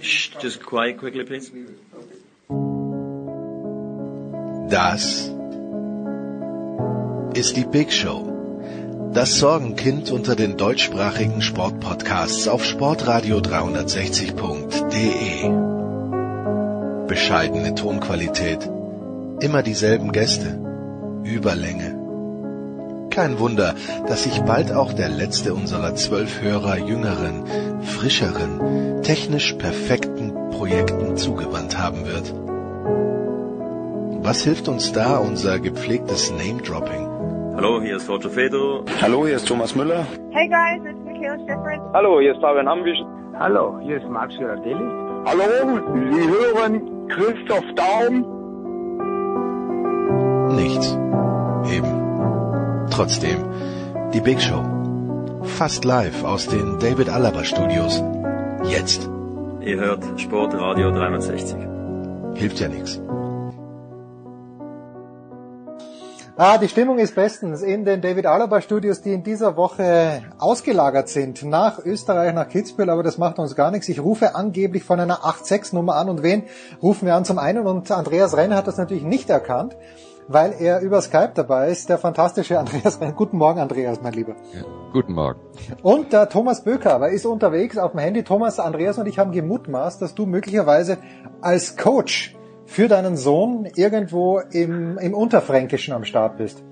Shh, just quiet quickly, please. Das ist die Big Show. Das Sorgenkind unter den deutschsprachigen Sportpodcasts auf sportradio360.de. Bescheidene Tonqualität, immer dieselben Gäste, Überlänge. Kein Wunder, dass sich bald auch der letzte unserer zwölf Hörer jüngeren, frischeren, technisch perfekten Projekten zugewandt haben wird. Was hilft uns da unser gepflegtes Name-Dropping? Hallo, hier ist Roger Fedor. Hallo, hier ist Thomas Müller. Hey guys, it's Michaela Schifrin. Hallo, hier ist Fabian Ambich. Hallo, hier ist Max Girardelli. Hallo, Sie hören Christoph Daum. Nichts. Trotzdem, die Big Show. Fast live aus den David Alaba Studios. Jetzt. Ihr hört Sportradio 360. Hilft ja nichts. Ah, die Stimmung ist bestens in den David Alaba Studios, die in dieser Woche ausgelagert sind nach Österreich, nach Kitzbühel, aber das macht uns gar nichts. Ich rufe angeblich von einer 8-6 Nummer an und wen rufen wir an zum einen? Und Andreas Renner hat das natürlich nicht erkannt, weil er über Skype dabei ist, der fantastische Andreas. Guten Morgen, Andreas, mein Lieber. Ja, guten Morgen. Und der Thomas Böker, aber ist unterwegs auf dem Handy. Thomas, Andreas und ich haben gemutmaßt, dass du möglicherweise als Coach für deinen Sohn irgendwo im, im Unterfränkischen am Start bist.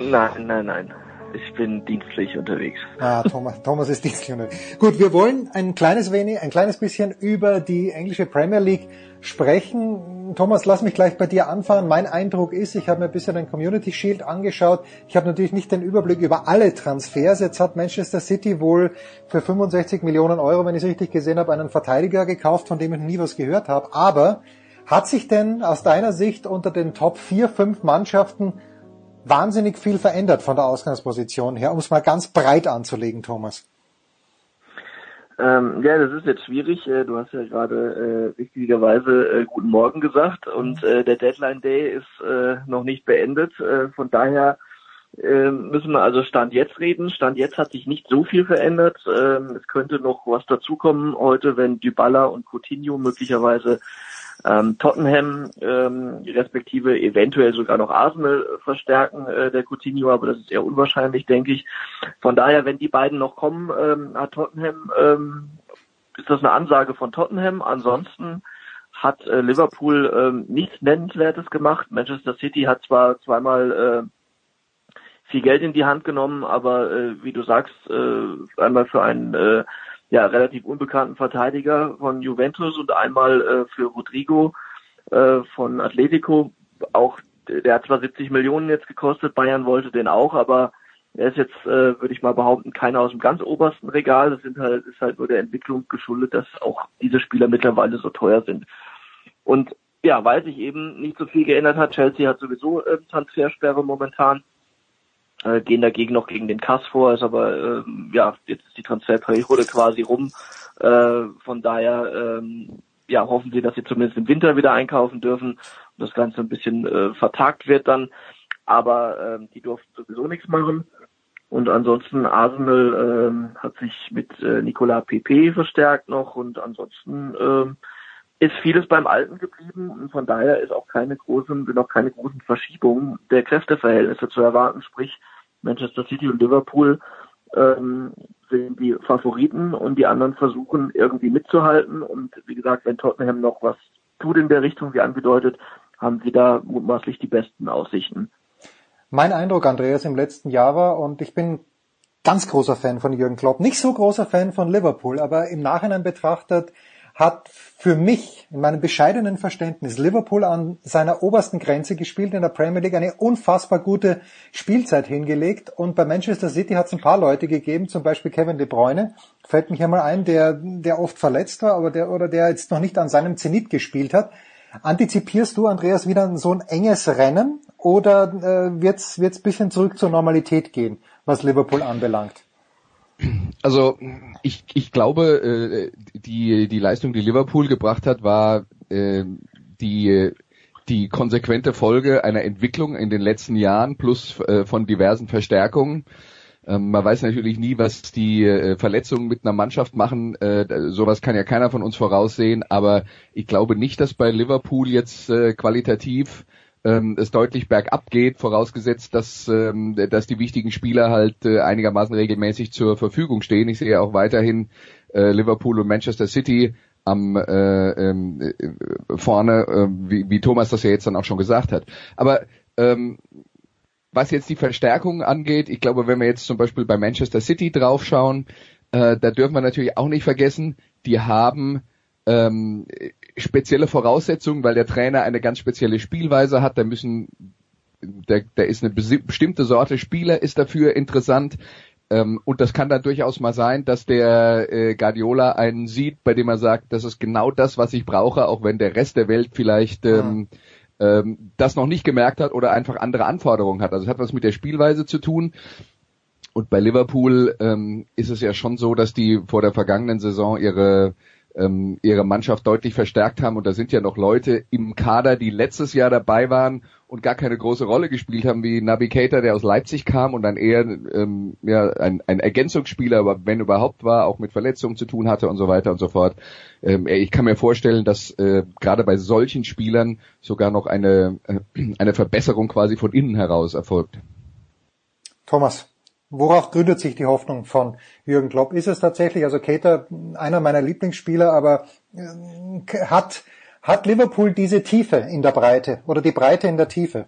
Nein, nein, nein. Ich bin dienstlich unterwegs. Ah, Thomas, Thomas ist dienstlich unterwegs. Gut, wir wollen ein kleines wenig, ein kleines bisschen über die englische Premier League sprechen. Thomas, lass mich gleich bei dir anfangen. Mein Eindruck ist, ich habe mir ein bisschen den Community Shield angeschaut. Ich habe natürlich nicht den Überblick über alle Transfers. Jetzt hat Manchester City wohl für 65 Millionen Euro, wenn ich es richtig gesehen habe, einen Verteidiger gekauft, von dem ich nie was gehört habe. Aber hat sich denn aus deiner Sicht unter den Top 4, 5 Mannschaften wahnsinnig viel verändert von der Ausgangsposition her, um es mal ganz breit anzulegen, Thomas? Ähm, ja, das ist jetzt schwierig. Äh, du hast ja gerade äh, richtigerweise äh, guten Morgen gesagt und äh, der Deadline Day ist äh, noch nicht beendet. Äh, von daher äh, müssen wir also Stand jetzt reden. Stand jetzt hat sich nicht so viel verändert. Ähm, es könnte noch was dazukommen heute, wenn Dybala und Coutinho möglicherweise ähm, Tottenham ähm, respektive eventuell sogar noch Arsenal verstärken, äh, der Coutinho, aber das ist eher unwahrscheinlich, denke ich. Von daher, wenn die beiden noch kommen, ähm, hat Tottenham, ähm, ist das eine Ansage von Tottenham. Ansonsten hat äh, Liverpool ähm, nichts Nennenswertes gemacht. Manchester City hat zwar zweimal äh, viel Geld in die Hand genommen, aber äh, wie du sagst, äh, einmal für einen äh, ja, relativ unbekannten Verteidiger von Juventus und einmal äh, für Rodrigo äh, von Atletico. Auch der hat zwar 70 Millionen jetzt gekostet, Bayern wollte den auch, aber er ist jetzt, äh, würde ich mal behaupten, keiner aus dem ganz obersten Regal. Das sind halt, ist halt nur der Entwicklung geschuldet, dass auch diese Spieler mittlerweile so teuer sind. Und ja, weil sich eben nicht so viel geändert hat, Chelsea hat sowieso äh, Transfersperre momentan äh, gehen dagegen noch gegen den Kass vor, ist aber ähm, ja jetzt ist die Transferperiode quasi rum. Äh, von daher ähm, ja hoffen sie, dass sie zumindest im Winter wieder einkaufen dürfen und das Ganze ein bisschen äh, vertagt wird dann. Aber ähm, die durften sowieso nichts machen. Und ansonsten Arsenal ähm, hat sich mit äh, Nicolas Pepe verstärkt noch und ansonsten ähm, ist vieles beim Alten geblieben und von daher ist auch keine großen, sind auch keine großen Verschiebungen der Kräfteverhältnisse zu erwarten. Sprich, Manchester City und Liverpool ähm, sind die Favoriten und die anderen versuchen irgendwie mitzuhalten. Und wie gesagt, wenn Tottenham noch was tut in der Richtung, wie angedeutet, haben sie da mutmaßlich die besten Aussichten. Mein Eindruck, Andreas, im letzten Jahr war, und ich bin ganz großer Fan von Jürgen Klopp, nicht so großer Fan von Liverpool, aber im Nachhinein betrachtet hat für mich in meinem bescheidenen Verständnis Liverpool an seiner obersten Grenze gespielt in der Premier League, eine unfassbar gute Spielzeit hingelegt und bei Manchester City hat es ein paar Leute gegeben, zum Beispiel Kevin De Bruyne, fällt mich einmal ein, der, der oft verletzt war, aber der, oder der jetzt noch nicht an seinem Zenit gespielt hat. Antizipierst du, Andreas, wieder so ein enges Rennen oder äh, wird es ein bisschen zurück zur Normalität gehen, was Liverpool anbelangt? Also ich, ich glaube, äh, die, die Leistung, die Liverpool gebracht hat, war äh, die, die konsequente Folge einer Entwicklung in den letzten Jahren plus äh, von diversen Verstärkungen. Ähm, man weiß natürlich nie, was die Verletzungen mit einer Mannschaft machen. Sowas kann ja keiner von uns voraussehen. Aber ich glaube nicht, dass bei Liverpool jetzt äh, qualitativ ähm, es deutlich bergab geht, vorausgesetzt, dass, ähm, dass die wichtigen Spieler halt äh, einigermaßen regelmäßig zur Verfügung stehen. Ich sehe auch weiterhin äh, Liverpool und Manchester City am äh, äh, vorne, äh, wie, wie Thomas das ja jetzt dann auch schon gesagt hat. Aber ähm, was jetzt die Verstärkung angeht, ich glaube, wenn wir jetzt zum Beispiel bei Manchester City draufschauen, äh, da dürfen wir natürlich auch nicht vergessen, die haben ähm, spezielle Voraussetzungen, weil der Trainer eine ganz spezielle Spielweise hat. Da müssen, da, da ist eine bestimmte Sorte Spieler ist dafür interessant. Ähm, und das kann dann durchaus mal sein, dass der äh, Guardiola einen sieht, bei dem er sagt, das ist genau das, was ich brauche, auch wenn der Rest der Welt vielleicht ähm, ja. ähm, das noch nicht gemerkt hat oder einfach andere Anforderungen hat. Also es hat was mit der Spielweise zu tun. Und bei Liverpool ähm, ist es ja schon so, dass die vor der vergangenen Saison ihre ähm, ihre Mannschaft deutlich verstärkt haben und da sind ja noch Leute im Kader, die letztes Jahr dabei waren und gar keine große Rolle gespielt haben, wie Keita, der aus Leipzig kam und dann eher ähm, ja, ein, ein Ergänzungsspieler, aber wenn überhaupt war, auch mit Verletzungen zu tun hatte und so weiter und so fort. Ähm, ich kann mir vorstellen, dass äh, gerade bei solchen Spielern sogar noch eine, äh, eine Verbesserung quasi von innen heraus erfolgt. Thomas. Worauf gründet sich die Hoffnung von Jürgen Klopp? Ist es tatsächlich, also Keter, einer meiner Lieblingsspieler, aber äh, hat, hat Liverpool diese Tiefe in der Breite oder die Breite in der Tiefe?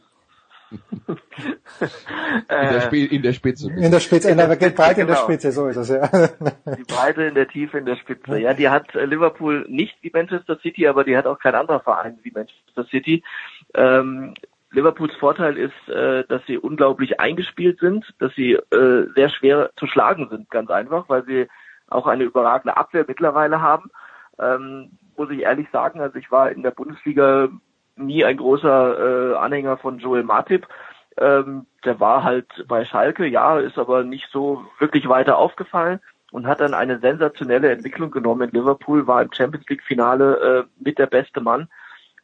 in, der Sp in der Spitze. In der Spitze, in der, Breite genau. in der genau. Spitze, so ist es, ja. Die Breite in der Tiefe in der Spitze. Ja, die hat äh, Liverpool nicht wie Manchester City, aber die hat auch kein anderer Verein wie Manchester City. Ähm, Liverpools Vorteil ist, äh, dass sie unglaublich eingespielt sind, dass sie äh, sehr schwer zu schlagen sind, ganz einfach, weil sie auch eine überragende Abwehr mittlerweile haben. Ähm, muss ich ehrlich sagen, also ich war in der Bundesliga nie ein großer äh, Anhänger von Joel Matip. Ähm, der war halt bei Schalke, ja, ist aber nicht so wirklich weiter aufgefallen und hat dann eine sensationelle Entwicklung genommen in Liverpool, war im Champions League Finale äh, mit der beste Mann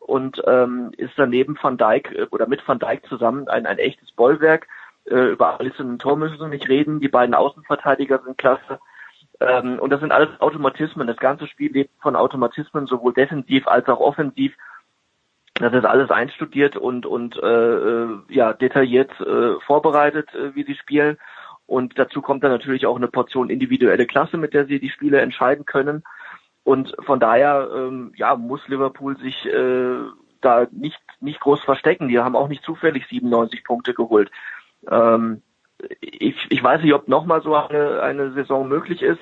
und ähm, ist daneben Van Dijk äh, oder mit Van Dijk zusammen ein, ein echtes Bollwerk. Äh, über Alisson und Tor müssen wir nicht reden. Die beiden Außenverteidiger sind klasse. Ähm, und das sind alles Automatismen. Das ganze Spiel lebt von Automatismen, sowohl defensiv als auch offensiv. Das ist alles einstudiert und und äh, äh, ja detailliert äh, vorbereitet, äh, wie sie spielen. Und dazu kommt dann natürlich auch eine Portion individuelle Klasse, mit der sie die Spiele entscheiden können. Und von daher, ähm, ja, muss Liverpool sich äh, da nicht, nicht groß verstecken. Die haben auch nicht zufällig 97 Punkte geholt. Ähm, ich, ich weiß nicht, ob nochmal so eine, eine Saison möglich ist.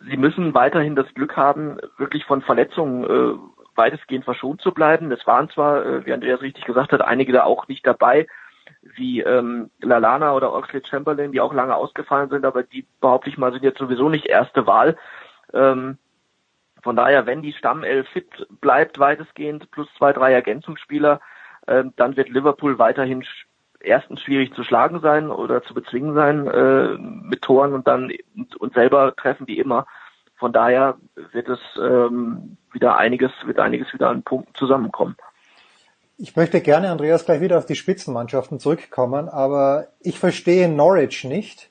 Sie müssen weiterhin das Glück haben, wirklich von Verletzungen äh, weitestgehend verschont zu bleiben. Es waren zwar, äh, wie Andreas richtig gesagt hat, einige da auch nicht dabei, wie ähm, Lalana oder Oxley Chamberlain, die auch lange ausgefallen sind, aber die behaupte ich mal sind jetzt sowieso nicht erste Wahl. Ähm, von daher, wenn die Stammelf fit bleibt weitestgehend, plus zwei, drei Ergänzungsspieler, äh, dann wird Liverpool weiterhin erstens schwierig zu schlagen sein oder zu bezwingen sein äh, mit Toren und dann und selber treffen wie immer. Von daher wird es ähm, wieder einiges, wird einiges wieder an Punkten zusammenkommen. Ich möchte gerne, Andreas, gleich wieder auf die Spitzenmannschaften zurückkommen, aber ich verstehe Norwich nicht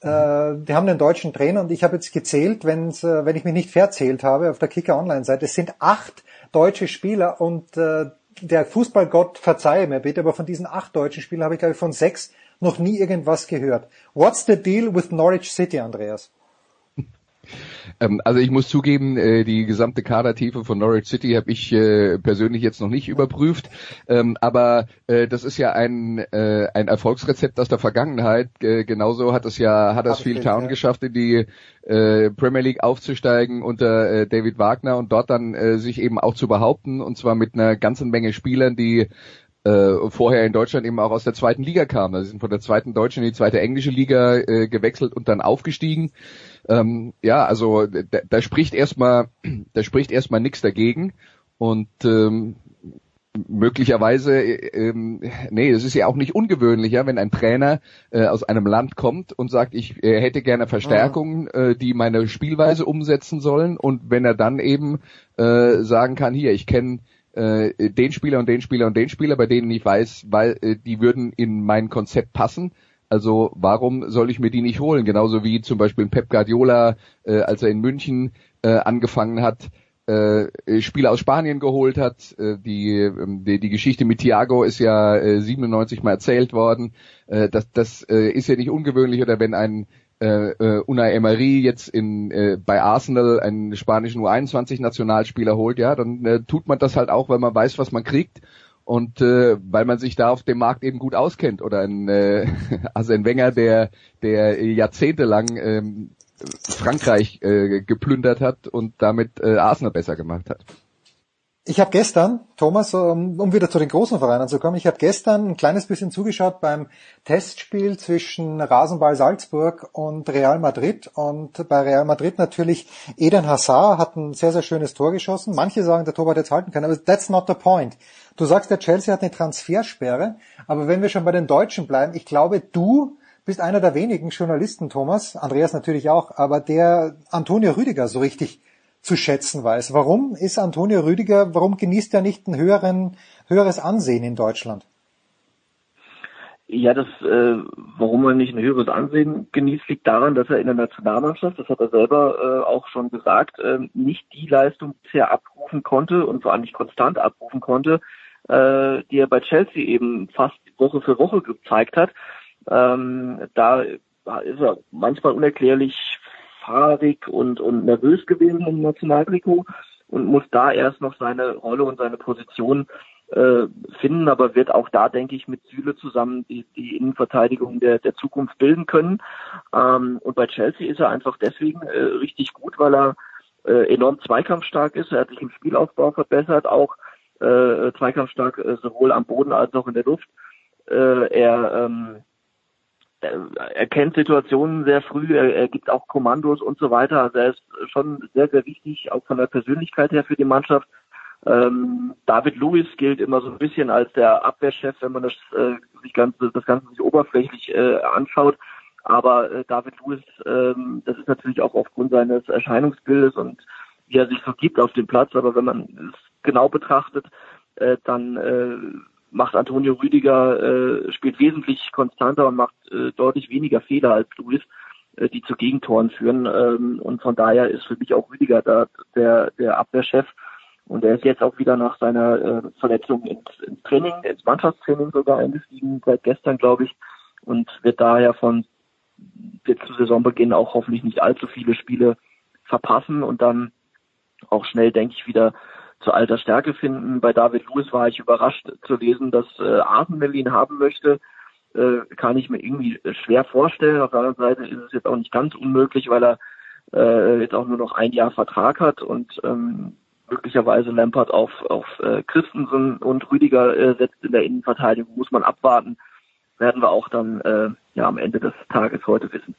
äh, die haben einen deutschen Trainer und ich habe jetzt gezählt, wenn's, äh, wenn ich mich nicht verzählt habe auf der Kicker Online-Seite, es sind acht deutsche Spieler und äh, der Fußballgott verzeihe mir bitte, aber von diesen acht deutschen Spielern habe ich glaube ich von sechs noch nie irgendwas gehört. What's the deal with Norwich City, Andreas? Ähm, also ich muss zugeben, äh, die gesamte Kadertiefe von Norwich City habe ich äh, persönlich jetzt noch nicht überprüft. Ähm, aber äh, das ist ja ein, äh, ein Erfolgsrezept aus der Vergangenheit. Äh, genauso hat es ja hat Huddersfield Town ja. geschafft, in die äh, Premier League aufzusteigen unter äh, David Wagner und dort dann äh, sich eben auch zu behaupten und zwar mit einer ganzen Menge Spielern, die äh, vorher in Deutschland eben auch aus der zweiten Liga kamen. Also sie sind von der zweiten deutschen in die zweite englische Liga äh, gewechselt und dann aufgestiegen. Ähm, ja, also da, da spricht erstmal, da spricht erstmal nichts dagegen und ähm, möglicherweise, äh, ähm, nee, es ist ja auch nicht ungewöhnlich, ja, wenn ein Trainer äh, aus einem Land kommt und sagt, ich äh, hätte gerne Verstärkungen, äh, die meine Spielweise umsetzen sollen und wenn er dann eben äh, sagen kann, hier, ich kenne äh, den Spieler und den Spieler und den Spieler, bei denen ich weiß, weil äh, die würden in mein Konzept passen, Also warum soll ich mir die nicht holen? Genauso wie zum Beispiel Pep Guardiola, äh, als er in München äh, angefangen hat, äh, Spieler aus Spanien geholt hat. Äh, die, ähm, die, die Geschichte mit Thiago ist ja äh, 97 mal erzählt worden. Äh, das das äh, ist ja nicht ungewöhnlich oder wenn ein äh, äh, Unai Emery jetzt in äh, bei Arsenal einen spanischen U21-Nationalspieler holt, ja, dann äh, tut man das halt auch, weil man weiß, was man kriegt und äh, weil man sich da auf dem Markt eben gut auskennt oder ein äh, also ein Wenger, der der jahrzehntelang ähm, Frankreich äh, geplündert hat und damit äh, Arsenal besser gemacht hat. Ich habe gestern, Thomas, um, wieder zu den großen Vereinen zu kommen, ich habe gestern ein kleines bisschen zugeschaut beim Testspiel zwischen Rasenball Salzburg und Real Madrid. Und bei Real Madrid natürlich Eden Hazard hat ein sehr, sehr schönes Tor geschossen. Manche sagen, der Tor hat jetzt halten können, aber that's not the point. Du sagst, der Chelsea hat eine Transfersperre, aber wenn wir schon bei den Deutschen bleiben, ich glaube, du bist einer der wenigen Journalisten, Thomas, Andreas natürlich auch, aber der Antonio Rüdiger so richtig zu schätzen weiß. Warum ist Antonio Rüdiger, warum genießt er nicht ein höheren, höheres Ansehen in Deutschland? Ja, das, äh, warum er nicht ein höheres Ansehen genießt, liegt daran, dass er in der Nationalmannschaft, das hat er selber äh, auch schon gesagt, äh, nicht die Leistung bisher abrufen konnte und vor allem nicht konstant abrufen konnte, äh, die er bei Chelsea eben fast Woche für Woche gezeigt hat. Ähm, da ist er manchmal unerklärlich fahrig und, und nervös gewesen im Nationaltrikot und muss da erst noch seine Rolle und seine Position äh, finden, aber wird auch da, denke ich, mit Süle zusammen die, die Innenverteidigung der, der Zukunft bilden können. Ähm, und bei Chelsea ist er einfach deswegen äh, richtig gut, weil er äh, enorm zweikampfstark ist. Er hat sich im Spielaufbau verbessert, auch äh, zweikampfstark äh, sowohl am Boden als auch in der Luft. Äh, er ähm, er kennt Situationen sehr früh, er, er gibt auch Kommandos und so weiter. Also er ist schon sehr, sehr wichtig, auch von der Persönlichkeit her für die Mannschaft. Ähm, David Lewis gilt immer so ein bisschen als der Abwehrchef, wenn man das, äh, sich ganz, das Ganze sich oberflächlich äh, anschaut. Aber äh, David Lewis, ähm, das ist natürlich auch aufgrund seines Erscheinungsbildes und wie er sich so gibt auf dem Platz. Aber wenn man es genau betrachtet, äh, dann äh, macht Antonio Rüdiger, äh, spielt wesentlich konstanter und macht äh, deutlich weniger Fehler als Luis, äh, die zu Gegentoren führen. Ähm, und von daher ist für mich auch Rüdiger da der, der Abwehrchef. Und er ist jetzt auch wieder nach seiner äh, Verletzung ins, ins Training, ins Mannschaftstraining sogar eingestiegen, seit gestern, glaube ich, und wird daher von wird zu Saisonbeginn auch hoffentlich nicht allzu viele Spiele verpassen und dann auch schnell, denke ich, wieder zu alter Stärke finden. Bei David Lewis war ich überrascht zu lesen, dass äh, Arsenal ihn haben möchte. Äh, kann ich mir irgendwie schwer vorstellen. Auf der anderen Seite ist es jetzt auch nicht ganz unmöglich, weil er äh, jetzt auch nur noch ein Jahr Vertrag hat und ähm, möglicherweise Lampard auf, auf äh, Christensen und Rüdiger äh, setzt in der Innenverteidigung, muss man abwarten. Werden wir auch dann äh, ja am Ende des Tages heute wissen.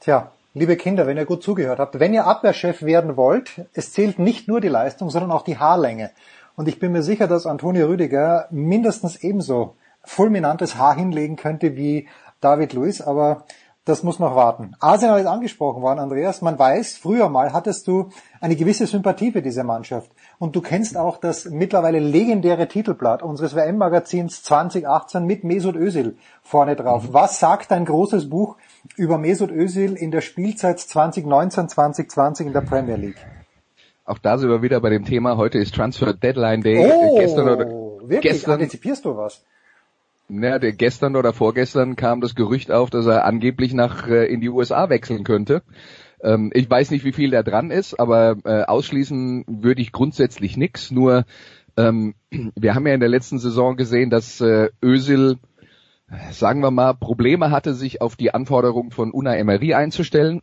Tja, liebe Kinder, wenn ihr gut zugehört habt, wenn ihr Abwehrchef werden wollt, es zählt nicht nur die Leistung, sondern auch die Haarlänge. Und ich bin mir sicher, dass Antonio Rüdiger mindestens ebenso fulminantes Haar hinlegen könnte wie David Luiz, aber das muss noch warten. Arsenal ist angesprochen worden, Andreas. Man weiß, früher mal hattest du eine gewisse Sympathie für diese Mannschaft. Und du kennst auch das mittlerweile legendäre Titelblatt unseres WM-Magazins 2018 mit Mesut Özil vorne drauf. Mhm. Was sagt dein großes Buch über Mesut Özil in der Spielzeit 2019-2020 in der Premier League. Auch da sind wir wieder bei dem Thema, heute ist Transfer Deadline Day. Oh, gestern oder, wirklich? Gestern, Antizipierst du was? Ja, der, gestern oder vorgestern kam das Gerücht auf, dass er angeblich nach äh, in die USA wechseln könnte. Ähm, ich weiß nicht, wie viel da dran ist, aber äh, ausschließen würde ich grundsätzlich nix. Nur ähm, wir haben ja in der letzten Saison gesehen, dass äh, Özil sagen wir mal, Probleme hatte, sich auf die Anforderungen von Una Emery einzustellen.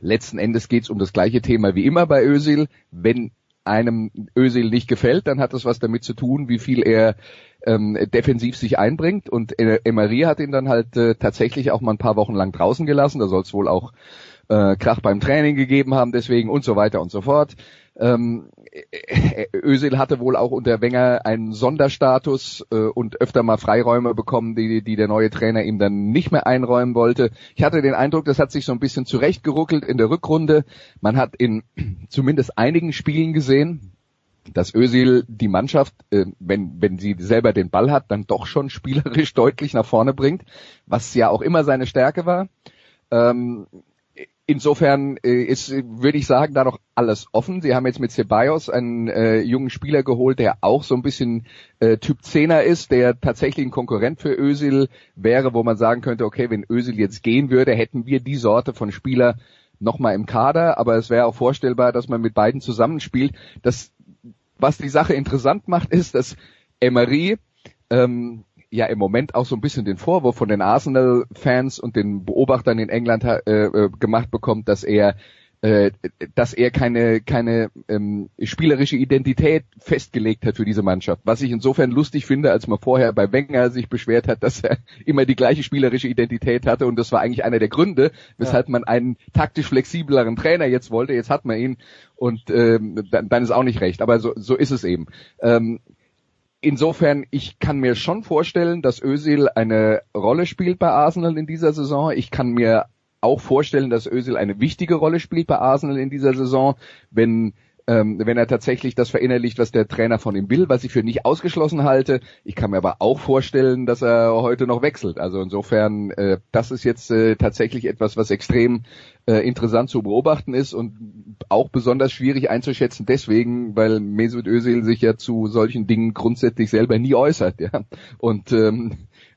Letzten Endes geht es um das gleiche Thema wie immer bei Özil. Wenn einem Özil nicht gefällt, dann hat das was damit zu tun, wie viel er ähm, defensiv sich einbringt. Und Emery hat ihn dann halt äh, tatsächlich auch mal ein paar Wochen lang draußen gelassen. Da soll es wohl auch äh, Krach beim Training gegeben haben, deswegen und so weiter und so fort. Ähm, Özil hatte wohl auch unter Wenger einen Sonderstatus äh, und öfter mal Freiräume bekommen, die, die der neue Trainer ihm dann nicht mehr einräumen wollte. Ich hatte den Eindruck, das hat sich so ein bisschen zurechtgeruckelt in der Rückrunde. Man hat in zumindest einigen Spielen gesehen, dass Özil die Mannschaft, äh, wenn, wenn sie selber den Ball hat, dann doch schon spielerisch deutlich nach vorne bringt, was ja auch immer seine Stärke war. Ähm, insofern äh, ist, würde ich sagen, da noch alles offen. Sie haben jetzt mit Ceballos einen äh, jungen Spieler geholt, der auch so ein bisschen äh, Typ 10er ist, der tatsächlich ein Konkurrent für Özil wäre, wo man sagen könnte, okay, wenn Özil jetzt gehen würde, hätten wir die Sorte von Spieler nochmal im Kader, aber es wäre auch vorstellbar, dass man mit beiden zusammenspielt. Das was die Sache interessant macht, ist, dass Emery ähm, ja im Moment auch so ein bisschen den Vorwurf von den Arsenal-Fans und den Beobachtern in England äh, äh, gemacht bekommt, dass er äh, dass er keine keine ähm, spielerische Identität festgelegt hat für diese Mannschaft. Was ich insofern lustig finde, als man vorher bei Wenger sich beschwert hat, dass er immer die gleiche spielerische Identität hatte und das war eigentlich einer der Gründe, weshalb ja. man einen taktisch flexibleren Trainer jetzt wollte. Jetzt hat man ihn und ähm, dann, dann ist auch nicht recht. Aber so, so ist es eben. Ähm, insofern, ich kann mir schon vorstellen, dass Özil eine Rolle spielt bei Arsenal in dieser Saison. Ich kann mir auch vorstellen, dass Özil eine wichtige Rolle spielt bei Arsenal in dieser Saison, wenn ähm, wenn er tatsächlich das verinnerlicht, was der Trainer von ihm will, was ich für nicht ausgeschlossen halte. Ich kann mir aber auch vorstellen, dass er heute noch wechselt. Also insofern, äh, das ist jetzt äh, tatsächlich etwas, was extrem äh, interessant zu beobachten ist und auch besonders schwierig einzuschätzen deswegen, weil Mesut Özil sich ja zu solchen Dingen grundsätzlich selber nie äußert. Ja? Und ähm,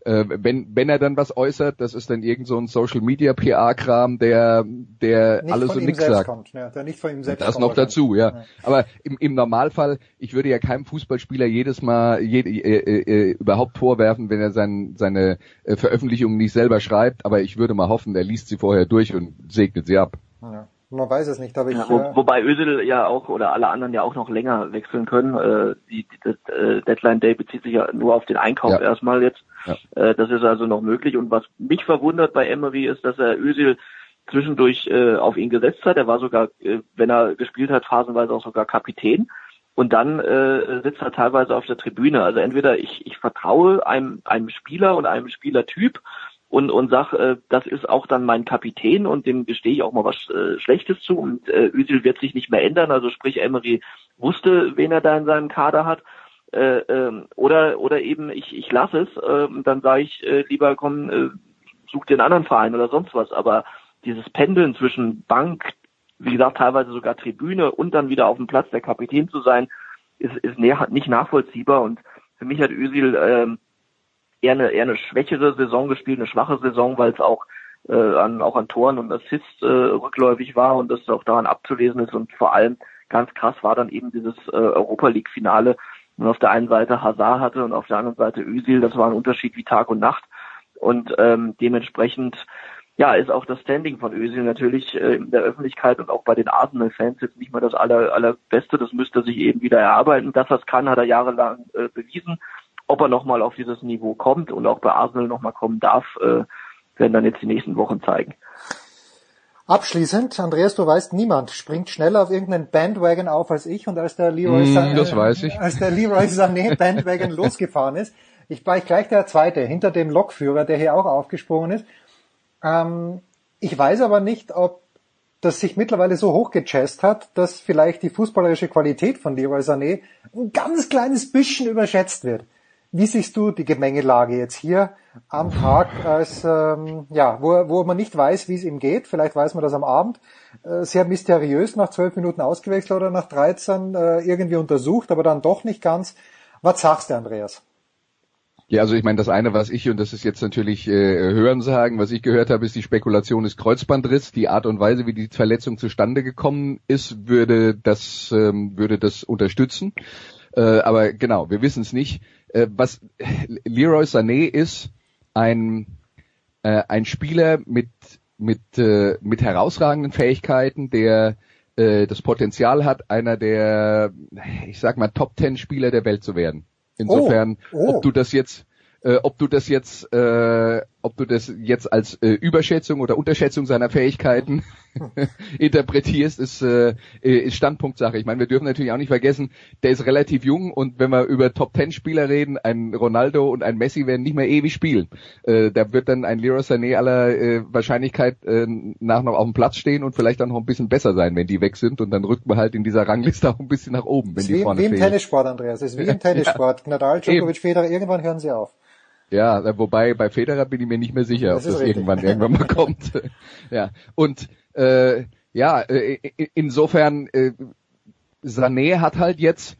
äh, wenn, wenn er dann was äußert, das ist dann irgend so ein Social Media PR-Kram, der, der nicht alles und nichts sagt. Kommt, ja, der nicht von ihm selbst das kommt. noch dazu, ja. ja. Aber im, im Normalfall, ich würde ja keinem Fußballspieler jedes Mal je, äh, äh, überhaupt vorwerfen, wenn er sein, seine äh, Veröffentlichungen nicht selber schreibt, aber ich würde mal hoffen, er liest sie vorher durch und segnet sie ab. Ja. Man weiß es nicht, aber ich. Ja, wo, äh, wobei Özil ja auch oder alle anderen ja auch noch länger wechseln können. Äh, die, die, äh, Deadline Day bezieht sich ja nur auf den Einkauf ja. erstmal jetzt. Ja. Äh, das ist also noch möglich. Und was mich verwundert bei Emery ist, dass er Özil zwischendurch äh, auf ihn gesetzt hat. Er war sogar, äh, wenn er gespielt hat, phasenweise auch sogar Kapitän. Und dann äh, sitzt er teilweise auf der Tribüne. Also entweder ich, ich vertraue einem, einem Spieler und einem Spielertyp und, und sag, äh, das ist auch dann mein Kapitän und dem gestehe ich auch mal was äh, Schlechtes zu und äh, Özil wird sich nicht mehr ändern, also sprich Emery wusste, wen er da in seinem Kader hat. Äh, äh, oder oder eben ich ich lasse es, äh, dann sage ich äh, lieber komm, äh, such einen anderen Verein oder sonst was. Aber dieses Pendeln zwischen Bank, wie gesagt teilweise sogar Tribüne und dann wieder auf dem Platz der Kapitän zu sein, ist ist nicht nachvollziehbar und für mich hat Özil äh, eher eine, eher eine schwächere Saison gespielt, eine schwache Saison, weil es auch äh, an, auch an Toren und Assists äh, rückläufig war und das auch daran abzulesen ist und vor allem ganz krass war dann eben dieses äh, Europa League Finale und auf der einen Seite Hazard hatte und auf der anderen Seite Özil, das war ein Unterschied wie Tag und Nacht und ähm, dementsprechend ja, ist auch das Standing von Özil natürlich äh, in der Öffentlichkeit und auch bei den Arsenal-Fans jetzt nicht mal das aller, allerbeste. Das müsste er sich eben wieder erarbeiten. Das, was kann, hat er jahrelang äh, bewiesen. Ob er nochmal auf dieses Niveau kommt und auch bei Arsenal nochmal kommen darf, äh, werden dann jetzt die nächsten Wochen zeigen. Abschließend, Andreas, du weißt, niemand springt schneller auf irgendeinen Bandwagon auf als ich und als der Leroy, mm, Sané, das weiß ich. als der Leroy Sané Bandwagon losgefahren ist, ich war ich gleich der Zweite hinter dem Lokführer, der hier auch aufgesprungen ist. Ähm, ich weiß aber nicht, ob das sich mittlerweile so hochgechast hat, dass vielleicht die fußballerische Qualität von Leroy Sané ein ganz kleines bisschen überschätzt wird. Wie siehst du die Gemengelage jetzt hier am Tag, als ähm, ja, wo, wo man nicht weiß, wie es ihm geht? Vielleicht weiß man das am Abend. Äh, sehr mysteriös nach zwölf Minuten ausgewechselt oder nach 13 äh, irgendwie untersucht, aber dann doch nicht ganz. Was sagst du, Andreas? Ja, also ich meine, das eine, was ich, und das ist jetzt natürlich äh, Hörensagen, was ich gehört habe, ist die Spekulation des Kreuzbandriss. Die Art und Weise, wie die Verletzung zustande gekommen ist, würde das, ähm, würde das unterstützen. Äh, aber genau, wir wissen es nicht. Äh, was Leroy Sané ist, ein, äh, ein Spieler mit, mit, äh, mit herausragenden Fähigkeiten, der äh, das Potenzial hat, einer der, ich sag mal, Top Ten Spieler der Welt zu werden. Insofern, Oh, oh. ob du das jetzt, äh, ob du das jetzt, äh, ob du das jetzt als äh, Überschätzung oder Unterschätzung seiner Fähigkeiten interpretierst, ist, äh, ist Standpunktsache. Ich meine, wir dürfen natürlich auch nicht vergessen, der ist relativ jung und wenn wir über Top Ten Spieler reden, ein Ronaldo und ein Messi werden nicht mehr ewig spielen. Äh, da wird dann ein Leroy Sané aller äh, Wahrscheinlichkeit äh, nach noch auf dem Platz stehen und vielleicht dann noch ein bisschen besser sein, wenn die weg sind und dann rückt man halt in dieser Rangliste auch ein bisschen nach oben, wenn die wie, vorne wie im fehlen. Tennissport, Andreas. Es ist wie im Tennissport. Ja. Nadal, Djokovic, Federer, irgendwann hören sie auf. Ja, wobei bei Federer bin ich mir nicht mehr sicher, Das ob das richtig. irgendwann irgendwann mal kommt. ja. Und äh, ja, äh, insofern äh, Sané hat halt jetzt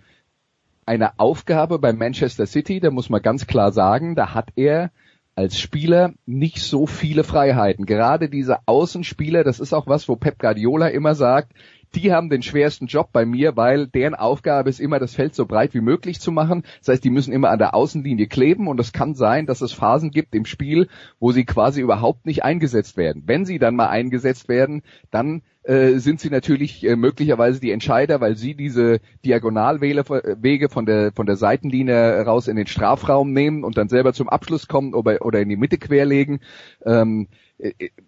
eine Aufgabe bei Manchester City, da muss man ganz klar sagen, da hat er als Spieler nicht so viele Freiheiten. Gerade diese Außenspieler, das ist auch was, wo Pep Guardiola immer sagt, die haben den schwersten Job bei mir, weil deren Aufgabe ist immer, das Feld so breit wie möglich zu machen. Das heißt, die müssen immer an der Außenlinie kleben und es kann sein, dass es Phasen gibt im Spiel, wo sie quasi überhaupt nicht eingesetzt werden. Wenn sie dann mal eingesetzt werden, dann äh, sind sie natürlich äh, möglicherweise die Entscheider, weil sie diese Diagonalwege von der von der Seitenlinie raus in den Strafraum nehmen und dann selber zum Abschluss kommen oder, oder in die Mitte querlegen. Ähm, äh,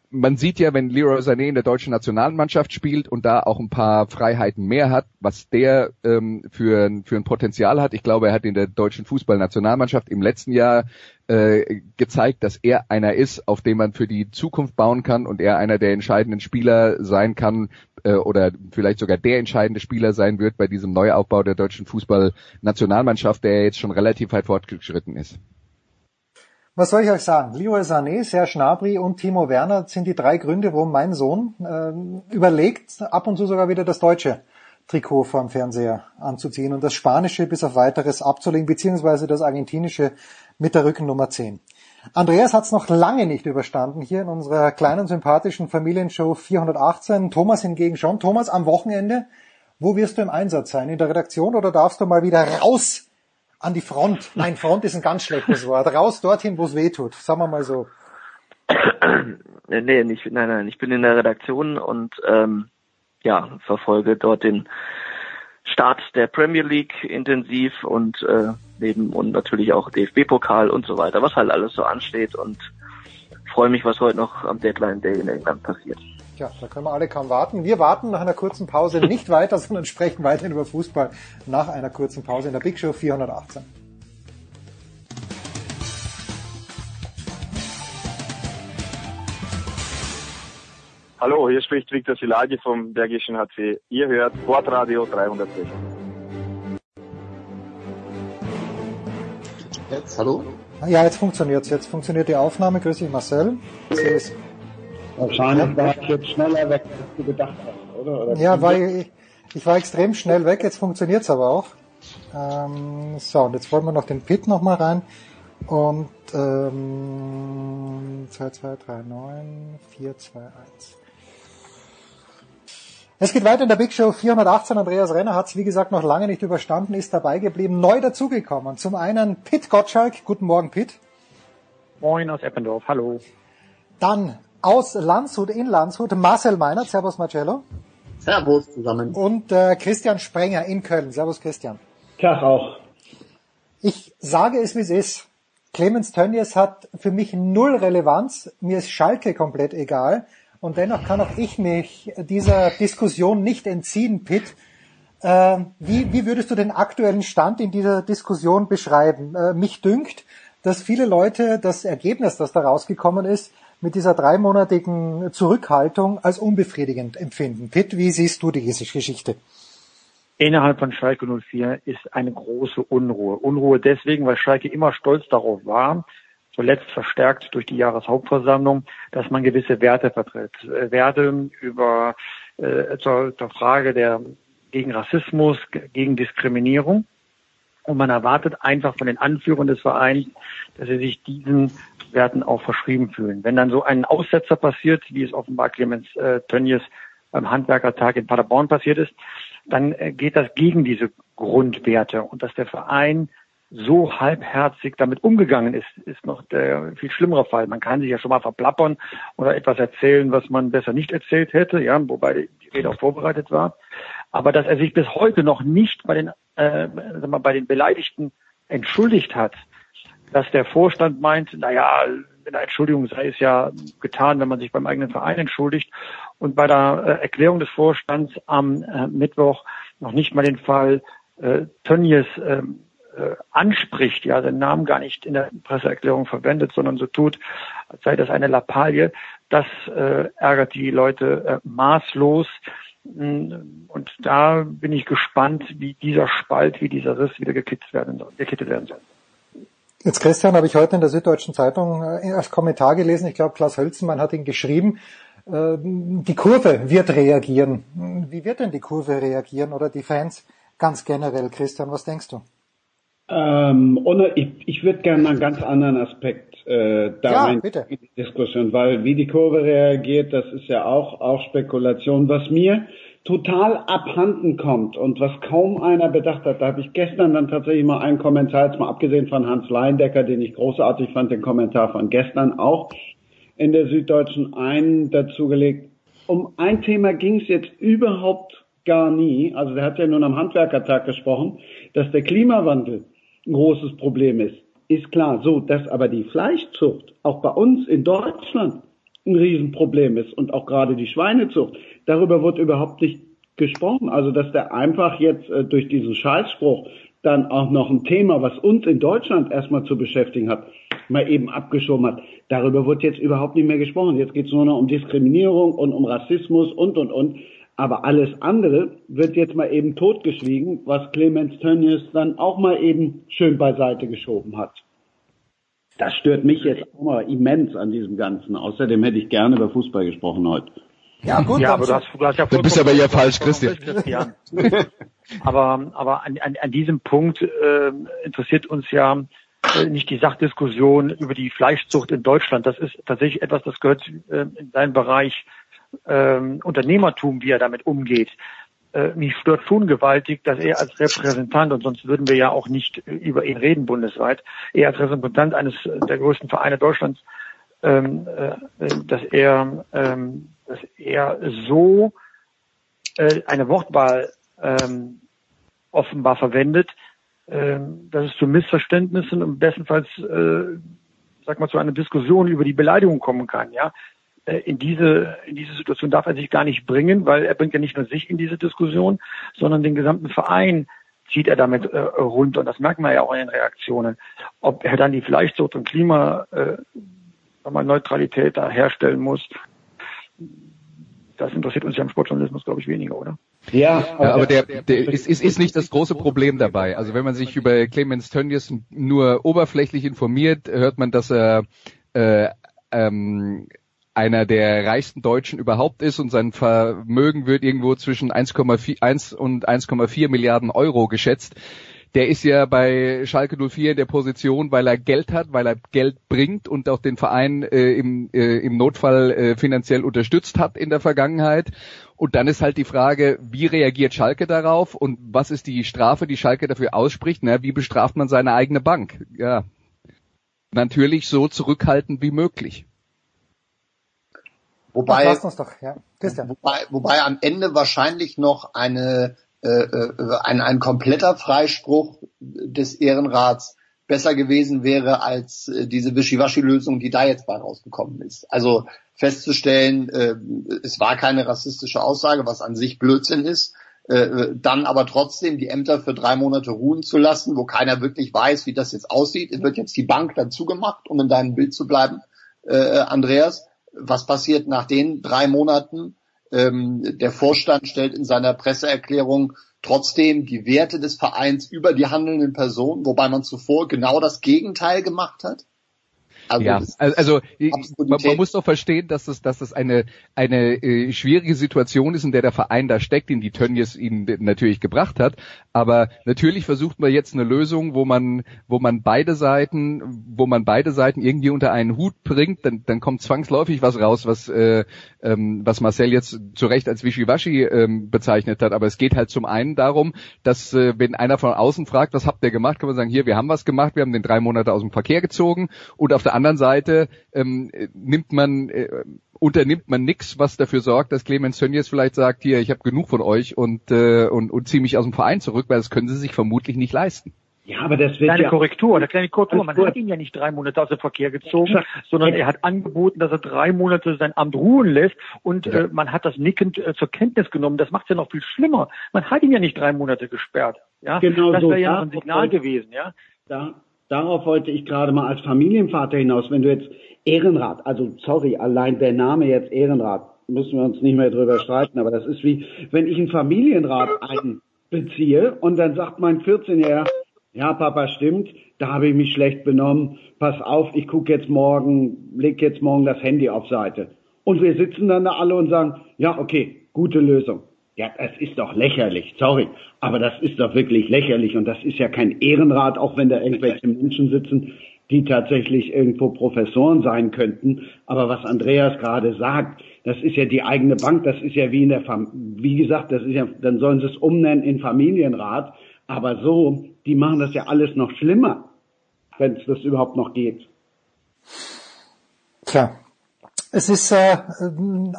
man sieht ja, wenn Leroy Sané in der deutschen Nationalmannschaft spielt und da auch ein paar Freiheiten mehr hat, was der ähm, für, für ein Potenzial hat. Ich glaube, er hat in der deutschen Fußballnationalmannschaft im letzten Jahr äh, gezeigt, dass er einer ist, auf den man für die Zukunft bauen kann und er einer der entscheidenden Spieler sein kann äh, oder vielleicht sogar der entscheidende Spieler sein wird bei diesem Neuaufbau der deutschen Fußballnationalmannschaft, der jetzt schon relativ weit fortgeschritten ist. Was soll ich euch sagen? Leroy Sané, Serge Gnabry und Timo Werner sind die drei Gründe, warum mein Sohn äh, überlegt, ab und zu sogar wieder das deutsche Trikot vorm Fernseher anzuziehen und das spanische bis auf weiteres abzulegen, beziehungsweise das argentinische mit der Rückennummer 10. Andreas hat es noch lange nicht überstanden hier in unserer kleinen sympathischen Familienshow 418. Thomas hingegen schon. Thomas, am Wochenende, wo wirst du im Einsatz sein? In der Redaktion oder darfst du mal wieder raus an die Front. Nein, Front ist ein ganz schlechtes Wort. Raus dorthin, wo es weh tut. Sagen wir mal so. nee, nicht, nein, nein, ich bin in der Redaktion und ähm, ja, verfolge dort den Start der Premier League intensiv und äh, neben und natürlich auch DFB-Pokal und so weiter, was halt alles so ansteht und freue mich, was heute noch am Deadline Day in England passiert. Ja, da können wir alle kaum warten. Wir warten nach einer kurzen Pause nicht weiter, sondern sprechen weiterhin über Fußball nach einer kurzen Pause in der Big Show 418. Hallo, hier spricht Viktor Silagi vom Bergischen HC. Ihr hört Sportradio 360. Jetzt, hallo? Ja, jetzt funktioniert's. Jetzt funktioniert die Aufnahme. Grüß dich, Marcel. Ist, Wahrscheinlich war ich jetzt schneller weg, als du gedacht hast, oder? oder ja, weil ich, ich war extrem schnell weg. Jetzt funktioniert's aber auch. Ähm, so, und jetzt wollen wir noch den Pit nochmal rein. Und ähm, 2, 2, 3, 9, 4, 2, 1. Es geht weiter in der Big Show 418. Andreas Renner hat es, wie gesagt, noch lange nicht überstanden, ist dabei geblieben, neu dazugekommen. Zum einen Pitt Gottschalk. Guten Morgen, Pitt. Moin aus Eppendorf, hallo. Dann aus Landshut in Landshut Marcel Meinert. Servus, Marcello. Servus zusammen. Und äh, Christian Sprenger in Köln. Servus, Christian. Tag auch. Ich sage es, wie es ist. Clemens Tönnies hat für mich null Relevanz. Mir ist Schalke komplett egal. Und dennoch kann auch ich mich dieser Diskussion nicht entziehen, Pitt. Äh, wie, wie würdest du den aktuellen Stand in dieser Diskussion beschreiben? Äh, mich dünkt, dass viele Leute das Ergebnis, das da rausgekommen ist, mit dieser dreimonatigen Zurückhaltung als unbefriedigend empfinden. Pitt, wie siehst du diese Geschichte? Innerhalb von Schalke 04 ist eine große Unruhe. Unruhe deswegen, weil Schalke immer stolz darauf war, zuletzt verstärkt durch die Jahreshauptversammlung, dass man gewisse Werte vertritt. Äh, Werte über äh, zur, zur Frage der gegen Rassismus, gegen Diskriminierung. Und man erwartet einfach von den Anführern des Vereins, dass sie sich diesen Werten auch verschrieben fühlen. Wenn dann so ein Aussetzer passiert, wie es offenbar Clemens äh, Tönnies beim Handwerkertag in Paderborn passiert ist, dann äh, geht das gegen diese Grundwerte. Und dass der Verein so halbherzig damit umgegangen ist, ist noch der viel schlimmere Fall. Man kann sich ja schon mal verplappern oder etwas erzählen, was man besser nicht erzählt hätte, ja, wobei die Rede auch vorbereitet war. Aber dass er sich bis heute noch nicht bei den, äh, bei den Beleidigten entschuldigt hat, dass der Vorstand meint, naja, in der Entschuldigung sei es ja getan, wenn man sich beim eigenen Verein entschuldigt. Und bei der äh, Erklärung des Vorstands am äh, Mittwoch noch nicht mal den Fall äh, Tönnies äh, äh, anspricht, ja, seinen Namen gar nicht in der Presseerklärung verwendet, sondern so tut, als sei das eine Lappalie. Das äh, ärgert die Leute äh, maßlos. Mm, und da bin ich gespannt, wie dieser Spalt, wie dieser Riss wieder gekittet werden soll. Gekittet werden soll. Jetzt, Christian, habe ich heute in der Süddeutschen Zeitung äh, als Kommentar gelesen, ich glaube, Klaus Hölzenmann hat ihn geschrieben, äh, die Kurve wird reagieren. Wie wird denn die Kurve reagieren oder die Fans ganz generell? Christian, was denkst du? Ähm, ohne, ich, ich würde gerne einen ganz anderen Aspekt äh, da Ja, rein bitte. in die Diskussion, weil wie die Kurve reagiert, das ist ja auch, auch Spekulation. Was mir total abhanden kommt und was kaum einer bedacht hat, da habe ich gestern dann tatsächlich mal einen Kommentar, jetzt mal abgesehen von Hans Leindecker, den ich großartig fand, den Kommentar von gestern auch in der Süddeutschen einen dazugelegt. Um ein Thema ging es jetzt überhaupt gar nie. Also der hat ja nun am Handwerkertag gesprochen, dass der Klimawandel ein großes Problem ist. Ist klar. So, dass aber die Fleischzucht auch bei uns in Deutschland ein Riesenproblem ist und auch gerade die Schweinezucht. Darüber wird überhaupt nicht gesprochen. Also dass der einfach jetzt äh, durch diesen Scheißspruch dann auch noch ein Thema, was uns in Deutschland erstmal zu beschäftigen hat, mal eben abgeschoben hat. Darüber wird jetzt überhaupt nicht mehr gesprochen. Jetzt geht es nur noch um Diskriminierung und um Rassismus und, und, und. Aber alles andere wird jetzt mal eben totgeschwiegen, was Clemens Tönnies dann auch mal eben schön beiseite geschoben hat. Das stört mich jetzt auch mal immens an diesem Ganzen. Außerdem hätte ich gerne über Fußball gesprochen heute. Ja, gut, Ja, aber du hast, du hast ja Du bist aber ja falsch, Christian. Christian. aber aber an, an, an diesem Punkt äh, interessiert uns ja äh, nicht die Sachdiskussion über die Fleischzucht in Deutschland. Das ist tatsächlich etwas, das gehört äh, in seinen Bereich ähm, Unternehmertum, wie er damit umgeht. Äh, mich stört schon gewaltig, dass er als Repräsentant, und sonst würden wir ja auch nicht äh, über ihn reden bundesweit, er als Repräsentant eines äh, der größten Vereine Deutschlands, ähm, äh, dass er, ähm, dass er so äh, eine Wortwahl ähm, offenbar verwendet, ähm, dass es zu Missverständnissen und bestenfalls, äh, sag mal, zu einer Diskussion über die Beleidigung kommen kann. Ja, Äh, in diese in diese Situation darf er sich gar nicht bringen, weil er bringt ja nicht nur sich in diese Diskussion, sondern den gesamten Verein zieht er damit äh, runter. Und das merkt man ja auch in den Reaktionen. Ob er dann die Fleischzucht und Klima äh, mal, Neutralität da herstellen muss, das interessiert uns ja im Sportjournalismus, glaube ich, weniger, oder? Ja, Ja, aber der, der ist, ist, ist nicht das große Problem dabei. Also wenn man sich über Clemens Tönnies nur oberflächlich informiert, hört man, dass er äh, ähm, einer der reichsten Deutschen überhaupt ist und sein Vermögen wird irgendwo zwischen 1,4 1 und 1,4 Milliarden Euro geschätzt. Der ist ja bei Schalke 04 in der Position, weil er Geld hat, weil er Geld bringt und auch den Verein äh, im, äh, im Notfall äh, finanziell unterstützt hat in der Vergangenheit. Und dann ist halt die Frage, wie reagiert Schalke darauf und was ist die Strafe, die Schalke dafür ausspricht? Na, wie bestraft man seine eigene Bank? Ja, natürlich so zurückhaltend wie möglich. Wobei, uns doch, ja. Wobei, wobei am Ende wahrscheinlich noch eine, äh, äh, ein, ein kompletter Freispruch des Ehrenrats besser gewesen wäre als äh, diese Wischiwaschi-Lösung, die da jetzt bei rausgekommen ist. Also festzustellen, äh, es war keine rassistische Aussage, was an sich Blödsinn ist, äh, dann aber trotzdem die Ämter für drei Monate ruhen zu lassen, wo keiner wirklich weiß, wie das jetzt aussieht. Es wird jetzt die Bank dazu gemacht, um in deinem Bild zu bleiben, äh, Andreas. Was passiert nach den drei Monaten? Ähm, der Vorstand stellt in seiner Presseerklärung trotzdem die Werte des Vereins über die handelnden Personen, wobei man zuvor genau das Gegenteil gemacht hat. Also ja, das- also, also man, man muss doch verstehen, dass es, dass es eine eine äh, schwierige Situation ist, in der der Verein da steckt, in die Tönnies ihn natürlich gebracht hat. Aber natürlich versucht man jetzt eine Lösung, wo man wo man beide Seiten, wo man beide Seiten irgendwie unter einen Hut bringt. Dann, dann kommt zwangsläufig was raus, was äh, ähm, was Marcel jetzt zu Recht als Wischiwaschi ähm, bezeichnet hat. Aber es geht halt zum einen darum, dass äh, wenn einer von außen fragt, was habt ihr gemacht, kann man sagen, hier, wir haben was gemacht, wir haben den drei Monate aus dem Verkehr gezogen. Und auf der anderen Seite ähm, äh, nimmt man äh, unternimmt man nichts, was dafür sorgt, dass Clemens Tönnies vielleicht sagt, hier, ich habe genug von euch und, äh, und, und ziehe mich aus dem Verein zurück, weil das können sie sich vermutlich nicht leisten. Ja, aber das wird Kleine ja Korrektur, eine kleine Korrektur. Man hat ihn ja nicht drei Monate aus dem Verkehr gezogen, sondern er hat angeboten, dass er drei Monate sein Amt ruhen lässt und äh, man hat das nickend äh, zur Kenntnis genommen. Das macht es ja noch viel schlimmer. Man hat ihn ja nicht drei Monate gesperrt. Ja, Genau das so. wäre ja noch ein Signal gewesen. Ja, Da, darauf wollte ich gerade mal als Familienvater hinaus. Wenn du jetzt Ehrenrat, also sorry, allein der Name jetzt Ehrenrat, müssen wir uns nicht mehr drüber streiten, aber das ist wie, wenn ich einen Familienrat einbeziehe und dann sagt mein 14-Jähriger, ja Papa, stimmt, da habe ich mich schlecht benommen, pass auf, ich gucke jetzt morgen, leg jetzt morgen das Handy auf Seite. Und wir sitzen dann da alle und sagen, ja okay, gute Lösung. Ja, das ist doch lächerlich, sorry. Aber das ist doch wirklich lächerlich und das ist ja kein Ehrenrat, auch wenn da irgendwelche Menschen sitzen, die tatsächlich irgendwo Professoren sein könnten. Aber was Andreas gerade sagt, das ist ja die eigene Bank, das ist ja wie in der Fam wie gesagt, das ist ja, dann sollen sie es umnennen in Familienrat. Aber so, die machen das ja alles noch schlimmer, wenn es das überhaupt noch geht. Tja, es ist äh,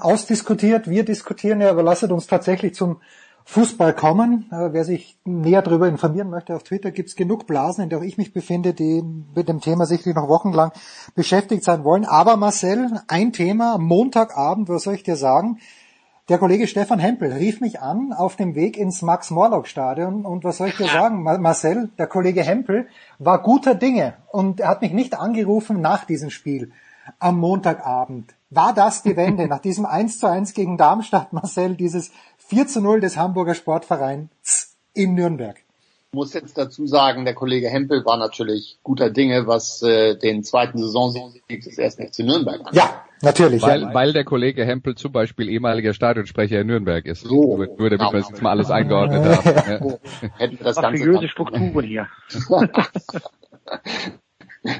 ausdiskutiert, wir diskutieren ja, aber lasset uns tatsächlich zum Fußball kommen. Äh, wer sich näher darüber informieren möchte, auf Twitter gibt's genug Blasen, in der auch ich mich befinde, die mit dem Thema sicherlich noch wochenlang beschäftigt sein wollen. Aber Marcel, ein Thema, Montagabend, was soll ich dir sagen? Der Kollege Stefan Hempel rief mich an auf dem Weg ins Max-Morlock-Stadion und was soll ich dir sagen, Ma- Marcel, der Kollege Hempel war guter Dinge und er hat mich nicht angerufen nach diesem Spiel am Montagabend. War das die Wende nach diesem 1 zu 1 gegen Darmstadt, Marcel, dieses 4 zu 0 des Hamburger Sportvereins in Nürnberg? Ich muss jetzt dazu sagen, der Kollege Hempel war natürlich guter Dinge, was äh, den zweiten Saisonsieg des 1. FC Nürnberg angeht. Ja, natürlich. Weil, ja. weil der Kollege Hempel zum Beispiel ehemaliger Stadionsprecher in Nürnberg ist. So. Nur, nur damit Ja. wir es jetzt mal alles eingeordnet haben. Ja. Hätten wir das Ganze mafiöse Strukturen hier.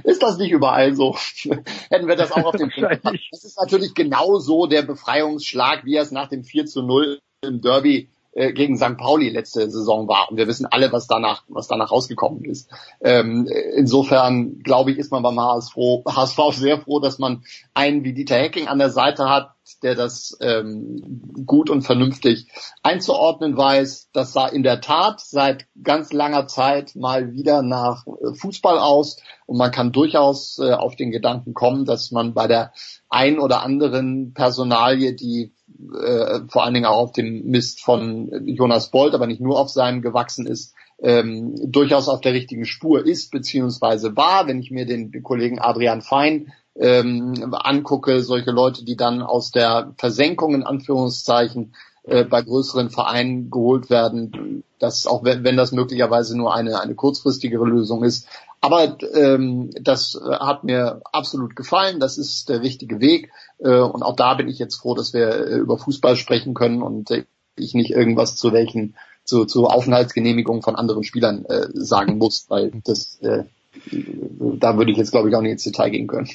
Ist das nicht überall so? Hätten wir das auch auf dem. Das ist natürlich genau so der Befreiungsschlag, wie es nach dem 4 zu 0 im Derby äh, gegen St. Pauli letzte Saison war. Und wir wissen alle, was danach, was danach rausgekommen ist. Ähm, insofern, glaube ich, ist man beim HSV, HSV sehr froh, dass man einen wie Dieter Hecking an der Seite hat, der das ähm, gut und vernünftig einzuordnen weiß. Das sah in der Tat seit ganz langer Zeit mal wieder nach äh, Fußball aus und man kann durchaus äh, auf den Gedanken kommen, dass man bei der ein oder anderen Personalie, die äh, vor allen Dingen auch auf dem Mist von Jonas Bolt, aber nicht nur auf seinem gewachsen ist, ähm, durchaus auf der richtigen Spur ist beziehungsweise war. Wenn ich mir den Kollegen Adrian Fein ähm, angucke, solche Leute, die dann aus der Versenkung in Anführungszeichen äh, bei größeren Vereinen geholt werden, das auch wenn, wenn das möglicherweise nur eine eine kurzfristigere Lösung ist. Aber ähm, das äh, hat mir absolut gefallen. Das ist der richtige Weg. Äh, und auch da bin ich jetzt froh, dass wir äh, über Fußball sprechen können und äh, ich nicht irgendwas zu welchen zu, zu Aufenthaltsgenehmigungen von anderen Spielern äh, sagen muss, weil das äh, da würde ich jetzt glaube ich auch nicht ins Detail gehen können.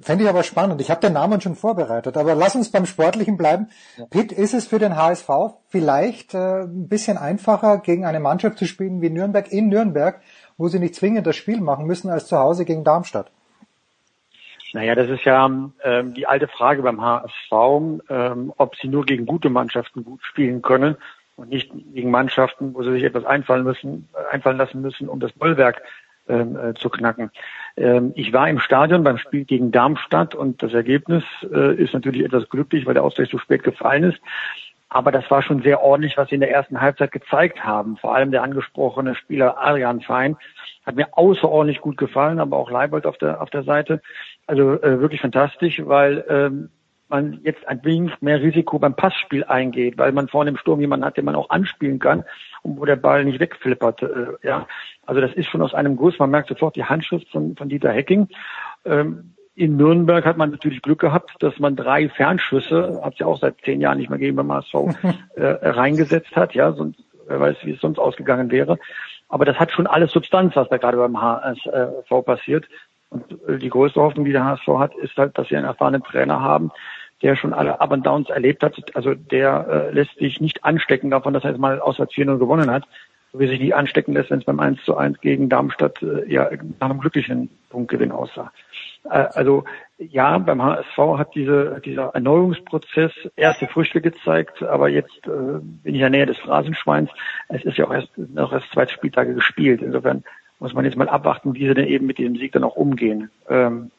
Fände ich aber spannend. Ich habe den Namen schon vorbereitet. Aber lass uns beim Sportlichen bleiben. Pitt, ist es für den HSV vielleicht äh, ein bisschen einfacher, gegen eine Mannschaft zu spielen wie Nürnberg in Nürnberg, wo sie nicht zwingend das Spiel machen müssen, als zu Hause gegen Darmstadt? Naja, das ist ja ähm, die alte Frage beim HSV, ähm, ob sie nur gegen gute Mannschaften gut spielen können und nicht gegen Mannschaften, wo sie sich etwas einfallen müssen, äh, einfallen lassen müssen, um das Bollwerk ähm, äh, zu knacken. Ähm, ich war im Stadion beim Spiel gegen Darmstadt und das Ergebnis äh, ist natürlich etwas glücklich, weil der Ausgleich so spät gefallen ist. Aber das war schon sehr ordentlich, was sie in der ersten Halbzeit gezeigt haben. Vor allem der angesprochene Spieler Adrian Fein hat mir außerordentlich gut gefallen, aber auch Leibold auf der auf der Seite. Also äh, wirklich fantastisch, weil ähm, man jetzt ein wenig mehr Risiko beim Passspiel eingeht, weil man vorne im Sturm jemanden hat, den man auch anspielen kann und wo der Ball nicht wegflippert. Äh, ja, also das ist schon aus einem Guss. Man merkt sofort die Handschrift von, von Dieter Hecking. Ähm, in Nürnberg hat man natürlich Glück gehabt, dass man drei Fernschüsse, hat es ja auch seit zehn Jahren nicht mehr gegeben beim HSV, äh, reingesetzt hat. Ja, sonst wer weiß, wie es sonst ausgegangen wäre. Aber das hat schon alles Substanz, was da gerade beim HSV passiert. Und äh, die größte Hoffnung, die der HSV hat, ist halt, dass sie einen erfahrenen Trainer haben, der schon alle Up and Downs erlebt hat. Also der äh, lässt sich nicht anstecken davon, dass er jetzt mal auswärts 4 gewonnen hat. so wie sich die anstecken lässt, wenn es beim 1 zu 1 gegen Darmstadt äh, ja nach einem glücklichen Punktgewinn aussah. Äh, also ja, beim HSV hat diese, dieser Erneuerungsprozess erste Früchte gezeigt, aber jetzt äh, bin ich in der Nähe des Phrasenschweins. Es ist ja auch erst noch erst zwei Spieltage gespielt. Insofern muss man jetzt mal abwarten, wie sie denn eben mit diesem Sieg dann auch umgehen. Ähm,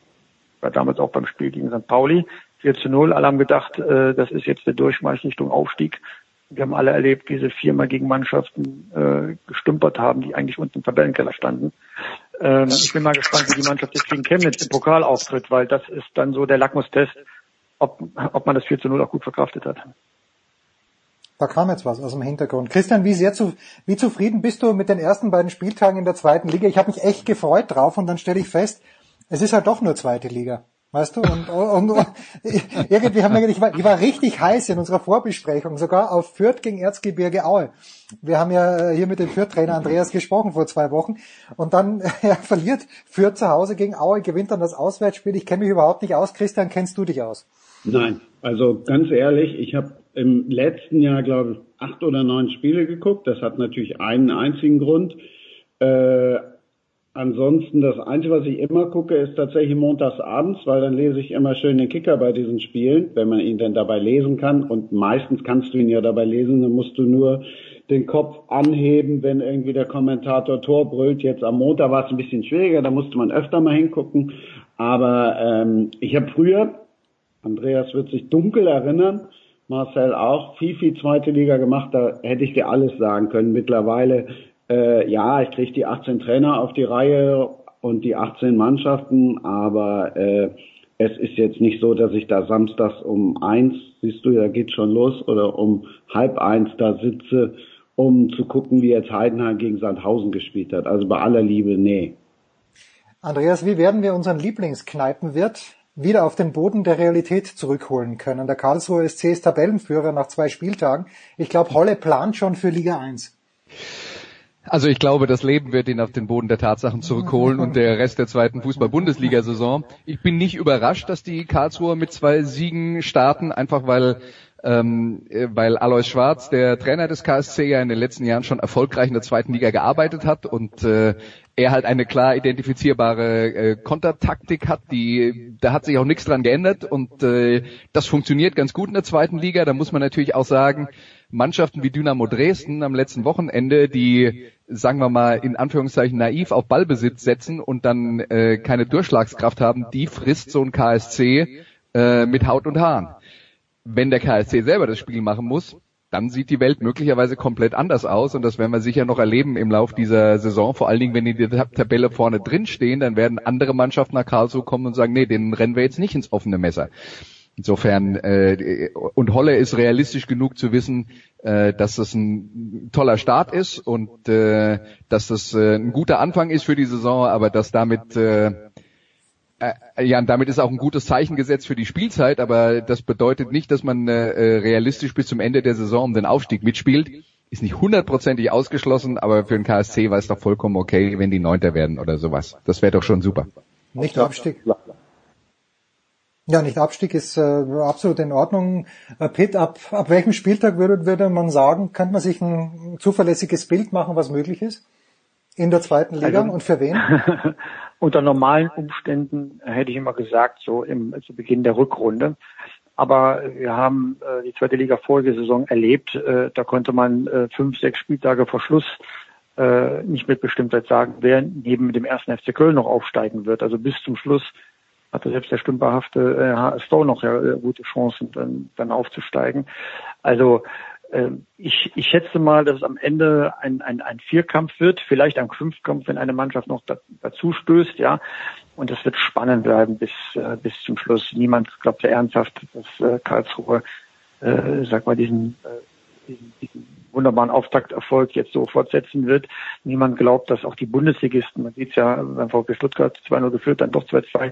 war damals auch beim Spiel gegen St. Pauli 4 zu 0. Alle haben gedacht, äh, das ist jetzt der Durchmarsch Richtung Aufstieg. Wir haben alle erlebt, wie sie viermal gegen Mannschaften äh, gestümpert haben, die eigentlich unten im Tabellenkeller standen. Ähm, ich bin mal gespannt, wie die Mannschaft jetzt gegen Chemnitz im Pokal auftritt, weil das ist dann so der Lackmustest, ob, ob man das 4 zu 0 auch gut verkraftet hat. Da kam jetzt was aus dem Hintergrund. Christian, wie sehr zu, wie zufrieden bist du mit den ersten beiden Spieltagen in der zweiten Liga? Ich habe mich echt gefreut drauf und dann stelle ich fest, es ist halt doch nur zweite Liga. Weißt du? Und, und, und irgendwie haben wir ich war, ich war richtig heiß in unserer Vorbesprechung, sogar auf Fürth gegen Erzgebirge Aue. Wir haben ja hier mit dem Fürth-Trainer Andreas gesprochen vor zwei Wochen. Und dann ja, verliert Fürth zu Hause gegen Aue, gewinnt dann das Auswärtsspiel. Ich kenne mich überhaupt nicht aus. Christian, kennst du dich aus? Nein, also ganz ehrlich, ich habe im letzten Jahr, glaube ich, acht oder neun Spiele geguckt. Das hat natürlich einen einzigen Grund. Äh, Ansonsten, das Einzige, was ich immer gucke, ist tatsächlich montags abends, weil dann lese ich immer schön den Kicker bei diesen Spielen, wenn man ihn denn dabei lesen kann. Und meistens kannst du ihn ja dabei lesen, dann musst du nur den Kopf anheben, wenn irgendwie der Kommentator Tor brüllt. Jetzt am Montag war es ein bisschen schwieriger, da musste man öfter mal hingucken. Aber ähm, ich habe früher, Andreas wird sich dunkel erinnern, Marcel auch, Fifi zweite Liga gemacht, da hätte ich dir alles sagen können. Mittlerweile äh, ja, ich kriege die 18 Trainer auf die Reihe und die 18 Mannschaften, aber äh, es ist jetzt nicht so, dass ich da samstags um eins, siehst du, da geht schon los, oder um halb eins da sitze, um zu gucken, wie jetzt Heidenheim gegen Sandhausen gespielt hat. Also bei aller Liebe, nee. Andreas, wie werden wir unseren Lieblingskneipenwirt wieder auf den Boden der Realität zurückholen können? Der Karlsruhe SC ist Tabellenführer nach zwei Spieltagen. Ich glaube, Holle plant schon für Liga 1. Also ich glaube, das Leben wird ihn auf den Boden der Tatsachen zurückholen und der Rest der zweiten Fußball-Bundesliga-Saison. Ich bin nicht überrascht, dass die Karlsruher mit zwei Siegen starten, einfach weil ähm, weil Alois Schwarz, der Trainer des KSC, ja in den letzten Jahren schon erfolgreich in der zweiten Liga gearbeitet hat und äh, er halt eine klar identifizierbare äh, Kontertaktik hat, die da hat sich auch nichts dran geändert und äh, das funktioniert ganz gut in der zweiten Liga. Da muss man natürlich auch sagen, Mannschaften wie Dynamo Dresden am letzten Wochenende, die sagen wir mal in Anführungszeichen naiv auf Ballbesitz setzen und dann äh, keine Durchschlagskraft haben, die frisst so ein KSC äh, mit Haut und Haaren. Wenn der KSC selber das Spiel machen muss, dann sieht die Welt möglicherweise komplett anders aus und das werden wir sicher noch erleben im Lauf dieser Saison. Vor allen Dingen, wenn die Tabelle vorne drin stehen, dann werden andere Mannschaften nach Karlsruhe kommen und sagen, nee, den rennen wir jetzt nicht ins offene Messer. Insofern äh, und Holle ist realistisch genug zu wissen, äh, dass das ein toller Start ist und äh, dass das äh, ein guter Anfang ist für die Saison, aber dass damit äh, äh, ja, damit ist auch ein gutes Zeichen gesetzt für die Spielzeit, aber das bedeutet nicht, dass man äh, realistisch bis zum Ende der Saison um den Aufstieg mitspielt. Ist nicht hundertprozentig ausgeschlossen, aber für den KSC war es doch vollkommen okay, wenn die Neunter werden oder sowas. Das wäre doch schon super. Nicht Abstieg. Ja, nicht Abstieg ist äh, absolut in Ordnung. Äh, Pitt, ab, ab welchem Spieltag würde, würde man sagen, könnte man sich ein zuverlässiges Bild machen, was möglich ist? In der zweiten Liga also, und für wen? unter normalen Umständen hätte ich immer gesagt, so im, zu Beginn der Rückrunde. Aber wir haben äh, die zweite Liga Folgesaison erlebt. Äh, da konnte man äh, fünf, sechs Spieltage vor Schluss äh, nicht mit Bestimmtheit sagen, wer neben dem ersten FC Köln noch aufsteigen wird. Also bis zum Schluss hatte selbst der stümperhafte äh, HSV noch ja, äh, gute Chancen, dann, dann aufzusteigen. Also äh, ich, ich schätze mal, dass es am Ende ein, ein, ein Vierkampf wird, vielleicht ein Fünfkampf, wenn eine Mannschaft noch da, dazu stößt, ja. Und es wird spannend bleiben bis, äh, bis zum Schluss. Niemand glaubt ja ernsthaft, dass äh, Karlsruhe, äh, sag mal, diesen, äh, diesen, diesen wunderbaren Auftakterfolg jetzt so fortsetzen wird. Niemand glaubt, dass auch die Bundesligisten, man sieht es ja beim VfB Stuttgart 2-0 geführt, dann doch 2-2,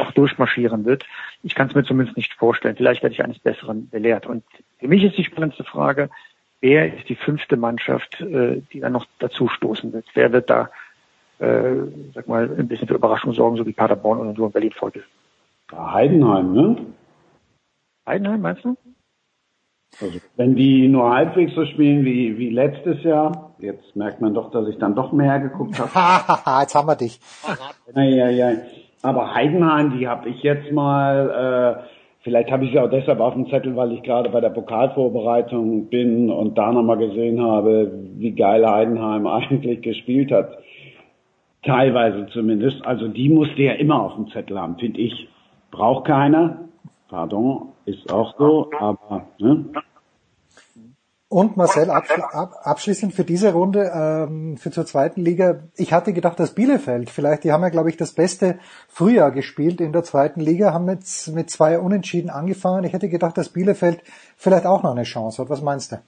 auch durchmarschieren wird. Ich kann es mir zumindest nicht vorstellen. Vielleicht werde ich eines Besseren belehrt. Und für mich ist die spannendste Frage, wer ist die fünfte Mannschaft, äh, die dann noch dazu stoßen wird? Wer wird da, äh, sag mal, ein bisschen für Überraschung sorgen, so wie Paderborn und Union Berlin folgt? Heidenheim, ne? Heidenheim, meinst du? Also, wenn die nur halbwegs so spielen wie, wie letztes Jahr, jetzt merkt man doch, dass ich dann doch mehr geguckt habe. Hahaha, jetzt haben wir dich. ja, ja, ja. Aber Heidenheim, die habe ich jetzt mal, äh, vielleicht habe ich sie auch deshalb auf dem Zettel, weil ich gerade bei der Pokalvorbereitung bin und da nochmal gesehen habe, wie geil Heidenheim eigentlich gespielt hat. Teilweise zumindest. Also die musste ja immer auf dem Zettel haben, finde ich. Braucht keiner. Pardon, ist auch so, aber ne? Und Marcel, abschli ab, abschließend für diese Runde, ähm, für zur zweiten Liga, ich hatte gedacht, dass Bielefeld, vielleicht, die haben ja, glaube ich, das beste Frühjahr gespielt in der zweiten Liga, haben jetzt mit zwei Unentschieden angefangen. Ich hätte gedacht, dass Bielefeld vielleicht auch noch eine Chance hat. Was meinst du?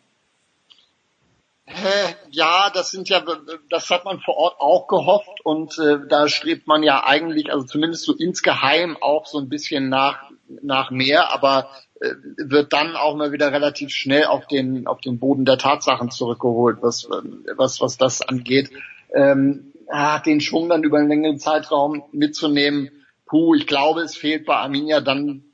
Ja, das sind ja, das hat man vor Ort auch gehofft und äh, da strebt man ja eigentlich, also zumindest so insgeheim auch so ein bisschen nach nach mehr, aber wird dann auch mal wieder relativ schnell auf den auf den Boden der Tatsachen zurückgeholt, was was was das angeht. Ähm, ah, den Schwung dann über einen längeren Zeitraum mitzunehmen, puh, ich glaube, es fehlt bei Arminia dann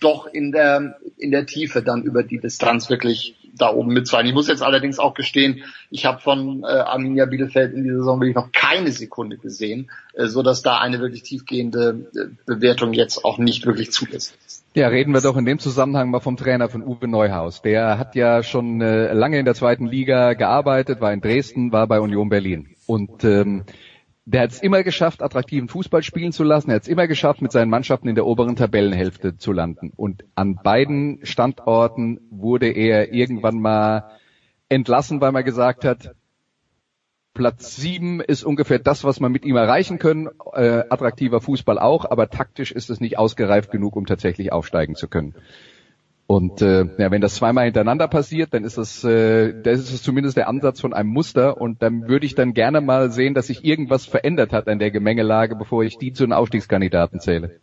doch in der in der Tiefe dann über die Distanz wirklich da oben mitzuhalten. Ich muss jetzt allerdings auch gestehen, ich habe von äh, Arminia Bielefeld in dieser Saison wirklich noch keine Sekunde gesehen, äh, so da eine wirklich tiefgehende äh, Bewertung jetzt auch nicht wirklich zulässig ist. Ja, reden wir doch in dem Zusammenhang mal vom Trainer von Uwe Neuhaus. Der hat ja schon äh, lange in der zweiten Liga gearbeitet, war in Dresden, war bei Union Berlin und ähm, der hat es immer geschafft, attraktiven Fußball spielen zu lassen. Er hat es immer geschafft, mit seinen Mannschaften in der oberen Tabellenhälfte zu landen. Und an beiden Standorten wurde er irgendwann mal entlassen, weil man gesagt hat, Platz sieben ist ungefähr das, was man mit ihm erreichen können. Äh, attraktiver Fußball auch, aber taktisch ist es nicht ausgereift genug, um tatsächlich aufsteigen zu können. Und äh, ja, wenn das zweimal hintereinander passiert, dann ist das, äh, das ist es zumindest der Ansatz von einem Muster. Und dann würde ich dann gerne mal sehen, dass sich irgendwas verändert hat an der Gemengelage, bevor ich die zu den Aufstiegskandidaten zähle.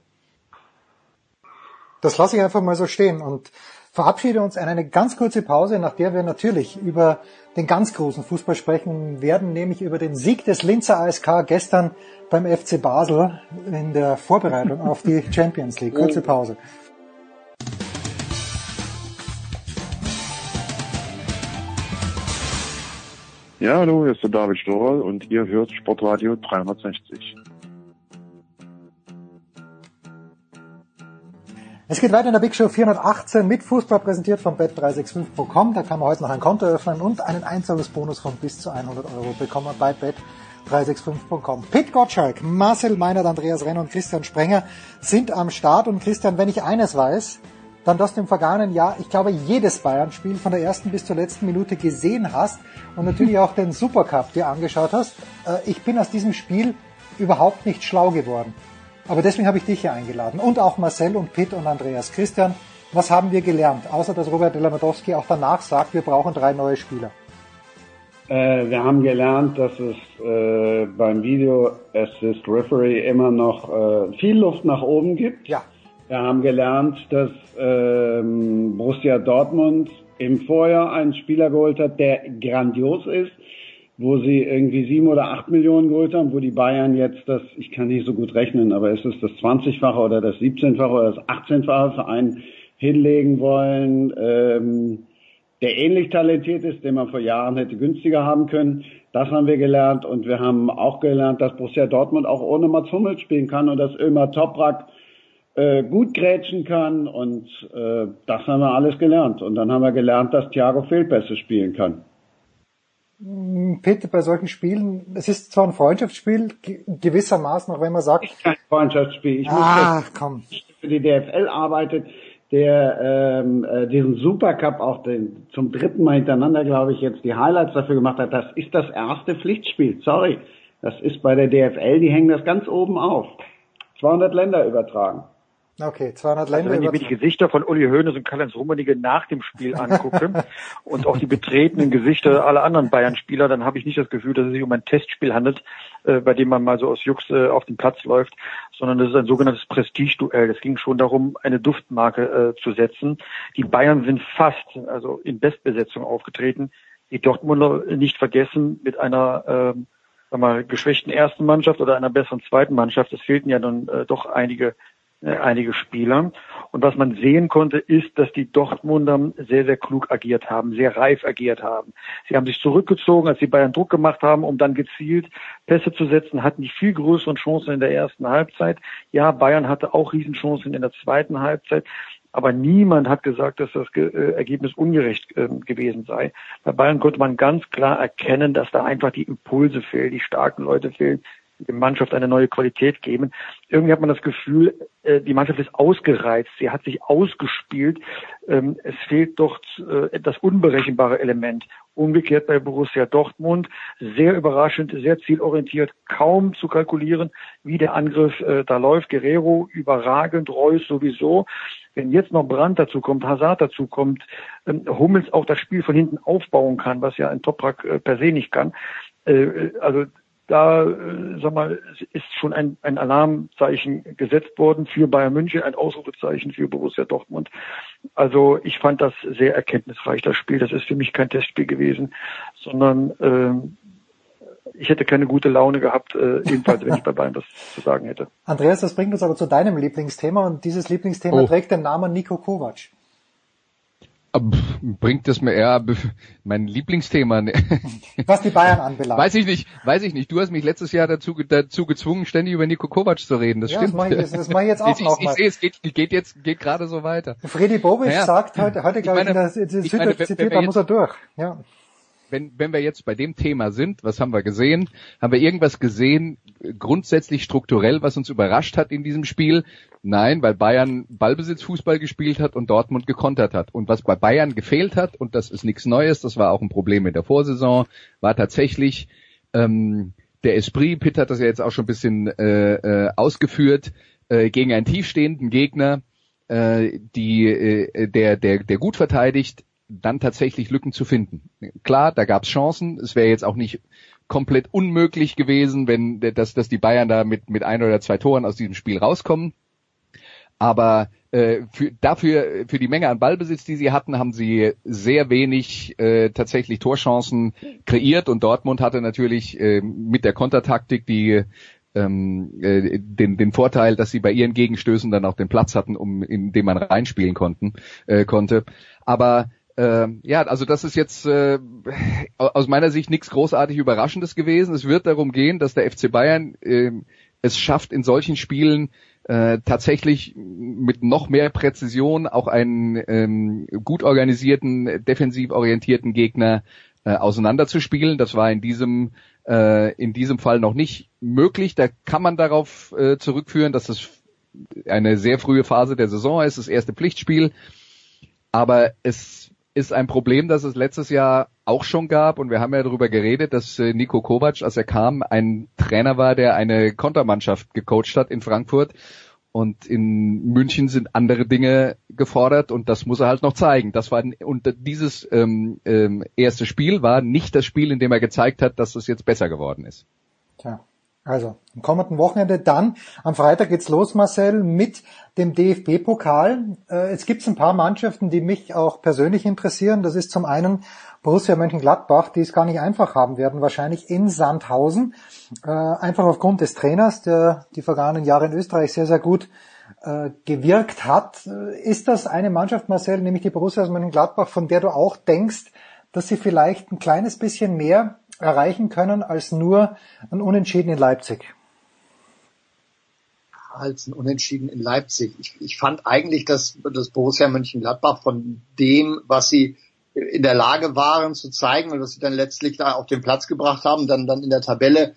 Das lasse ich einfach mal so stehen und verabschiede uns in eine ganz kurze Pause, nach der wir natürlich über den ganz großen Fußball sprechen werden, nämlich über den Sieg des Linzer ASK gestern beim FC Basel in der Vorbereitung auf die Champions League. Kurze Pause. Ja, hallo, hier ist der David Storl und ihr hört Sportradio 360. Es geht weiter in der Big Show 418 mit Fußball präsentiert von bet365.com. Da kann man heute noch ein Konto öffnen und einen Einzahlungsbonus von bis zu 100 Euro bekommen bei bet365.com. Pit Gottschalk, Marcel Meinert, Andreas Renner und Christian Sprenger sind am Start. Und Christian, wenn ich eines weiß, dann dass du im vergangenen Jahr, ich glaube, jedes Bayern-Spiel von der ersten bis zur letzten Minute gesehen hast und natürlich auch den Supercup dir angeschaut hast. Äh, ich bin aus diesem Spiel überhaupt nicht schlau geworden. Aber deswegen habe ich dich hier eingeladen. Und auch Marcel und Pitt und Andreas. Christian, was haben wir gelernt? Außer dass Robert Lewandowski auch danach sagt, wir brauchen drei neue Spieler. Äh, wir haben gelernt, dass es äh, beim Video Assist Referee immer noch äh, viel Luft nach oben gibt. Ja. Wir haben gelernt, dass ähm, Borussia Dortmund im Vorjahr einen Spieler geholt hat, der grandios ist, wo sie irgendwie sieben oder acht Millionen geholt haben, wo die Bayern jetzt das, ich kann nicht so gut rechnen, aber ist es das 20-fache oder das 17-fache oder das 18-fache für einen hinlegen wollen, ähm, der ähnlich talentiert ist, den man vor Jahren hätte günstiger haben können. Das haben wir gelernt und wir haben auch gelernt, dass Borussia Dortmund auch ohne Mats Hummels spielen kann und dass Ömer Toprak äh, gut grätschen kann und äh, das haben wir alles gelernt. Und dann haben wir gelernt, dass Thiago Fehlpässe spielen kann. Hm, Peter, bei solchen Spielen, es ist zwar ein Freundschaftsspiel, gewissermaßen, auch wenn man sagt. Kein Freundschaftsspiel. Ich ah, muss komm. für die DFL arbeitet, der ähm, äh, diesen Supercup auch den, zum dritten Mal hintereinander, glaube ich, jetzt die Highlights dafür gemacht hat. Das ist das erste Pflichtspiel. Sorry. Das ist bei der DFL, die hängen das ganz oben auf. 200 Länder übertragen. Okay, 200 Länder. Also wenn ich mir die Gesichter von Uli Hoeneß und Karl-Heinz Rummenigge nach dem Spiel angucke und auch die betretenen Gesichter aller anderen Bayern-Spieler, dann habe ich nicht das Gefühl, dass es sich um ein Testspiel handelt, äh, bei dem man mal so aus Jux äh, auf den Platz läuft, sondern das ist ein sogenanntes Prestigeduell. Es ging schon darum, eine Duftmarke äh, zu setzen. Die Bayern sind fast, also in Bestbesetzung aufgetreten. Die Dortmunder nicht vergessen mit einer äh, sag mal, geschwächten ersten Mannschaft oder einer besseren zweiten Mannschaft. Es fehlten ja dann äh, doch einige einige Spieler. Und was man sehen konnte, ist, dass die Dortmunder sehr, sehr klug agiert haben, sehr reif agiert haben. Sie haben sich zurückgezogen, als sie Bayern Druck gemacht haben, um dann gezielt Pässe zu setzen, hatten die viel größeren Chancen in der ersten Halbzeit. Ja, Bayern hatte auch Riesenchancen in der zweiten Halbzeit. Aber niemand hat gesagt, dass das äh, Ergebnis ungerecht ähm, gewesen sei. Bei Bayern konnte man ganz klar erkennen, dass da einfach die Impulse fehlen, die starken Leute fehlen, der Mannschaft eine neue Qualität geben. Irgendwie hat man das Gefühl, äh, die Mannschaft ist ausgereizt, sie hat sich ausgespielt. Ähm, es fehlt doch äh, das unberechenbare Element. Umgekehrt bei Borussia Dortmund, sehr überraschend, sehr zielorientiert, kaum zu kalkulieren, wie der Angriff äh, da läuft. Guerrero überragend, Reus sowieso. Wenn jetzt noch Brand dazu kommt, Hazard dazu kommt, ähm, Hummels auch das Spiel von hinten aufbauen kann, was ja ein Toprak per se nicht kann, also da, äh, sag mal, ist schon ein, ein Alarmzeichen gesetzt worden für Bayern München, ein Ausrufezeichen für Borussia Dortmund. Also ich fand das sehr erkenntnisreich, das Spiel. Das ist für mich kein Testspiel gewesen, sondern äh, ich hätte keine gute Laune gehabt, äh, jedenfalls, wenn ich bei Bayern was zu sagen hätte. Andreas, das bringt uns aber zu deinem Lieblingsthema und dieses Lieblingsthema oh. trägt den Namen Nico Kovac. Bringt es mir eher mein Lieblingsthema. Ne? Was die Bayern anbelangt. Weiß ich nicht, weiß ich nicht. Du hast mich letztes Jahr dazu, dazu gezwungen, ständig über Nico Kovac zu reden. Das ja, stimmt. Das mache ich, das mache ich jetzt auch ich, noch ich, sehe, es geht, geht jetzt, geht gerade so weiter. Freddy Bobic naja, sagt heute, heute glaube ich, in der Süddeutsche zitiert, da muss er durch. Ja wenn, wenn wir jetzt bei dem Thema sind, was haben wir gesehen? Haben wir irgendwas gesehen, grundsätzlich strukturell, was uns überrascht hat in diesem Spiel? Nein, weil Bayern Ballbesitzfußball gespielt hat und Dortmund gekontert hat. Und was bei Bayern gefehlt hat, und das ist nichts Neues, das war auch ein Problem in der Vorsaison, war tatsächlich ähm, der Esprit, Pitt hat das ja jetzt auch schon ein bisschen äh, äh, ausgeführt, äh, gegen einen tiefstehenden Gegner, äh, die, äh, der, der, der gut verteidigt, dann tatsächlich Lücken zu finden. Klar, da gab es Chancen. Es wäre jetzt auch nicht komplett unmöglich gewesen, wenn dass, dass die Bayern da mit, mit ein oder zwei Toren aus diesem Spiel rauskommen. Aber äh, für, dafür, für die Menge an Ballbesitz, die sie hatten, haben sie sehr wenig äh, tatsächlich Torchancen kreiert und Dortmund hatte natürlich äh, mit der Kontertaktik die ähm, äh, den, den Vorteil, dass sie bei ihren Gegenstößen dann auch den Platz hatten, um in dem man reinspielen konnten, äh, konnte. Aber äh, ja, also das ist jetzt äh, aus meiner Sicht nichts großartig Überraschendes gewesen. Es wird darum gehen, dass der FC Bayern äh, es schafft, in solchen Spielen äh, tatsächlich mit noch mehr Präzision auch einen ähm, gut organisierten, defensiv orientierten Gegner äh, auseinanderzuspielen. Das war in diesem äh, in diesem Fall noch nicht möglich. Da kann man darauf äh, zurückführen, dass es eine sehr frühe Phase der Saison ist, das erste Pflichtspiel. Aber es ist ein Problem, das es letztes Jahr auch schon gab und wir haben ja darüber geredet, dass äh, Nico Kovac, als er kam, ein Trainer war, der eine Kontermannschaft gecoacht hat in Frankfurt und in München sind andere Dinge gefordert und das muss er halt noch zeigen. Das war und dieses ähm, ähm, erste Spiel war nicht das Spiel, in dem er gezeigt hat, dass es jetzt besser geworden ist. Tja. Also, am kommenden Wochenende dann, am Freitag geht's los, Marcel, mit dem DFB-Pokal. Äh, jetzt gibt's ein paar Mannschaften, die mich auch persönlich interessieren. Das ist zum einen Borussia Mönchengladbach, die es gar nicht einfach haben werden, wahrscheinlich in Sandhausen. Äh, einfach aufgrund des Trainers, der die vergangenen Jahre in Österreich sehr, sehr gut äh, gewirkt hat. Ist das eine Mannschaft, Marcel, nämlich die Borussia Mönchengladbach, von der du auch denkst, dass sie vielleicht ein kleines bisschen mehr erreichen können als nur ein Unentschieden in Leipzig? Als ein Unentschieden in Leipzig. Ich, ich fand eigentlich, dass das Borussia Mönchengladbach von dem, was sie in der Lage waren zu zeigen und was sie dann letztlich da auf den Platz gebracht haben, dann, dann in der Tabelle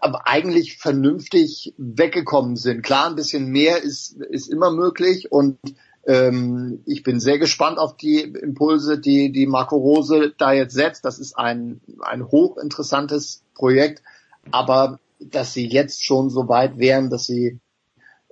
aber eigentlich vernünftig weggekommen sind. Klar, ein bisschen mehr ist, ist immer möglich und ähm, ich bin sehr gespannt auf die Impulse, die, die Marco Rose da jetzt setzt. Das ist ein, ein hochinteressantes Projekt, aber dass sie jetzt schon so weit wären, dass sie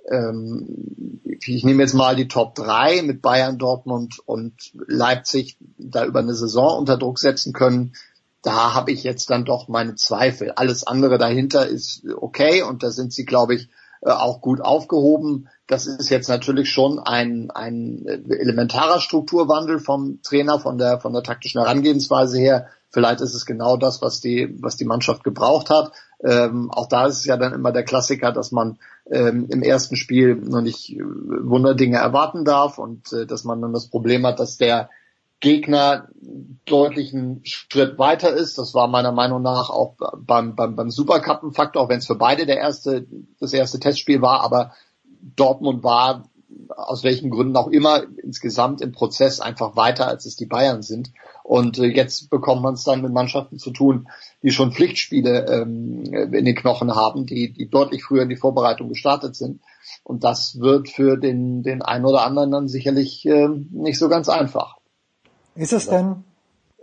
ähm, ich nehme jetzt mal die Top 3 mit Bayern, Dortmund und Leipzig da über eine Saison unter Druck setzen können, da habe ich jetzt dann doch meine Zweifel. Alles andere dahinter ist okay und da sind sie, glaube ich, äh, auch gut aufgehoben. Das ist jetzt natürlich schon ein, ein elementarer Strukturwandel vom Trainer, von der, von der taktischen Herangehensweise her. Vielleicht ist es genau das, was die, was die Mannschaft gebraucht hat. Ähm, auch da ist es ja dann immer der Klassiker, dass man ähm, im ersten Spiel noch nicht äh, Wunderdinge erwarten darf und äh, dass man dann das Problem hat, dass der Gegner deutlich einen Schritt weiter ist. Das war meiner Meinung nach auch beim, beim, beim Supercup ein Faktor, auch wenn es für beide der erste, das erste Testspiel war, aber Dortmund war aus welchen Gründen auch immer insgesamt im Prozess einfach weiter, als es die Bayern sind. Und äh, jetzt bekommt man es dann mit Mannschaften zu tun, die schon Pflichtspiele ähm, in den Knochen haben, die, die deutlich früher in die Vorbereitung gestartet sind. Und das wird für den, den einen oder anderen dann sicherlich äh, nicht so ganz einfach. Ist es denn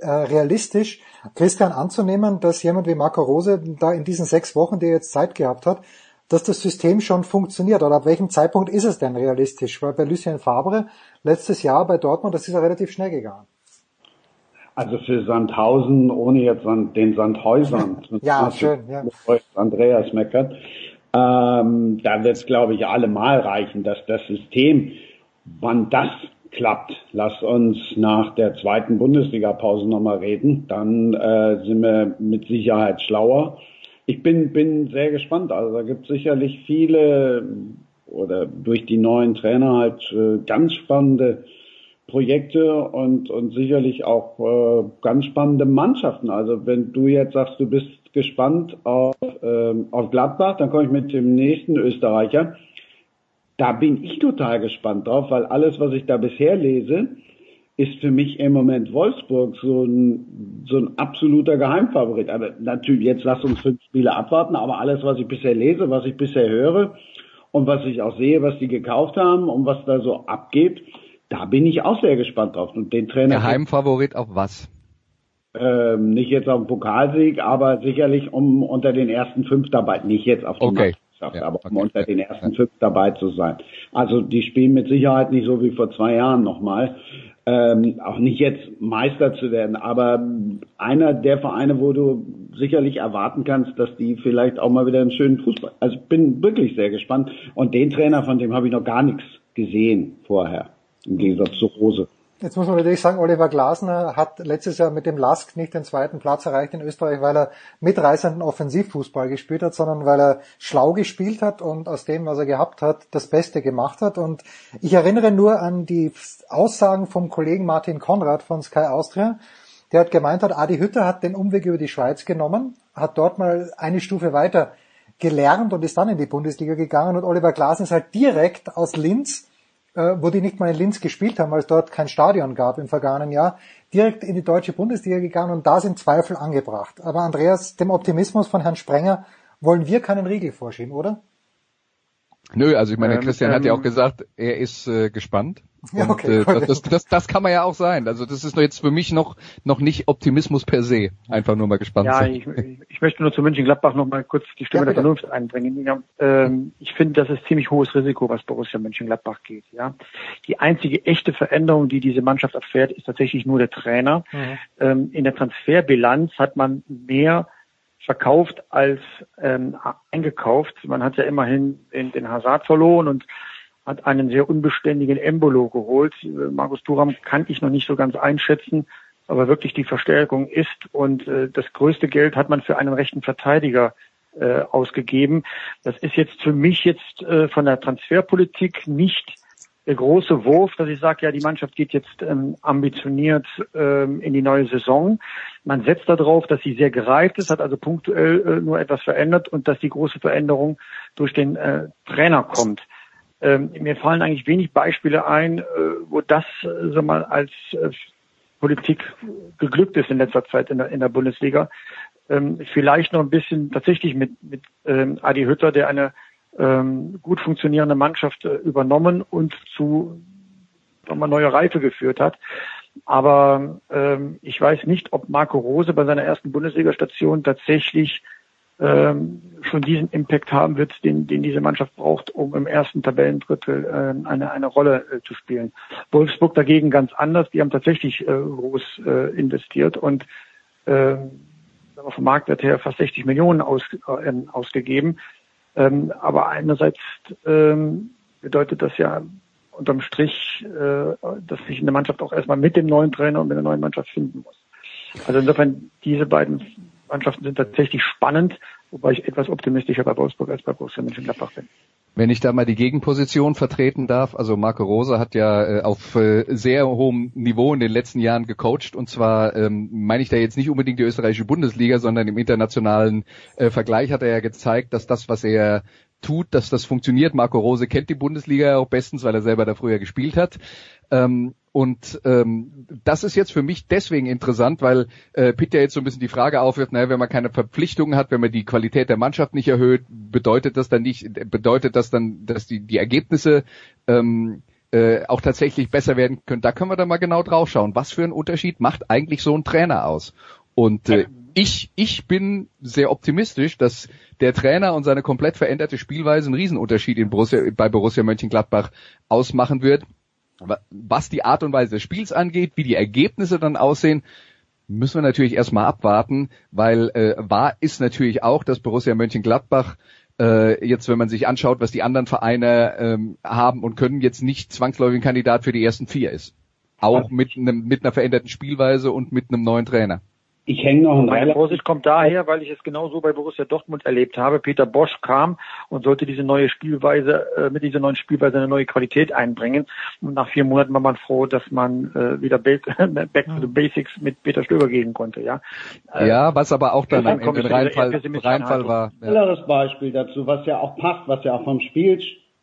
äh, realistisch, Christian anzunehmen, dass jemand wie Marco Rose da in diesen sechs Wochen, die er jetzt Zeit gehabt hat, dass das System schon funktioniert? Oder ab welchem Zeitpunkt ist es denn realistisch? Weil bei Lucien Fabre letztes Jahr bei Dortmund, das ist ja relativ schnell gegangen. Also für Sandhausen, ohne jetzt an den Sandhäusern, ja, schön, ja. Andreas meckert, ähm, da wird es, glaube ich, allemal reichen, dass das System, wann das klappt, lass uns nach der zweiten Bundesliga-Pause nochmal reden, dann äh, sind wir mit Sicherheit schlauer. Ich bin, bin sehr gespannt. Also da gibt es sicherlich viele oder durch die neuen Trainer halt äh, ganz spannende Projekte und, und sicherlich auch äh, ganz spannende Mannschaften. Also wenn du jetzt sagst, du bist gespannt auf, ähm, auf Gladbach, dann komme ich mit dem nächsten Österreicher. Da bin ich total gespannt drauf, weil alles, was ich da bisher lese, ist für mich im Moment Wolfsburg so ein, so ein absoluter Geheimfavorit. Aber natürlich, jetzt lass uns fünf Spiele abwarten, aber alles, was ich bisher lese, was ich bisher höre und was ich auch sehe, was die gekauft haben und was da so abgeht, da bin ich auch sehr gespannt drauf. Und den Trainer. Geheimfavorit auf was? Ähm, nicht jetzt auf den Pokalsieg, aber sicherlich um unter den ersten fünf dabei, nicht jetzt auf die okay. Meisterschaft, ja, aber um okay. unter den ersten fünf dabei zu sein. Also die spielen mit Sicherheit nicht so wie vor zwei Jahren nochmal ähm, auch nicht jetzt Meister zu werden, aber einer der Vereine, wo du sicherlich erwarten kannst, dass die vielleicht auch mal wieder einen schönen Fußball. Also ich bin wirklich sehr gespannt. Und den Trainer, von dem habe ich noch gar nichts gesehen vorher, im Gegensatz zu Rose. Jetzt muss man natürlich sagen, Oliver Glasner hat letztes Jahr mit dem Lask nicht den zweiten Platz erreicht in Österreich, weil er mitreißenden Offensivfußball gespielt hat, sondern weil er schlau gespielt hat und aus dem, was er gehabt hat, das Beste gemacht hat. Und ich erinnere nur an die Aussagen vom Kollegen Martin Konrad von Sky Austria, der hat gemeint hat, Adi Hütter hat den Umweg über die Schweiz genommen, hat dort mal eine Stufe weiter gelernt und ist dann in die Bundesliga gegangen und Oliver Glasner ist halt direkt aus Linz äh, wo die nicht mal in Linz gespielt haben, weil es dort kein Stadion gab im vergangenen Jahr, direkt in die deutsche Bundesliga gegangen und da sind Zweifel angebracht. Aber Andreas, dem Optimismus von Herrn Sprenger wollen wir keinen Riegel vorschieben, oder? Nö, also ich meine, ähm, Christian ähm, hat ja auch ähm, gesagt, er ist äh, gespannt. Ja, und, okay, äh, das, das, das, kann man ja auch sein. Also das ist jetzt für mich noch noch nicht Optimismus per se. Einfach nur mal gespannt ja, sein. Ich, ich möchte nur zu Mönchengladbach noch mal kurz die Stimme ja, der Vernunft einbringen. Ja, ähm, ich finde, das ist ziemlich hohes Risiko, was Borussia Mönchengladbach geht. Ja, Die einzige echte Veränderung, die diese Mannschaft erfährt, ist tatsächlich nur der Trainer. Mhm. Ähm, in der Transferbilanz hat man mehr verkauft als ähm, eingekauft. Man hat ja immerhin den, den Hazard verloren und hat einen sehr unbeständigen Embolo geholt. Markus Thuram kann ich noch nicht so ganz einschätzen, aber wirklich die Verstärkung ist und äh, das größte Geld hat man für einen rechten Verteidiger äh, ausgegeben. Das ist jetzt für mich jetzt äh, von der Transferpolitik nicht der große Wurf, dass ich sage, ja, die Mannschaft geht jetzt ähm, ambitioniert ähm, in die neue Saison. Man setzt darauf, dass sie sehr gereift ist, hat also punktuell äh, nur etwas verändert und dass die große Veränderung durch den äh, Trainer kommt. Ähm, mir fallen eigentlich wenig Beispiele ein, äh, wo das äh, so mal als äh, Politik geglückt ist in letzter Zeit in der, in der Bundesliga. Ähm, vielleicht noch ein bisschen tatsächlich mit, mit ähm, Adi Hütter, der eine ähm, gut funktionierende Mannschaft äh, übernommen und zu nochmal neue Reife geführt hat. Aber ähm, ich weiß nicht, ob Marco Rose bei seiner ersten Bundesliga-Station tatsächlich ähm, schon diesen Impact haben wird, den, den diese Mannschaft braucht, um im ersten Tabellendrittel äh, eine, eine Rolle äh, zu spielen. Wolfsburg dagegen ganz anders, die haben tatsächlich äh, groß äh, investiert und äh, vom Marktwert her fast 60 Millionen aus, äh, ausgegeben. Ähm, aber einerseits ähm, bedeutet das ja unterm Strich, äh, dass sich eine Mannschaft auch erstmal mit dem neuen Trainer und mit der neuen Mannschaft finden muss. Also insofern, diese beiden Mannschaften sind tatsächlich spannend, wobei ich etwas optimistischer bei Wolfsburg als bei Borussia Mönchengladbach bin. Wenn ich da mal die Gegenposition vertreten darf, also Marco Rose hat ja äh, auf äh, sehr hohem Niveau in den letzten Jahren gecoacht und zwar ähm, meine ich da jetzt nicht unbedingt die österreichische Bundesliga, sondern im internationalen äh, Vergleich hat er ja gezeigt, dass das, was er tut, dass das funktioniert. Marco Rose kennt die Bundesliga auch bestens, weil er selber da früher gespielt hat. Ähm, und ähm, das ist jetzt für mich deswegen interessant, weil äh, Pitt ja jetzt so ein bisschen die Frage aufwirft, naja, wenn man keine Verpflichtungen hat, wenn man die Qualität der Mannschaft nicht erhöht, bedeutet das dann nicht, bedeutet das dann, dass die, die Ergebnisse ähm, äh, auch tatsächlich besser werden können. Da können wir dann mal genau drauf schauen. Was für einen Unterschied macht eigentlich so ein Trainer aus? Und äh, ich, ich bin sehr optimistisch, dass der Trainer und seine komplett veränderte Spielweise einen Riesenunterschied in Borussia, bei Borussia Mönchengladbach ausmachen wird was die Art und Weise des Spiels angeht, wie die Ergebnisse dann aussehen, müssen wir natürlich erstmal abwarten, weil äh, wahr ist natürlich auch, dass Borussia Mönchengladbach äh, jetzt, wenn man sich anschaut, was die anderen Vereine ähm, haben und können, jetzt nicht zwangsläufig ein Kandidat für die ersten vier ist. Auch mit, einem, mit einer veränderten Spielweise und mit einem neuen Trainer. Ich hänge noch ein Meine Vorsicht kommt daher, weil ich es genauso bei Borussia Dortmund erlebt habe. Peter Bosch kam und sollte diese neue Spielweise, äh, mit dieser neuen Spielweise eine neue Qualität einbringen. Und nach vier Monaten war man froh, dass man äh, wieder back, to the basics mit Peter Stöber gehen konnte. Ja, äh, ja was aber auch dann am Ende Reinfall, Reinfall war. Ein anderes Beispiel dazu, was ja auch passt, was ja auch vom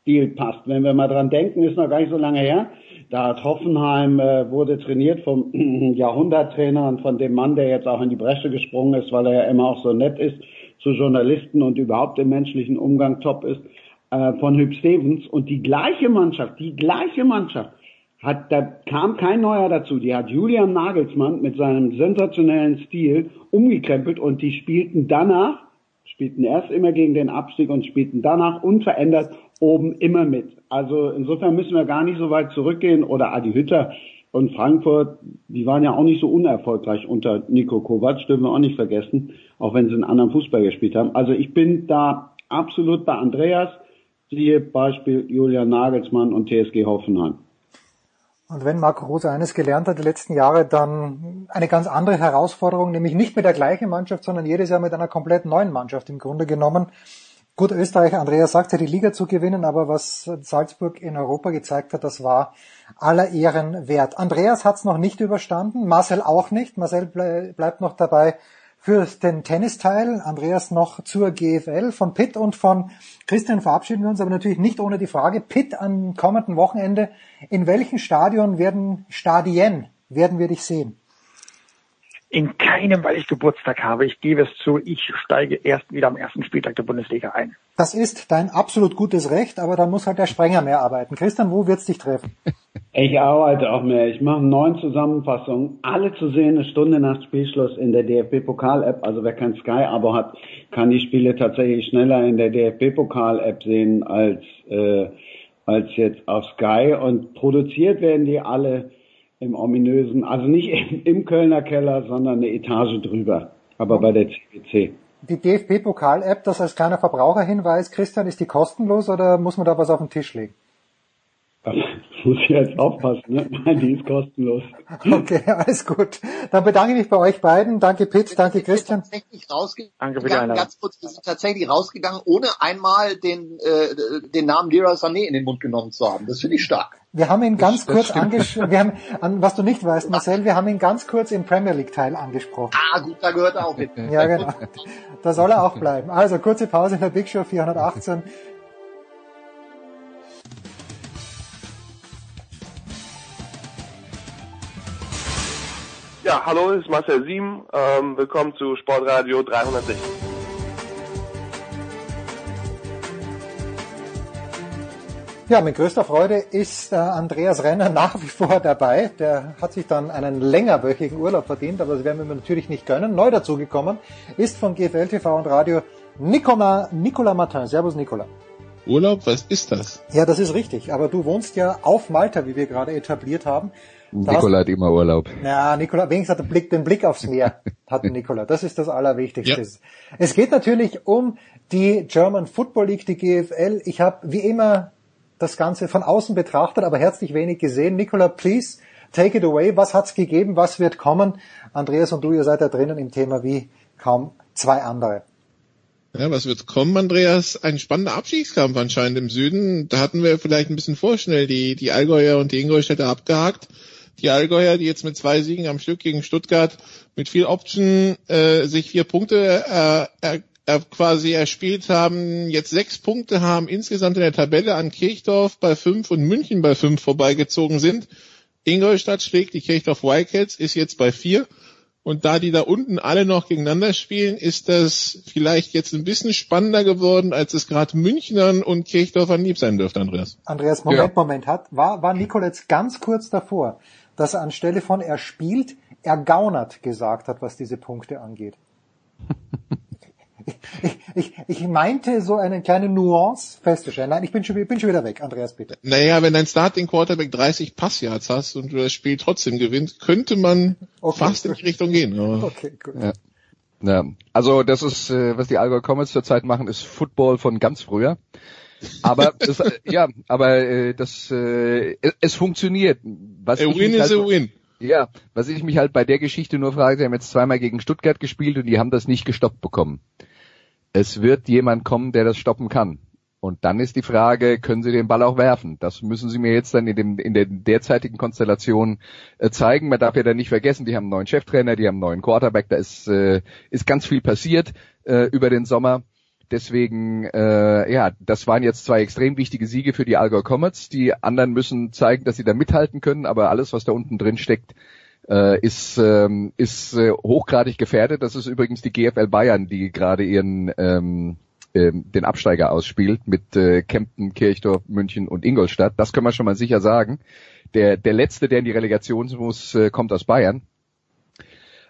Spielstil passt. Wenn wir mal dran denken, ist noch gar nicht so lange her da hat Hoffenheim äh, wurde trainiert vom Jahrhunderttrainer und von dem Mann, der jetzt auch in die Bresche gesprungen ist, weil er ja immer auch so nett ist zu Journalisten und überhaupt im menschlichen Umgang top ist, äh, von Hüb Stevens. Und die gleiche Mannschaft, die gleiche Mannschaft, hat, da kam kein neuer dazu. Die hat Julian Nagelsmann mit seinem sensationellen Stil umgekrempelt und die spielten danach, spielten erst immer gegen den Abstieg und spielten danach unverändert oben immer mit. Also insofern müssen wir gar nicht so weit zurückgehen. Oder Adi Hütter und Frankfurt, die waren ja auch nicht so unerfolgreich unter Nico Kovac, dürfen wir auch nicht vergessen, auch wenn sie einen anderen Fußball gespielt haben. Also ich bin da absolut bei Andreas, siehe Beispiel Julian Nagelsmann und TSG Hoffenheim. Und wenn Marco Rose eines gelernt hat die letzten Jahre, dann eine ganz andere Herausforderung, nämlich nicht mit der gleichen Mannschaft, sondern jedes Jahr mit einer komplett neuen Mannschaft im Grunde genommen. Gut, Österreich, Andreas sagt ja, die Liga zu gewinnen, aber was Salzburg in Europa gezeigt hat, das war aller Ehren wert. Andreas hat es noch nicht überstanden, Marcel auch nicht. Marcel bleibt noch dabei für den Tennisteil, Andreas noch zur GFL. Von Pitt und von Christian verabschieden wir uns, aber natürlich nicht ohne die Frage, Pitt am kommenden Wochenende, in welchem Stadion werden, Stadien werden wir dich sehen? In keinem, weil ich Geburtstag habe. Ich gebe es zu, ich steige erst wieder am ersten Spieltag der Bundesliga ein. Das ist dein absolut gutes Recht, aber da muss halt der Sprenger mehr arbeiten. Christian, wo wird's dich treffen? Ich arbeite auch mehr. Ich mache neun Zusammenfassungen. Alle zu sehen eine Stunde nach Spielschluss in der DFB-Pokal-App. Also wer kein Sky-Abo hat, kann die Spiele tatsächlich schneller in der DFB-Pokal-App sehen als, äh, als jetzt auf Sky. Und produziert werden die alle im ominösen, also nicht im, im Kölner Keller, sondern eine Etage drüber, aber bei der CGC. Die DFB-Pokal-App, das als kleiner Verbraucherhinweis, Christian, ist die kostenlos oder muss man da was auf den Tisch legen? Muss ich jetzt aufpassen, ne? Nein, die ist kostenlos. Okay, alles gut. Dann bedanke ich mich bei euch beiden. Danke Pitt, danke Christian. Tatsächlich rausgegangen, danke für die ganz kurz, wir sind tatsächlich rausgegangen, ohne einmal den, äh, den Namen Lira Sané in den Mund genommen zu haben. Das finde ich stark. Wir haben ihn ganz das, kurz angesprochen, wir haben, an, was du nicht weißt, Marcel, wir haben ihn ganz kurz im Premier League Teil angesprochen. Ah, gut, da gehört er auch hin. ja, genau. Da soll er auch bleiben. Also, kurze Pause in der Big Show 418. Ja, hallo, ist Marcel Sieben. Ähm, willkommen zu Sportradio 360. Ja, mit größter Freude ist äh, Andreas Renner nach wie vor dabei. Der hat sich dann einen längerwöchigen Urlaub verdient, aber das werden wir natürlich nicht gönnen. Neu dazugekommen ist von GFL TV und Radio Nicola, Nicola Martin. Servus Nicola. Urlaub, was ist das? Ja, das ist richtig. Aber du wohnst ja auf Malta, wie wir gerade etabliert haben. Nikola hat immer Urlaub. Ja, Nikola, wenigstens hat den Blick, den Blick aufs Meer, hat Nikola. Das ist das Allerwichtigste. Ja. Es geht natürlich um die German Football League, die GFL. Ich habe wie immer das Ganze von außen betrachtet, aber herzlich wenig gesehen. Nikola, please take it away. Was hat's gegeben? Was wird kommen? Andreas und du, ihr seid da drinnen im Thema wie kaum zwei andere. Ja, was wird kommen, Andreas? Ein spannender Abstiegskampf anscheinend im Süden. Da hatten wir vielleicht ein bisschen vorschnell die, die Allgäuer und die Ingolstädter abgehakt. Die Allgäuer, die jetzt mit zwei Siegen am Stück gegen Stuttgart mit viel Option äh, sich vier Punkte äh, er, er quasi erspielt haben, jetzt sechs Punkte haben insgesamt in der Tabelle an Kirchdorf bei fünf und München bei fünf vorbeigezogen sind. Ingolstadt schlägt die Kirchdorf Wildcats, ist jetzt bei vier. Und da die da unten alle noch gegeneinander spielen, ist das vielleicht jetzt ein bisschen spannender geworden, als es gerade Münchnern und Kirchdorfern lieb sein dürfte, Andreas. Andreas, Moment, ja. Moment, hat, war, war Nikolitz ganz kurz davor, dass er anstelle von er spielt, er gaunert gesagt hat, was diese Punkte angeht. ich, ich, ich meinte so eine kleine Nuance festzustellen. Nein, ich bin schon, ich bin schon wieder weg. Andreas, bitte. Naja, wenn dein Starting Quarterback 30 Passyards hast und du das Spiel trotzdem gewinnst, könnte man okay, fast in die Richtung gehen. Aber okay, gut. Ja. Ja, also das ist, äh, was die Allgäu Comets zurzeit machen, ist Football von ganz früher. Aber das, ja, aber äh, das äh, es funktioniert. Was a win is halt, a win. Ja, was ich mich halt bei der Geschichte nur frage, sie haben jetzt zweimal gegen Stuttgart gespielt und die haben das nicht gestoppt bekommen es wird jemand kommen, der das stoppen kann. Und dann ist die Frage, können Sie den Ball auch werfen? Das müssen Sie mir jetzt dann in, dem, in der derzeitigen Konstellation äh, zeigen. Man darf ja dann nicht vergessen, die haben einen neuen Cheftrainer, die haben einen neuen Quarterback, da ist, äh, ist ganz viel passiert äh, über den Sommer. Deswegen, äh, ja, das waren jetzt zwei extrem wichtige Siege für die Allgäu Comets. Die anderen müssen zeigen, dass sie da mithalten können, aber alles, was da unten drin steckt, äh, ist, ähm, ist äh, hochgradig gefährdet. Das ist übrigens die GFL Bayern, die gerade ihren ähm, ähm, den Absteiger ausspielt mit äh, Kempten, Kirchdorf, München und Ingolstadt. Das können wir schon mal sicher sagen. Der, der letzte, der in die Relegation muss, äh, kommt aus Bayern.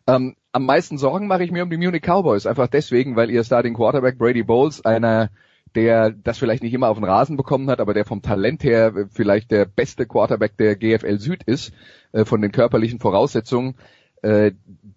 Ähm, am meisten Sorgen mache ich mir um die Munich Cowboys, einfach deswegen, weil ihr Starting Quarterback Brady Bowles einer der das vielleicht nicht immer auf den Rasen bekommen hat, aber der vom Talent her vielleicht der beste Quarterback der GFL Süd ist, äh, von den körperlichen Voraussetzungen, äh,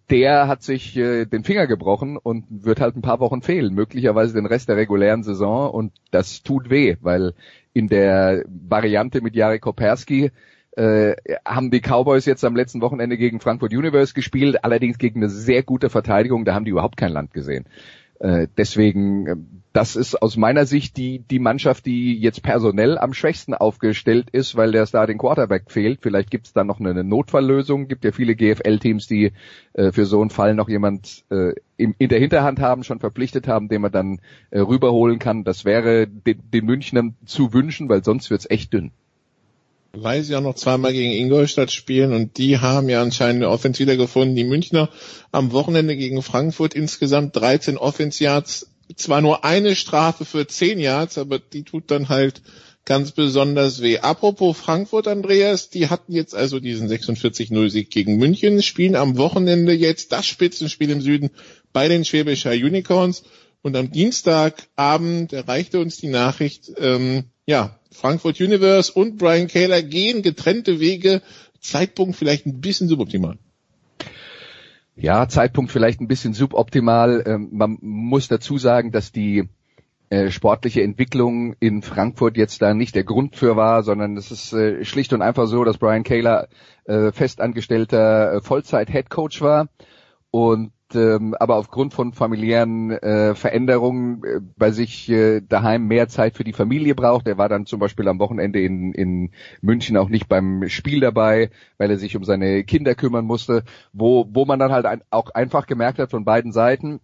der hat sich äh, den Finger gebrochen und wird halt ein paar Wochen fehlen, möglicherweise den Rest der regulären Saison und das tut weh, weil in der Variante mit Jarek Koperski äh, haben die Cowboys jetzt am letzten Wochenende gegen Frankfurt Universe gespielt, allerdings gegen eine sehr gute Verteidigung, da haben die überhaupt kein Land gesehen. Äh, deswegen, äh, das ist aus meiner Sicht die, die Mannschaft, die jetzt personell am schwächsten aufgestellt ist, weil der Starting Quarterback fehlt. Vielleicht gibt es da noch eine Notfalllösung. Gibt ja viele GFL-Teams, die äh, für so einen Fall noch jemand äh, im, in der Hinterhand haben, schon verpflichtet haben, den man dann äh, rüberholen kann. Das wäre den, den Münchnern zu wünschen, weil sonst wird's echt dünn weil sie auch noch zweimal gegen Ingolstadt spielen und die haben ja anscheinend eine Offense wiedergefunden. Die Münchner am Wochenende gegen Frankfurt insgesamt 13 Offense Yards, zwar nur eine Strafe für 10 Yards, aber die tut dann halt ganz besonders weh. Apropos Frankfurt, Andreas, die hatten jetzt also diesen 46-0-Sieg gegen München, spielen am Wochenende jetzt das Spitzenspiel im Süden bei den Schwäbischer Unicorns und am Dienstagabend erreichte uns die Nachricht, ähm, ja, Frankfurt Universe und Brian Kaler gehen getrennte Wege. Zeitpunkt vielleicht ein bisschen suboptimal. Ja, Zeitpunkt vielleicht ein bisschen suboptimal. Ähm, man muss dazu sagen, dass die äh, sportliche Entwicklung in Frankfurt jetzt da nicht der Grund für war, sondern es ist äh, schlicht und einfach so, dass Brian Kaler äh, festangestellter Vollzeit-Headcoach war und ähm, aber aufgrund von familiären äh, Veränderungen äh, bei sich äh, daheim mehr Zeit für die Familie braucht. Er war dann zum Beispiel am Wochenende in, in München auch nicht beim Spiel dabei, weil er sich um seine Kinder kümmern musste, wo, wo man dann halt ein, auch einfach gemerkt hat von beiden Seiten,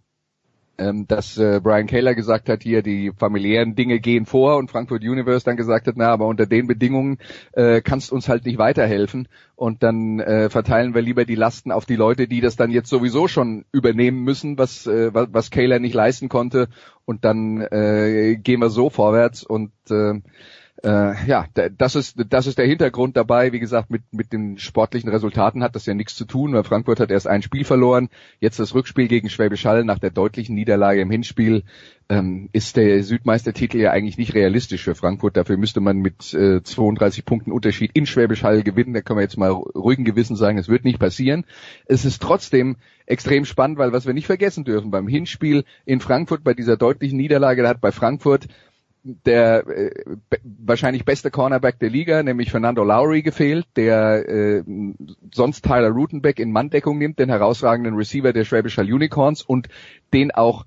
ähm, dass äh, Brian Kaler gesagt hat, hier die familiären Dinge gehen vor und Frankfurt Universe dann gesagt hat, na, aber unter den Bedingungen äh, kannst uns halt nicht weiterhelfen. Und dann äh, verteilen wir lieber die Lasten auf die Leute, die das dann jetzt sowieso schon übernehmen müssen, was äh, was, was nicht leisten konnte. Und dann äh, gehen wir so vorwärts und äh, äh, ja, das ist, das ist der Hintergrund dabei. Wie gesagt, mit, mit den sportlichen Resultaten hat das ja nichts zu tun, weil Frankfurt hat erst ein Spiel verloren. Jetzt das Rückspiel gegen Schwäbisch Hall nach der deutlichen Niederlage im Hinspiel ähm, ist der Südmeistertitel ja eigentlich nicht realistisch für Frankfurt. Dafür müsste man mit äh, 32 Punkten Unterschied in Schwäbisch Hall gewinnen. Da können wir jetzt mal ruhigen Gewissen sagen, es wird nicht passieren. Es ist trotzdem extrem spannend, weil was wir nicht vergessen dürfen, beim Hinspiel in Frankfurt, bei dieser deutlichen Niederlage, da hat bei Frankfurt der äh, wahrscheinlich beste Cornerback der Liga, nämlich Fernando Lowry gefehlt, der äh, sonst Tyler Rutenbeck in Manndeckung nimmt, den herausragenden Receiver der Schwäbisch Hall Unicorns und den auch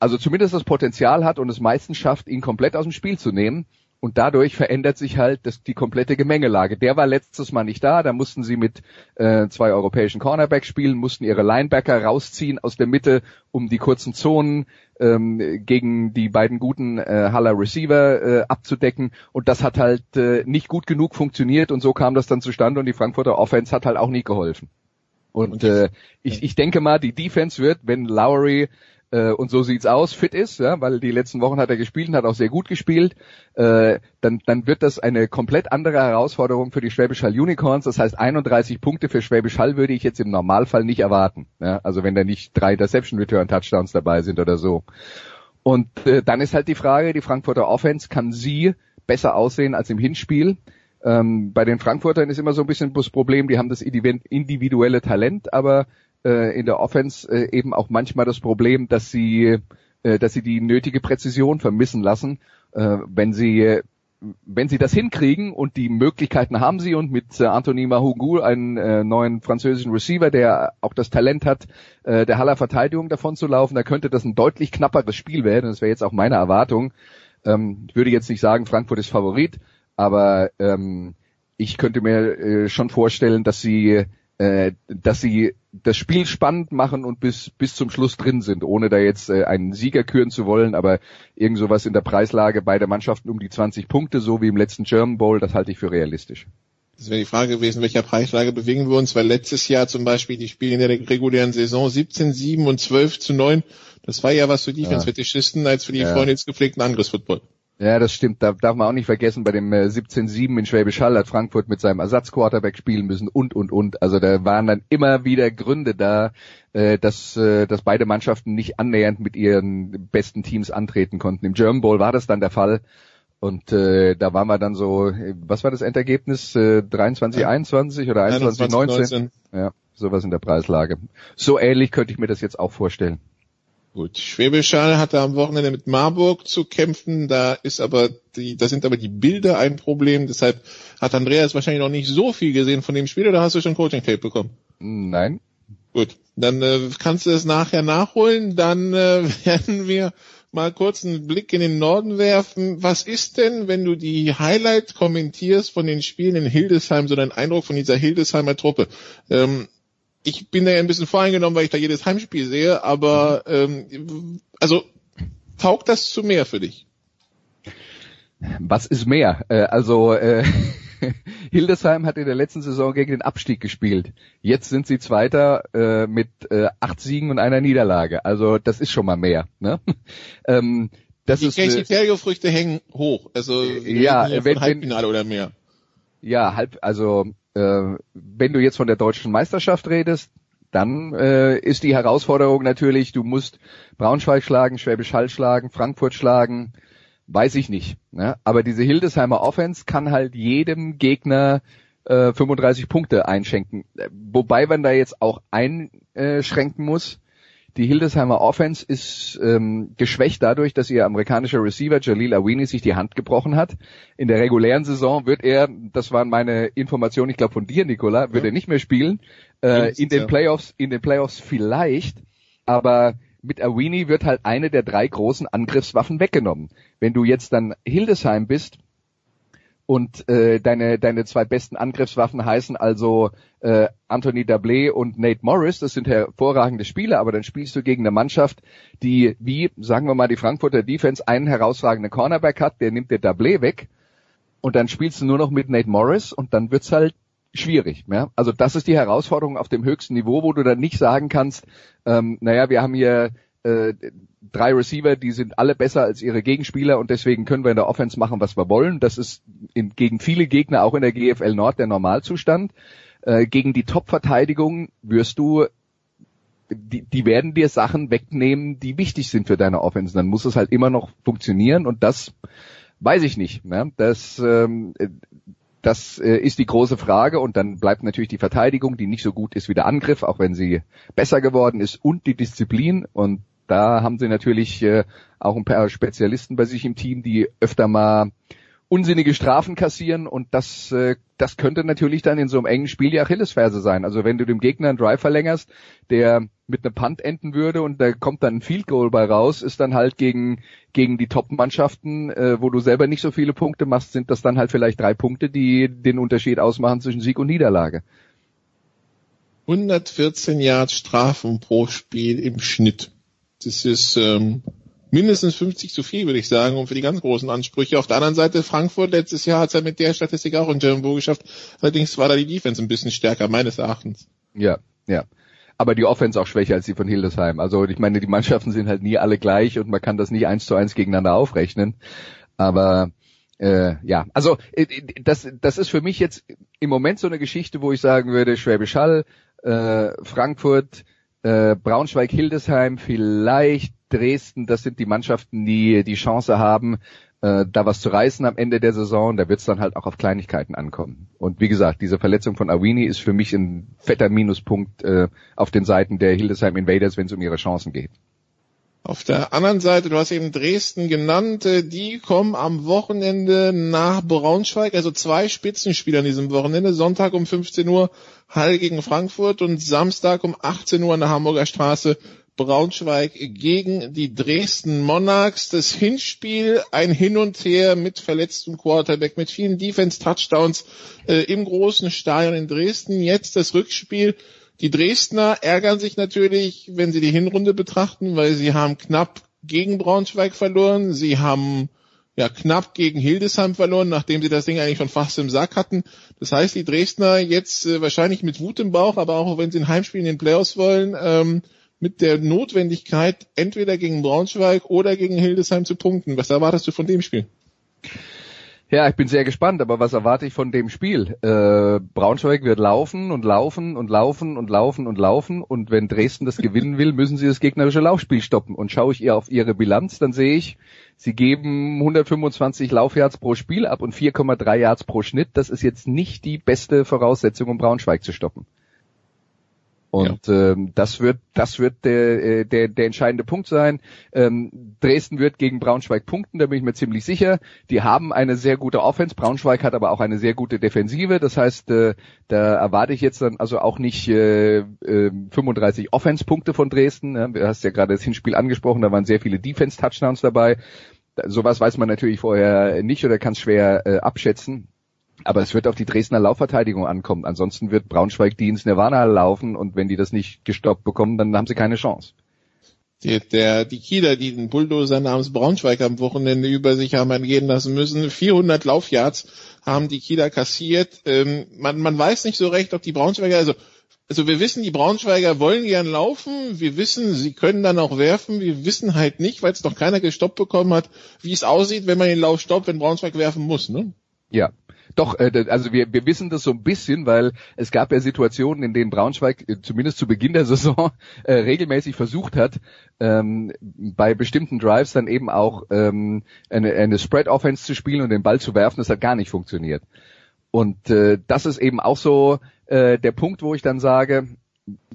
also zumindest das Potenzial hat und es meistens schafft, ihn komplett aus dem Spiel zu nehmen. Und dadurch verändert sich halt das, die komplette Gemengelage. Der war letztes Mal nicht da, da mussten sie mit äh, zwei europäischen Cornerbacks spielen, mussten ihre Linebacker rausziehen aus der Mitte, um die kurzen Zonen ähm, gegen die beiden guten äh, Haller Receiver äh, abzudecken. Und das hat halt äh, nicht gut genug funktioniert und so kam das dann zustande und die Frankfurter Offense hat halt auch nie geholfen. Und äh, ich, ich denke mal, die Defense wird, wenn Lowry äh, und so sieht's aus, fit ist, ja, weil die letzten Wochen hat er gespielt und hat auch sehr gut gespielt, äh, dann, dann wird das eine komplett andere Herausforderung für die Schwäbisch Hall Unicorns. Das heißt, 31 Punkte für Schwäbisch Hall würde ich jetzt im Normalfall nicht erwarten. Ja, also wenn da nicht drei Interception Return Touchdowns dabei sind oder so. Und äh, dann ist halt die Frage, die Frankfurter Offense, kann sie besser aussehen als im Hinspiel? Ähm, bei den Frankfurtern ist immer so ein bisschen das Problem, die haben das individuelle Talent, aber äh, in der Offense äh, eben auch manchmal das Problem, dass sie, äh, dass sie die nötige Präzision vermissen lassen, äh, wenn sie wenn sie das hinkriegen und die Möglichkeiten haben sie und mit äh, Anthony Mahugul einen äh, neuen französischen Receiver, der auch das Talent hat, äh, der Haller Verteidigung davon zu laufen, da könnte das ein deutlich knapperes Spiel werden. Das wäre jetzt auch meine Erwartung. Ähm, ich würde jetzt nicht sagen, Frankfurt ist Favorit, aber ähm, ich könnte mir äh, schon vorstellen, dass sie äh, dass sie das Spiel spannend machen und bis bis zum Schluss drin sind, ohne da jetzt äh, einen Sieger küren zu wollen, aber irgend sowas in der Preislage beider Mannschaften um die 20 Punkte, so wie im letzten German Bowl, das halte ich für realistisch. Das wäre die Frage gewesen, welcher Preislage bewegen wir uns, weil letztes Jahr zum Beispiel die Spiele in der regulären Saison 17, 7 und 12 zu 9, das war ja was für Defense-Fetischisten als für die Ja. Freunde des gepflegten Angriffsfootball. Ja, das stimmt. Da darf man auch nicht vergessen, bei dem äh, 17-7 in Schwäbisch Hall hat Frankfurt mit seinem Ersatzquarterback spielen müssen und, und, und. Also da waren dann immer wieder Gründe da, äh, dass, äh, dass beide Mannschaften nicht annähernd mit ihren besten Teams antreten konnten. Im German Bowl war das dann der Fall. Und äh, da waren wir dann so, äh, was war das Endergebnis? Äh, 23, 21 oder 21, 19? 19. Ja, sowas in der Preislage. So ähnlich könnte ich mir das jetzt auch vorstellen. Gut, Schwäbisch Hall hatte am Wochenende mit Marburg zu kämpfen, da ist aber die, da sind aber die Bilder ein Problem, deshalb hat Andreas wahrscheinlich noch nicht so viel gesehen von dem Spiel oder hast du schon Coaching Tape bekommen? Nein. Gut, dann äh, kannst du es nachher nachholen, dann äh, werden wir mal kurz einen Blick in den Norden werfen. Was ist denn, wenn du die Highlight kommentierst von den Spielen in Hildesheim, so dein Eindruck von dieser Hildesheimer Truppe? Ähm, ich bin da ja ein bisschen voreingenommen, weil ich da jedes Heimspiel sehe, aber ähm, also taugt das zu mehr für dich? Was ist mehr? Äh, also äh, Hildesheim hat in der letzten Saison gegen den Abstieg gespielt. Jetzt sind sie Zweiter äh, mit äh, acht Siegen und einer Niederlage. Also das ist schon mal mehr. Ne? ähm, das die äh, Casey-Früchte hängen hoch, also ja, wenn- Halbfinale oder mehr. Ja, halb, also wenn du jetzt von der deutschen Meisterschaft redest, dann äh, ist die Herausforderung natürlich, du musst Braunschweig schlagen, Schwäbisch Hall schlagen, Frankfurt schlagen, weiß ich nicht. Ne? Aber diese Hildesheimer Offense kann halt jedem Gegner äh, 35 Punkte einschenken. Äh, Wobei man da jetzt auch einschränken muss, die Hildesheimer Offense ist ähm, geschwächt dadurch, dass ihr amerikanischer Receiver Jalil Awini sich die Hand gebrochen hat. In der regulären Saison wird er, das waren meine Informationen, ich glaube von dir, Nicola, wird er nicht mehr spielen. Äh, in den ja. Playoffs, in den Playoffs vielleicht, aber mit Awini wird halt eine der drei großen Angriffswaffen weggenommen. Wenn du jetzt dann Hildesheim bist, und äh, deine deine zwei besten Angriffswaffen heißen also äh, Anthony Dablé und Nate Morris. Das sind hervorragende Spieler, aber dann spielst du gegen eine Mannschaft, die wie sagen wir mal die Frankfurter Defense einen herausragenden Cornerback hat, der nimmt dir Dablé weg und dann spielst du nur noch mit Nate Morris und dann wird's halt schwierig. Ja? Also das ist die Herausforderung auf dem höchsten Niveau, wo du dann nicht sagen kannst, ähm, naja, wir haben hier äh, drei Receiver, die sind alle besser als ihre Gegenspieler und deswegen können wir in der Offense machen, was wir wollen. Das ist in, gegen viele Gegner auch in der GFL Nord der Normalzustand. Äh, gegen die Top-Verteidigung wirst du die, die werden dir Sachen wegnehmen, die wichtig sind für deine Offense. Dann muss es halt immer noch funktionieren und das weiß ich nicht. Ne? Das, ähm, das äh, ist die große Frage und dann bleibt natürlich die Verteidigung, die nicht so gut ist wie der Angriff, auch wenn sie besser geworden ist und die Disziplin und da haben sie natürlich äh, auch ein paar Spezialisten bei sich im Team, die öfter mal unsinnige Strafen kassieren und das, äh, das könnte natürlich dann in so einem engen Spiel die Achillesferse sein. Also wenn du dem Gegner einen Drive verlängerst, der mit einem Punt enden würde und da kommt dann ein Field Goal bei raus, ist dann halt gegen gegen die Top-Mannschaften, äh, wo du selber nicht so viele Punkte machst, sind das dann halt vielleicht drei Punkte, die den Unterschied ausmachen zwischen Sieg und Niederlage. 114 Yards Strafen pro Spiel im Schnitt. Das ist ähm, mindestens 50 zu viel, würde ich sagen, und für die ganz großen Ansprüche. Auf der anderen Seite, Frankfurt letztes Jahr hat es ja mit der Statistik auch in German geschafft. Allerdings war da die Defense ein bisschen stärker, meines Erachtens. Ja, ja. Aber die Offense auch schwächer als die von Hildesheim. Also ich meine, die Mannschaften sind halt nie alle gleich und man kann das nie eins zu eins gegeneinander aufrechnen. Aber äh, ja, also äh, das, das ist für mich jetzt im Moment so eine Geschichte, wo ich sagen würde, Schwäbisch Hall, äh, Frankfurt, äh, Braunschweig, Hildesheim, vielleicht Dresden, das sind die Mannschaften, die die Chance haben, äh, da was zu reißen am Ende der Saison. Da wird es dann halt auch auf Kleinigkeiten ankommen. Und wie gesagt, diese Verletzung von Awini ist für mich ein fetter Minuspunkt äh, auf den Seiten der Hildesheim Invaders, wenn es um ihre Chancen geht. Auf der anderen Seite, du hast eben Dresden genannt, äh, die kommen am Wochenende nach Braunschweig, also zwei Spitzenspieler an diesem Wochenende. Sonntag um 15 Uhr Hall gegen Frankfurt und Samstag um 18 Uhr an der Hamburger Straße Braunschweig gegen die Dresden Monarchs. Das Hinspiel ein Hin und Her mit verletztem Quarterback, mit vielen Defense-Touchdowns äh, im großen Stadion in Dresden. Jetzt das Rückspiel. Die Dresdner ärgern sich natürlich, wenn sie die Hinrunde betrachten, weil sie haben knapp gegen Braunschweig verloren. Sie haben ja knapp gegen Hildesheim verloren, nachdem sie das Ding eigentlich schon fast im Sack hatten. Das heißt, die Dresdner jetzt äh, wahrscheinlich mit Wut im Bauch, aber auch wenn sie ein Heimspiel in den Playoffs wollen, ähm, mit der Notwendigkeit, entweder gegen Braunschweig oder gegen Hildesheim zu punkten. Was erwartest du von dem Spiel? Ja, ich bin sehr gespannt, aber was erwarte ich von dem Spiel? Äh, Braunschweig wird laufen und laufen und laufen und laufen und laufen und wenn Dresden das gewinnen will, müssen sie das gegnerische Laufspiel stoppen. Und schaue ich ihr auf ihre Bilanz, dann sehe ich, sie geben 125 Laufyards pro Spiel ab und 4,3 Yards pro Schnitt. Das ist jetzt nicht die beste Voraussetzung, um Braunschweig zu stoppen. Und ja. ähm, das wird das wird der, äh, der der entscheidende Punkt sein. Ähm, Dresden wird gegen Braunschweig punkten, da bin ich mir ziemlich sicher. Die haben eine sehr gute Offense. Braunschweig hat aber auch eine sehr gute Defensive. Das heißt, äh, da erwarte ich jetzt dann also auch nicht äh, äh, 35 Offense-Punkte von Dresden. Ne? Du hast ja gerade das Hinspiel angesprochen, da waren sehr viele Defense-Touchdowns dabei. Sowas weiß man natürlich vorher nicht oder kann es schwer äh, abschätzen. Aber es wird auf die Dresdner Laufverteidigung ankommen. Ansonsten wird Braunschweig die ins Nirvana laufen und wenn die das nicht gestoppt bekommen, dann haben sie keine Chance. Der, der, die Kieler, die den Bulldozer namens Braunschweig am Wochenende über sich haben ergehen lassen müssen, 400 Laufyards haben die Kieler kassiert. Ähm, man, man weiß nicht so recht, ob die Braunschweiger, also, also wir wissen, die Braunschweiger wollen gern laufen, wir wissen, sie können dann auch werfen, wir wissen halt nicht, weil es noch keiner gestoppt bekommen hat, wie es aussieht, wenn man den Lauf stoppt, wenn Braunschweig werfen muss, ne? Ja, doch, äh, also wir, wir wissen das so ein bisschen, weil es gab ja Situationen, in denen Braunschweig äh, zumindest zu Beginn der Saison äh, regelmäßig versucht hat, ähm, bei bestimmten Drives dann eben auch ähm, eine, eine Spread-Offense zu spielen und den Ball zu werfen. Das hat gar nicht funktioniert. Und äh, das ist eben auch so äh, der Punkt, wo ich dann sage,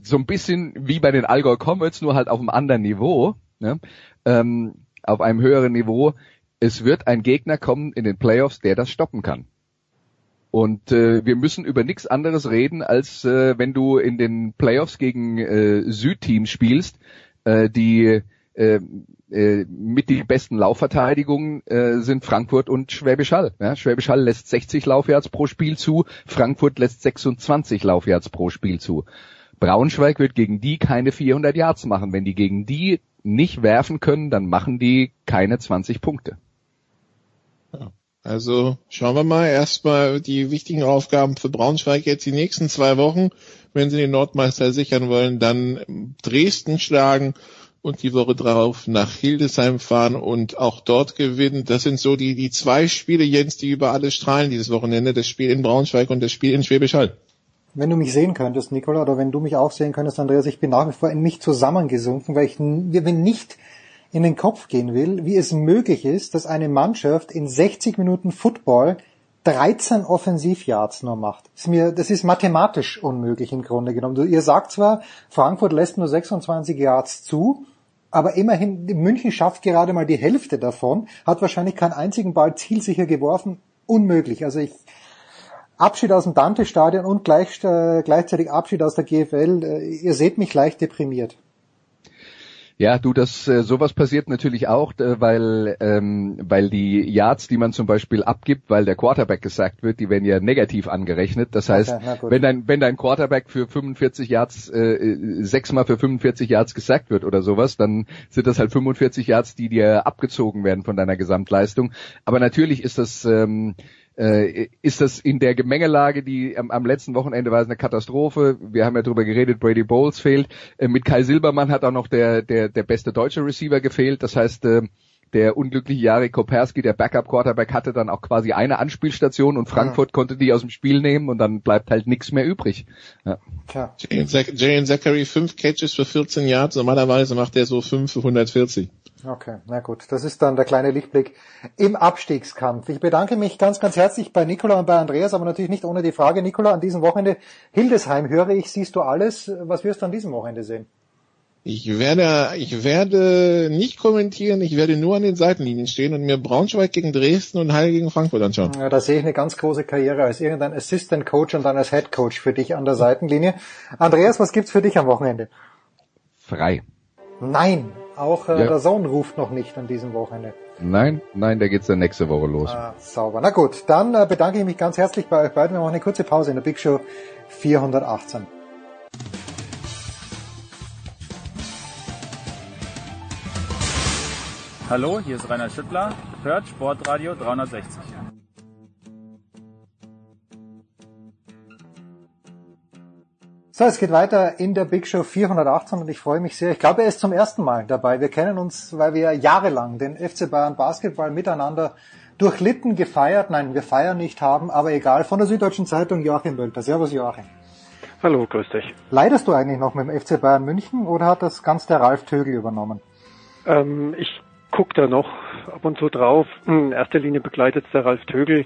so ein bisschen wie bei den Allgäu Comets, nur halt auf einem anderen Niveau, ne? ähm, auf einem höheren Niveau. Es wird ein Gegner kommen in den Playoffs, der das stoppen kann. Und äh, wir müssen über nichts anderes reden, als äh, wenn du in den Playoffs gegen äh, Südteams spielst, äh, die äh, äh, mit die besten Laufverteidigungen äh, sind Frankfurt und Schwäbisch Hall. Ja? Schwäbisch Hall lässt 60 Laufyards pro Spiel zu, Frankfurt lässt 26 Laufyards pro Spiel zu. Braunschweig wird gegen die keine 400 Yards machen. Wenn die gegen die nicht werfen können, dann machen die keine 20 Punkte. Also schauen wir mal erstmal die wichtigen Aufgaben für Braunschweig jetzt die nächsten zwei Wochen, wenn sie den Nordmeister sichern wollen, dann Dresden schlagen und die Woche drauf nach Hildesheim fahren und auch dort gewinnen. Das sind so die, die zwei Spiele, Jens, die über alles strahlen dieses Wochenende. Das Spiel in Braunschweig und das Spiel in Schwäbisch Hall. Wenn du mich sehen könntest, Nikola, oder wenn du mich auch sehen könntest, Andreas, ich bin nach wie vor in mich zusammengesunken, weil ich wenn nicht in den Kopf gehen will, wie es möglich ist, dass eine Mannschaft in 60 Minuten Football 13 Offensivyards nur macht. Das ist, mir, das ist mathematisch unmöglich im Grunde genommen. Ihr sagt zwar, Frankfurt lässt nur 26 Yards zu, aber immerhin, München schafft gerade mal die Hälfte davon, hat wahrscheinlich keinen einzigen Ball zielsicher geworfen. Unmöglich. Also ich, Abschied aus dem Dante-Stadion und gleich, äh, gleichzeitig Abschied aus der GFL. Äh, ihr seht mich leicht deprimiert. Ja, du, das äh, sowas passiert natürlich auch, äh, weil ähm, weil die Yards, die man zum Beispiel abgibt, weil der Quarterback gesagt wird, die werden ja negativ angerechnet. Das heißt, Okay, wenn dein wenn dein Quarterback für 45 Yards äh, äh, sechsmal für 45 Yards gesagt wird oder sowas, dann sind das halt 45 Yards, die dir abgezogen werden von deiner Gesamtleistung. Aber natürlich ist das ähm, äh, ist das in der Gemengelage, die am, am letzten Wochenende war es eine Katastrophe. Wir haben ja darüber geredet, Brady Bowles fehlt. Äh, mit Kai Silbermann hat auch noch der, der, der beste deutsche Receiver gefehlt. Das heißt, äh, der unglückliche Jarek Koperski, der Backup-Quarterback, hatte dann auch quasi eine Anspielstation und Frankfurt konnte die aus dem Spiel nehmen und dann bleibt halt nichts mehr übrig. Ja. Jalen Zachary, fünf Catches für 14 Yards. Normalerweise macht er so fünf für 140. Okay, na gut, das ist dann der kleine Lichtblick im Abstiegskampf. Ich bedanke mich ganz, ganz herzlich bei Nicola und bei Andreas, aber natürlich nicht ohne die Frage, Nicola, an diesem Wochenende Hildesheim höre ich, siehst du alles. Was wirst du an diesem Wochenende sehen? Ich werde, ich werde nicht kommentieren, ich werde nur an den Seitenlinien stehen und mir Braunschweig gegen Dresden und Halle gegen Frankfurt anschauen. Ja, da sehe ich eine ganz große Karriere als irgendein Assistant Coach und dann als Head Coach für dich an der Seitenlinie. Andreas, was gibt's für dich am Wochenende? Frei. Nein, auch äh, Ja. der Sohn ruft noch nicht an diesem Wochenende. Nein, nein, da geht's dann nächste Woche los. Ah, sauber. Na gut, dann äh, bedanke ich mich ganz herzlich bei euch beiden. Wir machen eine kurze Pause in der Big Show 418. Hallo, hier ist Rainer Schüttler, hört Sportradio 360. So, es geht weiter in der Big Show 418 und ich freue mich sehr. Ich glaube, er ist zum ersten Mal dabei. Wir kennen uns, weil wir jahrelang den FC Bayern Basketball miteinander durchlitten, gefeiert, nein, wir feiern nicht haben, aber egal, von der Süddeutschen Zeitung Joachim Bölter. Servus Joachim. Hallo, grüß dich. Leidest du eigentlich noch mit dem FC Bayern München oder hat das ganz der Ralf Tögel übernommen? Ähm, ich gucke da noch ab und zu drauf. In erster Linie begleitet der Ralf Tögel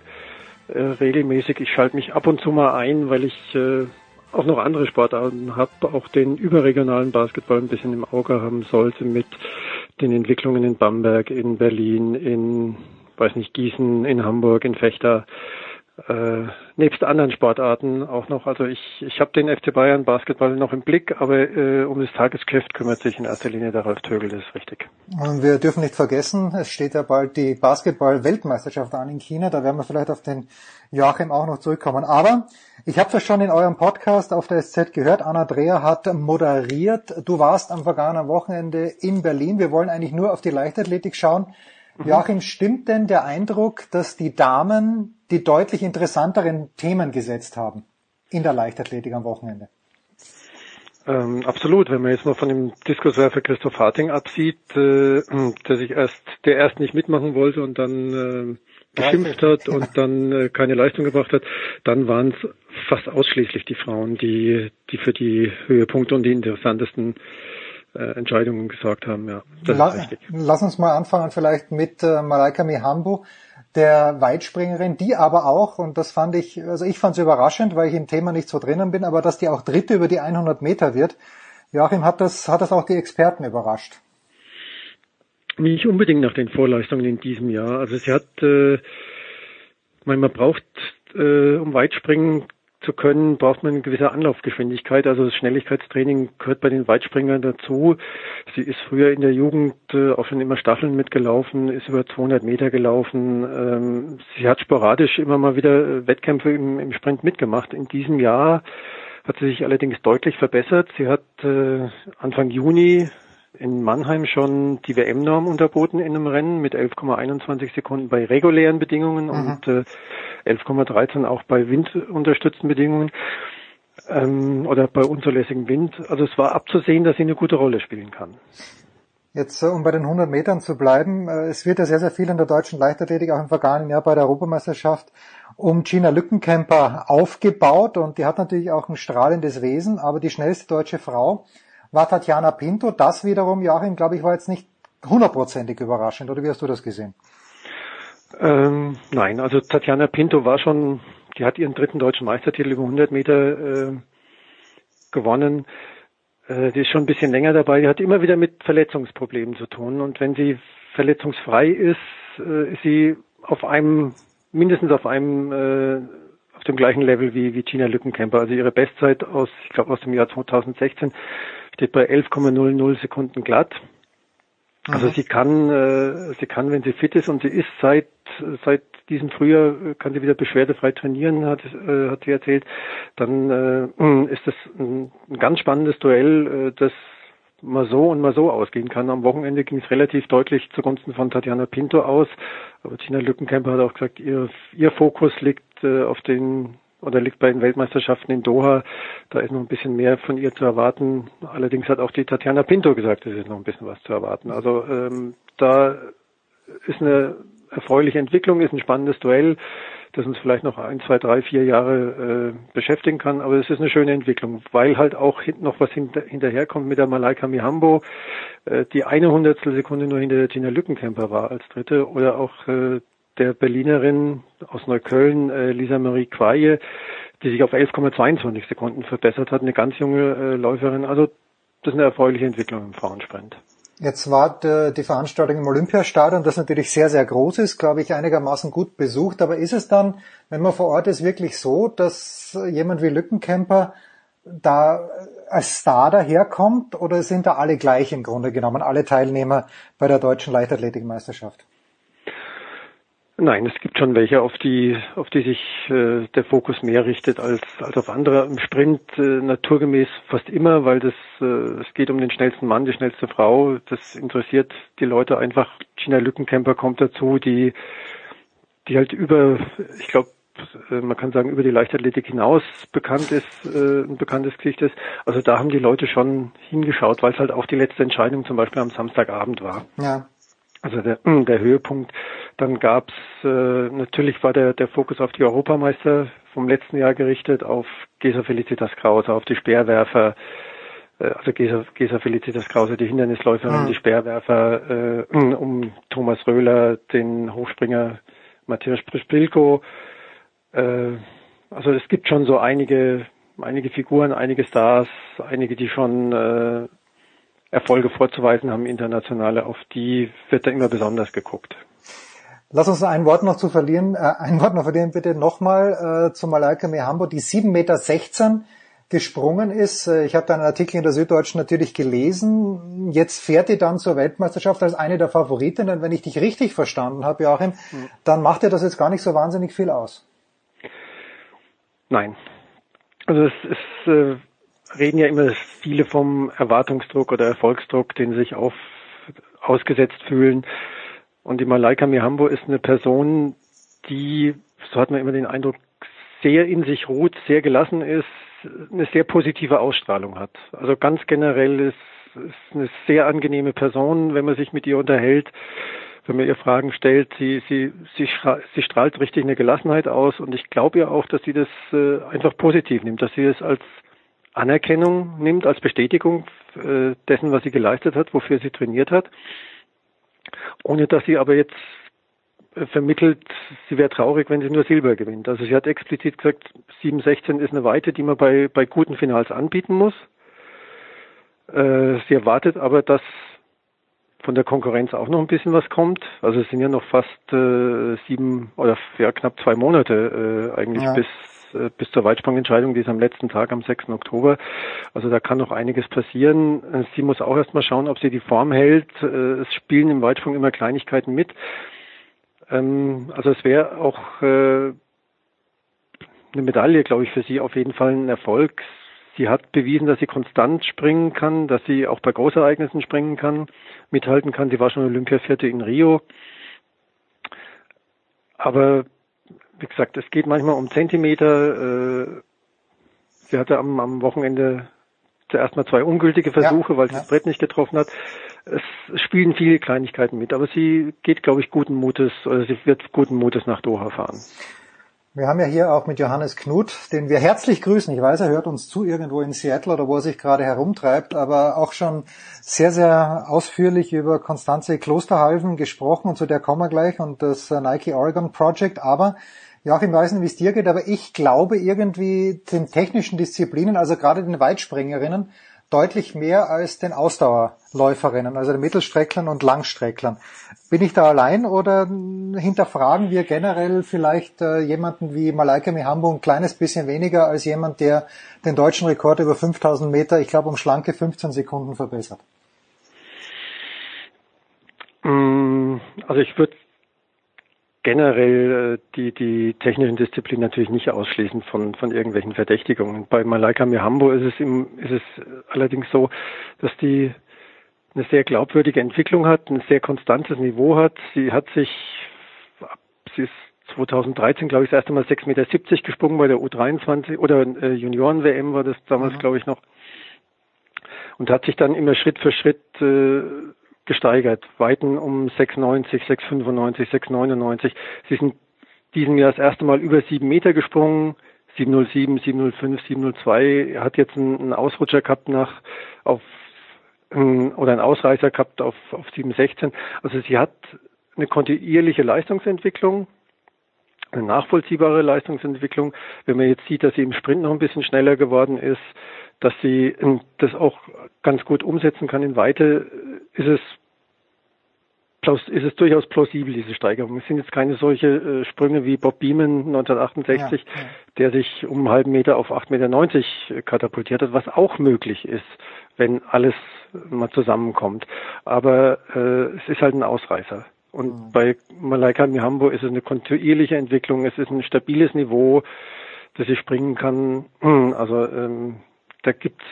äh, regelmäßig. Ich schalte mich ab und zu mal ein, weil ich äh, auch noch andere Sportarten habe, auch den überregionalen Basketball ein bisschen im Auge haben sollte mit den Entwicklungen in Bamberg, in Berlin, in, weiß nicht, Gießen, in Hamburg, in Fechter. Äh, nebst anderen Sportarten auch noch. Also ich, ich habe den FC Bayern Basketball noch im Blick, aber äh, um das Tagesgeschäft kümmert sich in erster Linie der Ralf Tögel, das ist richtig. Und wir dürfen nicht vergessen, es steht ja bald die Basketball-Weltmeisterschaft an in China. Da werden wir vielleicht auf den Joachim auch noch zurückkommen. Aber ich habe das schon in eurem Podcast auf der SZ gehört. Anna Dreher hat moderiert. Du warst am vergangenen Wochenende in Berlin. Wir wollen eigentlich nur auf die Leichtathletik schauen. Joachim, stimmt denn der Eindruck, dass die Damen die deutlich interessanteren Themen gesetzt haben in der Leichtathletik am Wochenende? Ähm, absolut, wenn man jetzt mal von dem Diskuswerfer Christoph Harting absieht, äh, der sich erst, der erst nicht mitmachen wollte und dann äh, geschimpft hat und dann äh, keine Leistung gebracht hat, dann waren es fast ausschließlich die Frauen, die, die für die Höhepunkte und die interessantesten äh, Entscheidungen gesorgt haben. Ja, das La ist richtig. Lass uns mal anfangen vielleicht mit äh, Malaika Mihambo, der Weitspringerin, die aber auch, und das fand ich, also ich fand es überraschend, weil ich im Thema nicht so drinnen bin, aber dass die auch Dritte über die 100 Meter wird. Joachim, hat das, hat das auch die Experten überrascht? Nicht unbedingt nach den Vorleistungen in diesem Jahr. Also sie hat, äh, ich meine, man braucht, äh, um Weitspringen zu können, braucht man eine gewisse Anlaufgeschwindigkeit. Also das Schnelligkeitstraining gehört bei den Weitspringern dazu. Sie ist früher in der Jugend äh, auch schon immer Staffeln mitgelaufen, ist über 200 Meter gelaufen. Ähm, sie hat sporadisch immer mal wieder äh, Wettkämpfe im, im Sprint mitgemacht. In diesem Jahr hat sie sich allerdings deutlich verbessert. Sie hat äh, Anfang Juni in Mannheim schon die WM-Norm unterboten in einem Rennen mit 11,21 Sekunden bei regulären Bedingungen und äh, 11,13 auch bei windunterstützten Bedingungen ähm, oder bei unzulässigem Wind. Also es war abzusehen, dass sie eine gute Rolle spielen kann. Jetzt, äh, um bei den 100 Metern zu bleiben, äh, es wird ja sehr, sehr viel in der deutschen Leichtathletik auch im vergangenen Jahr bei der Europameisterschaft um Gina Lückenkämper aufgebaut und die hat natürlich auch ein strahlendes Wesen, aber die schnellste deutsche Frau war Tatjana Pinto. Das wiederum, Joachim, glaube ich, war jetzt nicht hundertprozentig überraschend, oder wie hast du das gesehen? Ähm, nein, also Tatjana Pinto war schon, die hat ihren dritten deutschen Meistertitel über 100 Meter äh, gewonnen. Äh, die ist schon ein bisschen länger dabei. Die hat immer wieder mit Verletzungsproblemen zu tun. Und wenn sie verletzungsfrei ist, äh, ist sie auf einem, mindestens auf einem, äh, auf dem gleichen Level wie, wie Gina Lückenkämper. Also ihre Bestzeit aus, ich glaube aus dem Jahr 2016 steht bei 11,00 Sekunden glatt. Also mhm. sie kann, äh, sie kann, wenn sie fit ist und sie ist seit seit diesem Frühjahr äh, kann sie wieder beschwerdefrei trainieren, hat, äh, hat sie erzählt. Dann äh, ist das ein, ein ganz spannendes Duell, äh, das mal so und mal so ausgehen kann. Am Wochenende ging es relativ deutlich zugunsten von Tatjana Pinto aus, aber Tina Lückenkämper hat auch gesagt, ihr, ihr Fokus liegt äh, auf den oder liegt bei den Weltmeisterschaften in Doha. Da ist noch ein bisschen mehr von ihr zu erwarten. Allerdings hat auch die Tatjana Pinto gesagt, es ist noch ein bisschen was zu erwarten. Also ähm, da ist eine erfreuliche Entwicklung, ist ein spannendes Duell das uns vielleicht noch ein, zwei, drei, vier Jahre äh, beschäftigen kann. Aber es ist eine schöne Entwicklung, weil halt auch noch was hinter, hinterherkommt mit der Malaika Mihambo, äh, die eine Hundertstel Sekunde nur hinter der Tina Lückenkämper war als Dritte oder auch äh, der Berlinerin aus Neukölln, äh, Lisa Marie Quaye, die sich auf 11,22 Sekunden verbessert hat, eine ganz junge äh, Läuferin. Also das ist eine erfreuliche Entwicklung im Frauensprint. Jetzt war die Veranstaltung im Olympiastadion, das natürlich sehr, sehr groß ist, glaube ich, einigermaßen gut besucht. Aber ist es dann, wenn man vor Ort ist, wirklich so, dass jemand wie Lückenkämper da als Star daherkommt oder sind da alle gleich im Grunde genommen, alle Teilnehmer bei der deutschen Leichtathletikmeisterschaft? Nein, es gibt schon welche, auf die, auf die sich äh, der Fokus mehr richtet als, als auf andere. Im Sprint äh, naturgemäß fast immer, weil das äh, es geht um den schnellsten Mann, die schnellste Frau. Das interessiert die Leute einfach. Gina Lückenkämper kommt dazu, die, die halt über, ich glaube, äh, man kann sagen, über die Leichtathletik hinaus bekannt ist, äh, ein bekanntes Gesicht ist. Also da haben die Leute schon hingeschaut, weil es halt auch die letzte Entscheidung zum Beispiel am Samstagabend war. Ja. Also der, der Höhepunkt. Dann gab's äh, natürlich war der, der Fokus auf die Europameister vom letzten Jahr gerichtet, auf Gesa Felicitas Krause, auf die Speerwerfer, äh, also Gesa, Gesa Felicitas Krause, die Hindernisläuferin, mhm. die Speerwerfer, äh, um Thomas Röhler, den Hochspringer Matthias Prispilko. Äh, also es gibt schon so einige, einige Figuren, einige Stars, einige, die schon äh, Erfolge vorzuweisen haben, internationale, auf die wird da immer besonders geguckt. Lass uns ein Wort noch zu verlieren, äh, ein Wort noch verlieren bitte nochmal äh, zu Malaika Mehambo, die 7,16 Meter gesprungen ist. Äh, ich habe da einen Artikel in der Süddeutschen natürlich gelesen. Jetzt fährt die dann zur Weltmeisterschaft als eine der Favoritinnen. Wenn ich dich richtig verstanden habe, Joachim, mhm. dann macht dir das jetzt gar nicht so wahnsinnig viel aus. Nein. Also es ist äh, reden ja immer viele vom Erwartungsdruck oder Erfolgsdruck, den sich auf, ausgesetzt fühlen. Und die Malaika Mihambo ist eine Person, die, so hat man immer den Eindruck, sehr in sich ruht, sehr gelassen ist, eine sehr positive Ausstrahlung hat. Also ganz generell ist, ist eine sehr angenehme Person, wenn man sich mit ihr unterhält, wenn man ihr Fragen stellt. Sie, sie, sie, sie strahlt richtig eine Gelassenheit aus und ich glaube ja auch, dass sie das äh, einfach positiv nimmt, dass sie es als Anerkennung nimmt als Bestätigung äh, dessen, was sie geleistet hat, wofür sie trainiert hat, ohne dass sie aber jetzt äh, vermittelt, sie wäre traurig, wenn sie nur Silber gewinnt. Also sie hat explizit gesagt, 7,16 ist eine Weite, die man bei, bei guten Finals anbieten muss. Äh, sie erwartet aber, dass von der Konkurrenz auch noch ein bisschen was kommt. Also es sind ja noch fast äh, sieben oder ja, knapp zwei Monate äh, eigentlich ja. bis äh, bis zur Weitsprungentscheidung, die ist am letzten Tag, am 6. Oktober. Also da kann noch einiges passieren. Äh, sie muss auch erstmal schauen, ob sie die Form hält. Äh, es spielen im Weitsprung immer Kleinigkeiten mit. Ähm, also es wäre auch eine Medaille, glaube ich, für sie auf jeden Fall ein Erfolg. Sie hat bewiesen, dass sie konstant springen kann, dass sie auch bei Großereignissen springen kann, mithalten kann. Sie war schon Olympiavierte in Rio. Aber wie gesagt, es geht manchmal um Zentimeter. Äh, sie hatte am, am Wochenende zuerst mal zwei ungültige Versuche, ja, weil sie ja. das Brett nicht getroffen hat. Es spielen viele Kleinigkeiten mit, aber sie geht, glaube ich, guten Mutes, oder sie wird guten Mutes nach Doha fahren. Wir haben ja hier auch mit Johannes Knut, den wir herzlich grüßen. Ich weiß, er hört uns zu irgendwo in Seattle oder wo er sich gerade herumtreibt, aber auch schon sehr, sehr ausführlich über Konstanze Klosterhalfen gesprochen und zu der kommen wir gleich und das Nike Oregon Project. Aber Joachim, ich weiß nicht, wie es dir geht, aber ich glaube irgendwie den technischen Disziplinen, also gerade den Weitspringerinnen, deutlich mehr als den Ausdauerläuferinnen, also den Mittelstrecklern und Langstrecklern. Bin ich da allein oder hinterfragen wir generell vielleicht äh, jemanden wie Malaika Mihambo ein kleines bisschen weniger als jemand, der den deutschen Rekord über 5000 Meter, ich glaube, um schlanke 15 Sekunden verbessert? Mm, also ich würde generell äh, die, die technischen Disziplinen natürlich nicht ausschließen von, von irgendwelchen Verdächtigungen. Bei Malaika Mihambo ist es, im, ist es allerdings so, dass die eine sehr glaubwürdige Entwicklung hat, ein sehr konstantes Niveau hat. Sie hat sich, sie ist 2013, glaube ich, das erste Mal 6,70 Meter gesprungen bei der U23 oder äh, Junioren-WM war das damals, mhm. glaube ich, noch. Und hat sich dann immer Schritt für Schritt äh, gesteigert. Weiten um 6,90, 6,95, 6,99. Sie sind diesem Jahr das erste Mal über sieben Meter gesprungen. 707, 705, 702. Er hat jetzt einen, einen Ausrutscher gehabt nach auf oder einen Ausreißer gehabt auf, auf 716. Also sie hat eine kontinuierliche Leistungsentwicklung, eine nachvollziehbare Leistungsentwicklung. Wenn man jetzt sieht, dass sie im Sprint noch ein bisschen schneller geworden ist, dass sie das auch ganz gut umsetzen kann in Weite, ist es ist es durchaus plausibel, diese Steigerung. Es sind jetzt keine solche äh, Sprünge wie Bob Beeman 1968, ja, ja. der sich um einen halben Meter auf 8,90 Meter katapultiert hat, was auch möglich ist, wenn alles mal zusammenkommt. Aber äh, es ist halt ein Ausreißer. Und mhm. bei Malaika Mihambo ist es eine kontinuierliche Entwicklung, es ist ein stabiles Niveau, das sie springen kann. Also ähm, da gibt's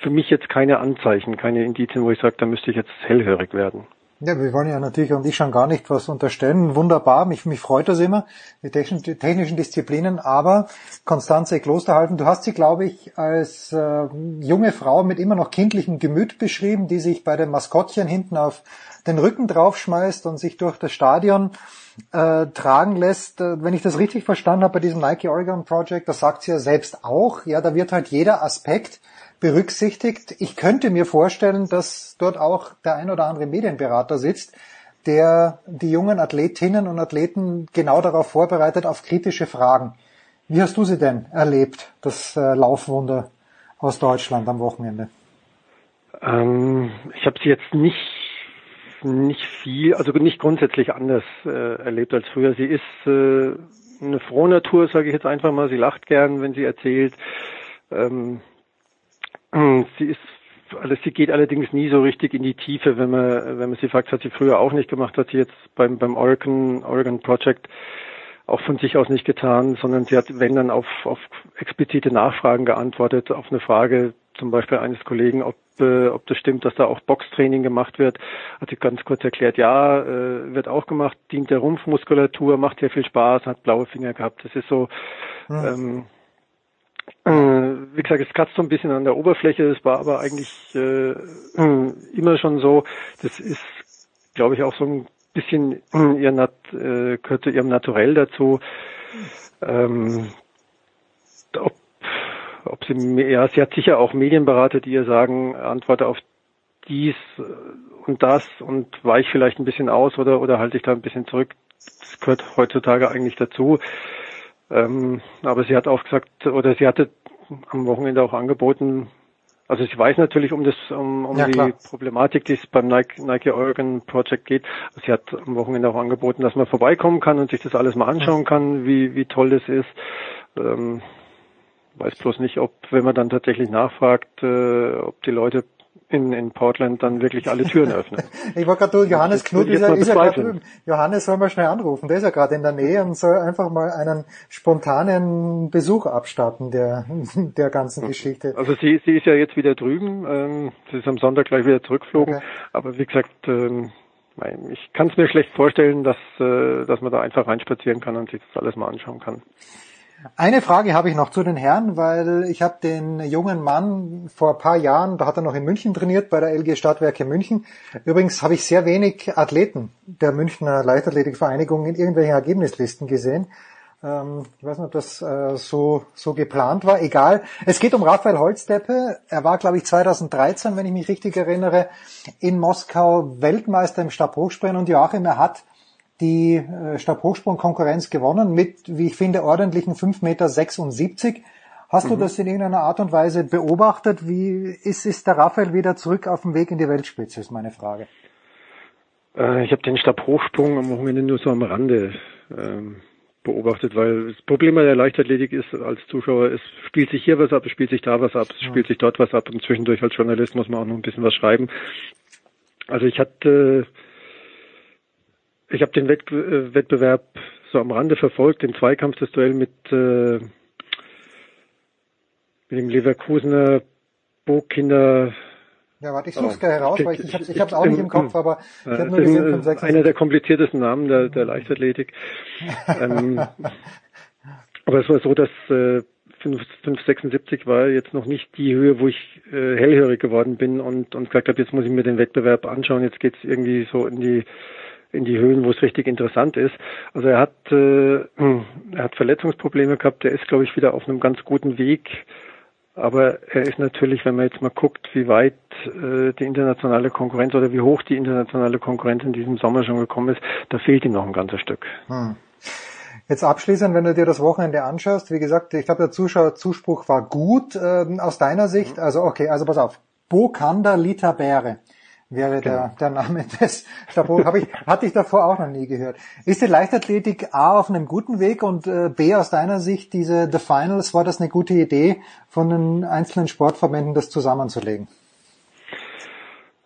für mich jetzt keine Anzeichen, keine Indizien, wo ich sage, da müsste ich jetzt hellhörig werden. Ja, wir wollen ja natürlich und ich schon gar nicht was unterstellen. Wunderbar, mich, mich freut das immer, die technischen, Disziplinen. Aber Konstanze Klosterhalfen, du hast sie, glaube ich, als äh, junge Frau mit immer noch kindlichem Gemüt beschrieben, die sich bei dem Maskottchen hinten auf den Rücken draufschmeißt und sich durch das Stadion äh, tragen lässt. Äh, wenn ich das richtig verstanden habe bei diesem Nike Oregon Project, das sagt sie ja selbst auch. Ja, da wird halt jeder Aspekt berücksichtigt. Ich könnte mir vorstellen, dass dort auch der ein oder andere Medienberater sitzt, der die jungen Athletinnen und Athleten genau darauf vorbereitet, auf kritische Fragen. Wie hast du sie denn erlebt, das äh, Laufwunder aus Deutschland am Wochenende? Ähm, ich habe sie jetzt nicht nicht viel, also nicht grundsätzlich anders äh, erlebt als früher. Sie ist äh, eine frohe Natur, sage ich jetzt einfach mal. Sie lacht gern, wenn sie erzählt. Ähm, Sie ist also sie geht allerdings nie so richtig in die Tiefe, wenn man wenn man sie fragt, hat sie früher auch nicht gemacht, hat sie jetzt beim beim Oregon Oregon Project auch von sich aus nicht getan, sondern sie hat wenn dann auf auf explizite Nachfragen geantwortet, auf eine Frage zum Beispiel eines Kollegen, ob äh, ob das stimmt, dass da auch Boxtraining gemacht wird, hat sie ganz kurz erklärt, ja, äh, wird auch gemacht, dient der Rumpfmuskulatur, macht sehr viel Spaß, hat blaue Finger gehabt. Das ist so mhm. ähm, äh, wie gesagt, es kratzt so ein bisschen an der Oberfläche, das war aber eigentlich äh, immer schon so. Das ist, glaube ich, auch so ein bisschen ihr Nat äh, gehört zu ihrem Naturell dazu. Ähm, ob, ob sie, ja, sie hat sicher auch Medienberater, die ihr sagen, antworte auf dies und das und weich vielleicht ein bisschen aus oder, oder halte ich da ein bisschen zurück. Das gehört heutzutage eigentlich dazu. Ähm, aber sie hat auch gesagt, oder sie hatte am Wochenende auch angeboten, also sie weiß natürlich um das, um, um ja, die Problematik, die es beim Nike, Nike Oregon Project geht. Sie hat am Wochenende auch angeboten, dass man vorbeikommen kann und sich das alles mal anschauen kann, wie, wie toll das ist. Ähm, weiß bloß nicht, ob, wenn man dann tatsächlich nachfragt, äh, ob die Leute in, in Portland dann wirklich alle Türen öffnen. ich war gerade Johannes Knut ist ja, ist ja gerade drüben. Johannes soll mal schnell anrufen, der ist ja gerade in der Nähe und soll einfach mal einen spontanen Besuch abstatten der, der ganzen Geschichte. Also sie, sie ist ja jetzt wieder drüben, ähm, sie ist am Sonntag gleich wieder zurückgeflogen, okay. aber wie gesagt, ähm, ich kann es mir schlecht vorstellen, dass, äh, dass man da einfach reinspazieren kann und sich das alles mal anschauen kann. Eine Frage habe ich noch zu den Herren, weil ich habe den jungen Mann vor ein paar Jahren, da hat er noch in München trainiert, bei der LG Stadtwerke München. Übrigens habe ich sehr wenig Athleten der Münchner Leichtathletikvereinigung in irgendwelchen Ergebnislisten gesehen. Ähm, ich weiß nicht, ob das äh, so, so geplant war. Egal. Es geht um Raphael Holzdeppe. Er war, glaube ich, 2013, wenn ich mich richtig erinnere, in Moskau Weltmeister im Stabhochspringen und Joachim, er hat die äh, Stabhochsprung-Konkurrenz gewonnen mit, wie ich finde, ordentlichen 5,76 Meter Hast Mhm. du das in irgendeiner Art und Weise beobachtet? Wie ist, ist der Raphael wieder zurück auf dem Weg in die Weltspitze, ist meine Frage. Äh, ich habe den Stabhochsprung am Wochenende nur so am Rande ähm, beobachtet, weil das Problem bei der Leichtathletik ist als Zuschauer, es spielt sich hier was ab, es spielt sich da was ab, es spielt sich dort was ab und zwischendurch als Journalist muss man auch noch ein bisschen was schreiben. Also ich hatte, ich habe den Wett, äh, Wettbewerb so am Rande verfolgt, den Zweikampf, das Duell mit, äh, mit dem Leverkusener Burgkinder. Ja, warte, ich such's gleich heraus, weil ich, ich habe ich hab's auch nicht im Kopf, aber ich habe nur gesehen, 5, 6, einer der kompliziertesten Namen der, der Leichtathletik. ähm, aber es war so, dass äh, 5, 576 war jetzt noch nicht die Höhe, wo ich äh, hellhörig geworden bin und, und gesagt habe, jetzt muss ich mir den Wettbewerb anschauen, jetzt geht's irgendwie so in die in die Höhen, wo es richtig interessant ist. Also er hat äh, er hat Verletzungsprobleme gehabt, der ist glaube ich wieder auf einem ganz guten Weg. Aber er ist natürlich, wenn man jetzt mal guckt, wie weit äh, die internationale Konkurrenz oder wie hoch die internationale Konkurrenz in diesem Sommer schon gekommen ist, da fehlt ihm noch ein ganzes Stück. Hm. Jetzt abschließend, wenn du dir das Wochenende anschaust, wie gesagt, ich glaube, der Zuschauerzuspruch war gut ähm, aus deiner Sicht. Also okay, also pass auf. Bokanda Lita Bäre wäre der, der Name des Stabhoch. Hab ich, hatte ich davor auch noch nie gehört. Ist die Leichtathletik A auf einem guten Weg und äh, B aus deiner Sicht diese The Finals, war das eine gute Idee von den einzelnen Sportverbänden, das zusammenzulegen?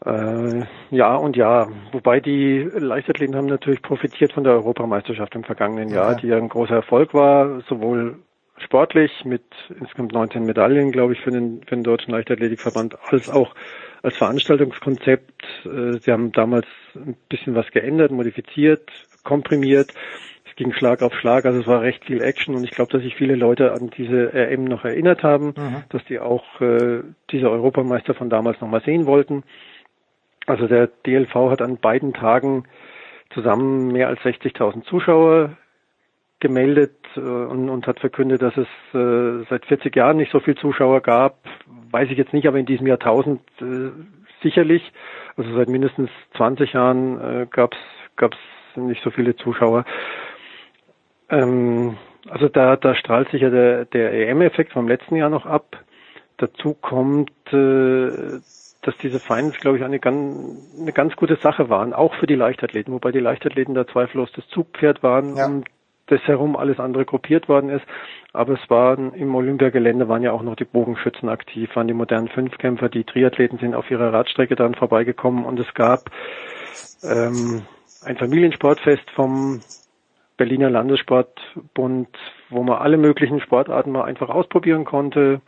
Äh, ja und ja, wobei die Leichtathleten haben natürlich profitiert von der Europameisterschaft im vergangenen Jahr, Ja. die ja ein großer Erfolg war, sowohl sportlich mit insgesamt 19 Medaillen, glaube ich, für den, für den Deutschen Leichtathletikverband, als auch als Veranstaltungskonzept. Äh, Sie haben damals ein bisschen was geändert, modifiziert, komprimiert. Es ging Schlag auf Schlag, also es war recht viel Action und ich glaube, dass sich viele Leute an diese RM noch erinnert haben, Mhm. dass die auch äh, diese Europameister von damals nochmal sehen wollten. Also der DLV hat an beiden Tagen zusammen mehr als 60.000 Zuschauer gemeldet äh, und, und hat verkündet, dass es äh, seit 40 Jahren nicht so viel Zuschauer gab. Weiß ich jetzt nicht, aber in diesem Jahrtausend äh, sicherlich. Also seit mindestens 20 Jahren äh, gab es nicht so viele Zuschauer. Ähm, also da, da strahlt sich ja der, der EM-Effekt vom letzten Jahr noch ab. Dazu kommt, äh, dass diese Finals, glaube ich, eine ganz, eine ganz gute Sache waren, auch für die Leichtathleten, wobei die Leichtathleten da zweifellos das Zugpferd waren, Ja. um das herum alles andere gruppiert worden ist. Aber es waren im Olympiagelände waren ja auch noch die Bogenschützen aktiv, waren die modernen Fünfkämpfer, die Triathleten sind auf ihrer Radstrecke dann vorbeigekommen und es gab ähm, ein Familiensportfest vom Berliner Landessportbund, wo man alle möglichen Sportarten mal einfach ausprobieren konnte.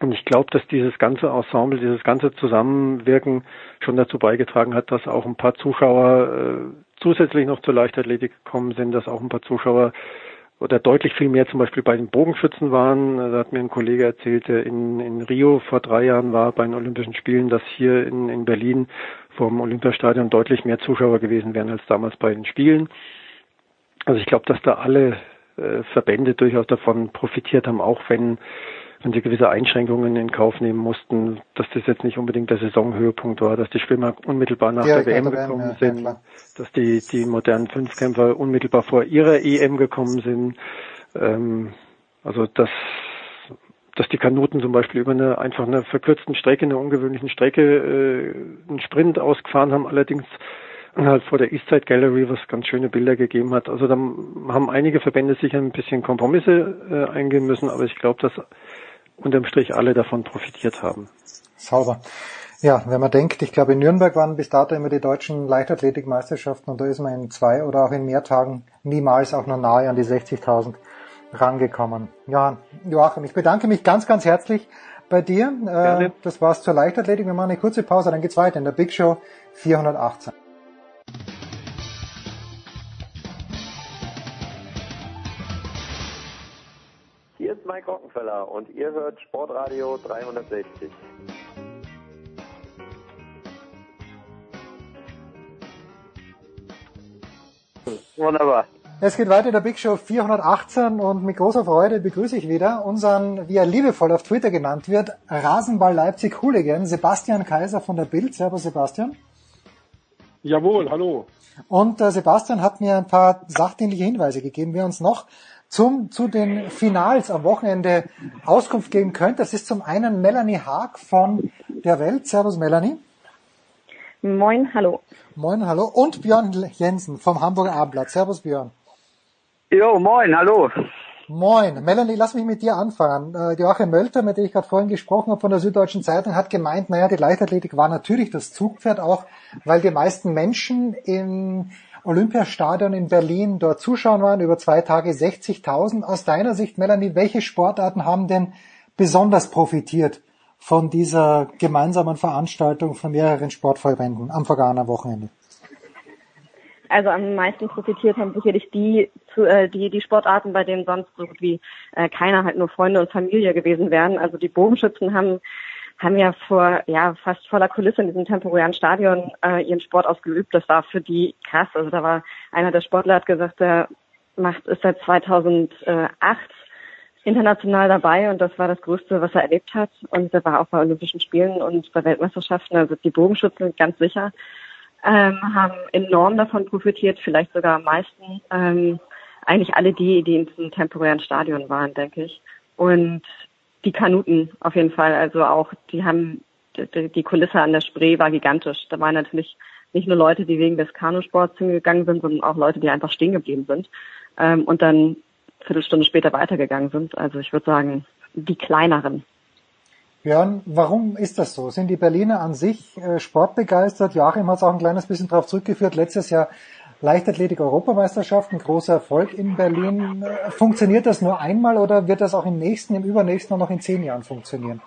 Und ich glaube, dass dieses ganze Ensemble, dieses ganze Zusammenwirken schon dazu beigetragen hat, dass auch ein paar Zuschauer äh, zusätzlich noch zur Leichtathletik gekommen sind, dass auch ein paar Zuschauer oder deutlich viel mehr zum Beispiel bei den Bogenschützen waren. Da hat mir ein Kollege erzählt, der in, in Rio vor drei Jahren war bei den Olympischen Spielen, dass hier in, in Berlin vor dem Olympiastadion deutlich mehr Zuschauer gewesen wären als damals bei den Spielen. Also ich glaube, dass da alle äh, Verbände durchaus davon profitiert haben, auch wenn wenn sie gewisse Einschränkungen in Kauf nehmen mussten, dass das jetzt nicht unbedingt der Saisonhöhepunkt war, dass die Schwimmer unmittelbar nach Direkt der WM gekommen ja, ja, sind, klar. dass die, die modernen Fünfkämpfer unmittelbar vor ihrer EM gekommen sind. Ähm, also dass, dass die Kanuten zum Beispiel über eine einfach eine verkürzten Strecke, eine ungewöhnlichen Strecke äh, einen Sprint ausgefahren haben, allerdings halt vor der Eastside Gallery, was ganz schöne Bilder gegeben hat. Also da haben einige Verbände sicher ein bisschen Kompromisse äh, eingehen müssen, aber ich glaube, dass unterm Strich alle davon profitiert haben. Sauber. Ja, wenn man denkt, ich glaube in Nürnberg waren bis dato immer die deutschen Leichtathletikmeisterschaften und da ist man in zwei oder auch in mehr Tagen niemals auch nur nahe an die 60.000 rangekommen. Ja, Joachim, ich bedanke mich ganz, ganz herzlich bei dir. Äh, Gerne. das war's zur Leichtathletik. Wir machen eine kurze Pause, dann geht's weiter in der Big Show 418. Rockenfeller und ihr hört Sportradio 360. Wunderbar. Es geht weiter in der Big Show 418 und mit großer Freude begrüße ich wieder unseren, wie er liebevoll auf Twitter genannt wird, Rasenball Leipzig Hooligan, Sebastian Kaiser von der Bild. Servus Sebastian. Jawohl, hallo. Und äh, Sebastian hat mir ein paar sachdienliche Hinweise gegeben, wer uns noch zum, zu den Finals am Wochenende Auskunft geben könnt. Das ist zum einen Melanie Haag von der Welt. Servus Melanie. Moin, hallo. Moin, hallo. Und Björn Jensen vom Hamburger Abendblatt. Servus Björn. Jo, moin, hallo. Moin. Melanie, lass mich mit dir anfangen. Äh, Joachim Mölter, mit dem ich gerade vorhin gesprochen habe von der Süddeutschen Zeitung, hat gemeint, naja, die Leichtathletik war natürlich das Zugpferd auch, weil die meisten Menschen im Olympiastadion in Berlin dort zuschauen waren, über zwei Tage 60.000. Aus deiner Sicht, Melanie, welche Sportarten haben denn besonders profitiert von dieser gemeinsamen Veranstaltung von mehreren Sportverbänden am vergangenen Wochenende? Also am meisten profitiert haben sicherlich die, äh, die, die Sportarten, bei denen sonst so gut wie äh, keiner halt nur Freunde und Familie gewesen wären. Also die Bogenschützen haben haben ja vor ja fast voller Kulisse in diesem temporären Stadion äh, ihren Sport ausgeübt. Das war für die krass. Also da war einer der Sportler hat gesagt, der macht ist seit 2008 international dabei und das war das Größte, was er erlebt hat. Und er war auch bei Olympischen Spielen und bei Weltmeisterschaften. Also die Bogenschützen ganz sicher ähm, haben enorm davon profitiert, vielleicht sogar am meisten. Ähm, eigentlich alle die, die in diesem temporären Stadion waren, denke ich. Und die Kanuten auf jeden Fall. Also auch, die haben, die, die Kulisse an der Spree war gigantisch. Da waren natürlich nicht nur Leute, die wegen des Kanusports hingegangen sind, sondern auch Leute, die einfach stehen geblieben sind ähm, und dann Viertelstunde später weitergegangen sind. Also ich würde sagen, die kleineren. Björn, warum ist das so? Sind die Berliner an sich äh, sportbegeistert? Joachim hat es auch ein kleines bisschen darauf zurückgeführt. Letztes Jahr Leichtathletik-Europameisterschaft, ein großer Erfolg in Berlin. Funktioniert das nur einmal oder wird das auch im nächsten, im übernächsten und noch in zehn Jahren funktionieren?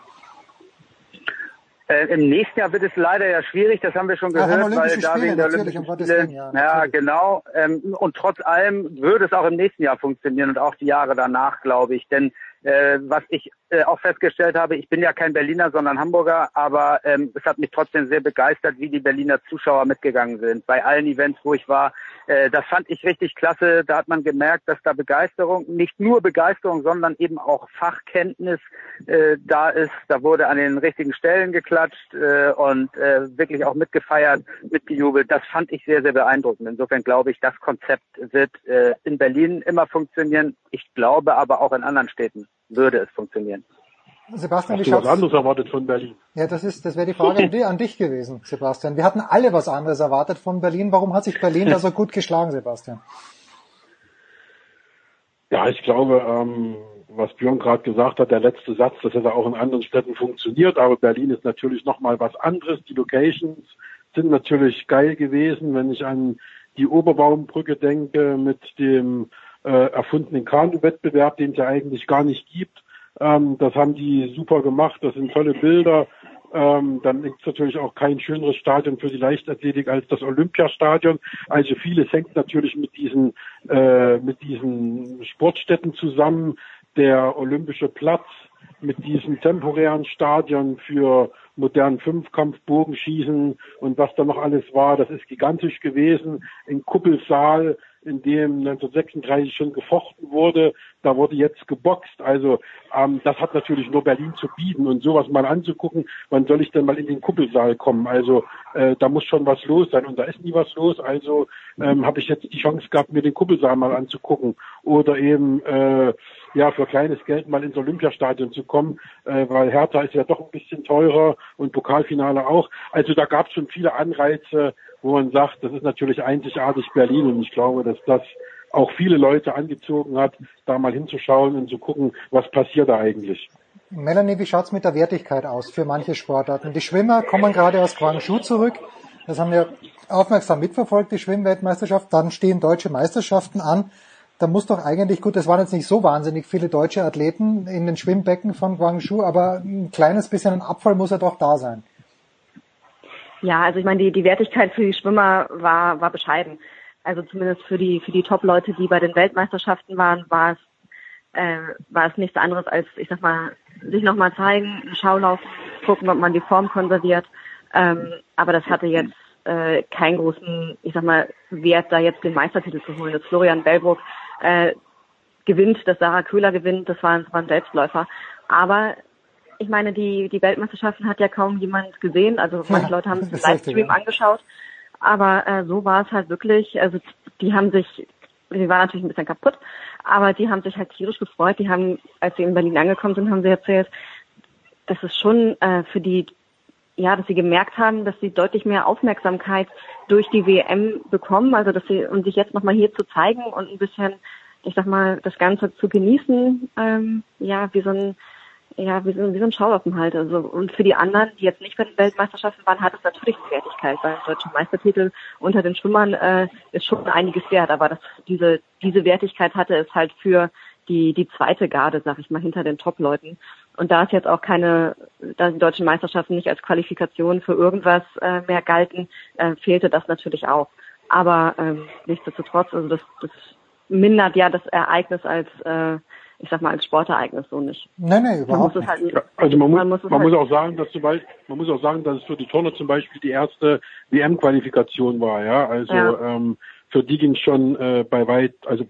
Äh, Im nächsten Jahr wird es leider ja schwierig, das haben wir schon gehört, ja, weil da wegen der Olympischen Spiele, ja, ja genau. Ähm, und trotz allem würde es auch im nächsten Jahr funktionieren und auch die Jahre danach, glaube ich. Denn äh, was ich äh, auch festgestellt habe, ich bin ja kein Berliner, sondern Hamburger, aber ähm, es hat mich trotzdem sehr begeistert, wie die Berliner Zuschauer mitgegangen sind. Bei allen Events, wo ich war, äh, das fand ich richtig klasse. Da hat man gemerkt, dass da Begeisterung, nicht nur Begeisterung, sondern eben auch Fachkenntnis äh, da ist. Da wurde an den richtigen Stellen geklatscht äh, und äh, wirklich auch mitgefeiert, mitgejubelt. Das fand ich sehr, sehr beeindruckend. Insofern glaube ich, das Konzept wird äh, in Berlin immer funktionieren. Ich glaube aber auch in anderen Städten würde es funktionieren. Sebastian, Hast du was anderes erwartet von Berlin? Ja, das ist, das wäre die Frage an, an dich gewesen, Sebastian. Wir hatten alle was anderes erwartet von Berlin. Warum hat sich Berlin da so gut geschlagen, Sebastian? Ja, ich glaube, ähm, was Björn gerade gesagt hat, der letzte Satz, das hätte auch in anderen Städten funktioniert, aber Berlin ist natürlich nochmal was anderes. Die Locations sind natürlich geil gewesen, wenn ich an die Oberbaumbrücke denke mit dem äh, erfundenen Kanu-Wettbewerb, den es ja eigentlich gar nicht gibt. Ähm, das haben die super gemacht, das sind tolle Bilder. Ähm, dann ist natürlich auch kein schöneres Stadion für die Leichtathletik als das Olympiastadion. Also vieles hängt natürlich mit diesen äh, mit diesen Sportstätten zusammen. Der Olympische Platz mit diesem temporären Stadion für modernen Fünfkampf, Bogenschießen und was da noch alles war, das ist gigantisch gewesen. Ein Kuppelsaal in dem 1936 schon gefochten wurde. Da wurde jetzt geboxt. Also ähm, das hat natürlich nur Berlin zu bieten und sowas mal anzugucken. Wann soll ich denn mal in den Kuppelsaal kommen? Also äh, da muss schon was los sein und da ist nie was los. Also ähm, habe ich jetzt die Chance gehabt, mir den Kuppelsaal mal anzugucken oder eben äh, ja für kleines Geld mal ins Olympiastadion zu kommen, äh, weil Hertha ist ja doch ein bisschen teurer und Pokalfinale auch. Also da gab es schon viele Anreize, wo man sagt, das ist natürlich einzigartig Berlin und ich glaube, dass das auch viele Leute angezogen hat, da mal hinzuschauen und zu gucken, was passiert da eigentlich. Melanie, wie schaut's mit der Wertigkeit aus für manche Sportarten? Die Schwimmer kommen gerade aus Guangzhou zurück. Das haben wir aufmerksam mitverfolgt, die Schwimmweltmeisterschaft. Dann stehen deutsche Meisterschaften an. Da muss doch eigentlich, gut, es waren jetzt nicht so wahnsinnig viele deutsche Athleten in den Schwimmbecken von Guangzhou, aber ein kleines bisschen ein Abfall muss ja doch da sein. Ja, also ich meine, die, die Wertigkeit für die Schwimmer war, war bescheiden. Also zumindest für die, für die Top-Leute, die bei den Weltmeisterschaften waren, war es, äh, war es nichts anderes als, ich sag mal, sich nochmal zeigen, Schaulauf, gucken, ob man die Form konserviert. Ähm, aber das hatte jetzt äh, keinen großen, ich sag mal, Wert, da jetzt den Meistertitel zu holen. Das Florian Bellbruck äh, gewinnt, das Sarah Köhler gewinnt, das waren, das waren Selbstläufer. Aber ich meine, die, die Weltmeisterschaften hat ja kaum jemand gesehen. Also manche Leute haben es im Livestream angeschaut. Aber äh, so war es halt wirklich. Also die haben sich sie war natürlich ein bisschen kaputt, aber die haben sich halt tierisch gefreut. Die haben, als sie in Berlin angekommen sind, haben sie erzählt, dass es schon äh, für die, ja, dass sie gemerkt haben, dass sie deutlich mehr Aufmerksamkeit durch die WM bekommen, also dass sie und sich jetzt nochmal hier zu zeigen und ein bisschen, ich sag mal, das Ganze zu genießen, ähm, ja, wie so ein ja, wie so, wie so ein Schauaufenthalt. Also, und für die anderen, die jetzt nicht bei den Weltmeisterschaften waren, hat es natürlich Wertigkeit, weil ein deutscher Meistertitel unter den Schwimmern äh, ist schon einiges wert. Aber das, diese, diese Wertigkeit hatte es halt für die, die zweite Garde, sag ich mal, hinter den Top-Leuten. Und da es jetzt auch keine, da die deutschen Meisterschaften nicht als Qualifikation für irgendwas äh, mehr galten, äh, fehlte das natürlich auch. Aber ähm, nichtsdestotrotz, also das, das mindert ja das Ereignis als äh, ich sag mal, als Sportereignis so nicht. Nein, nein, überhaupt man muss nicht. Halt, also man muss, man muss, man halt muss auch sagen, dass zum Beispiel, man muss auch sagen, dass es für die Turner zum Beispiel die erste WM-Qualifikation war, ja. Also Ja. Ähm, für die ging es schon äh, bei weit, also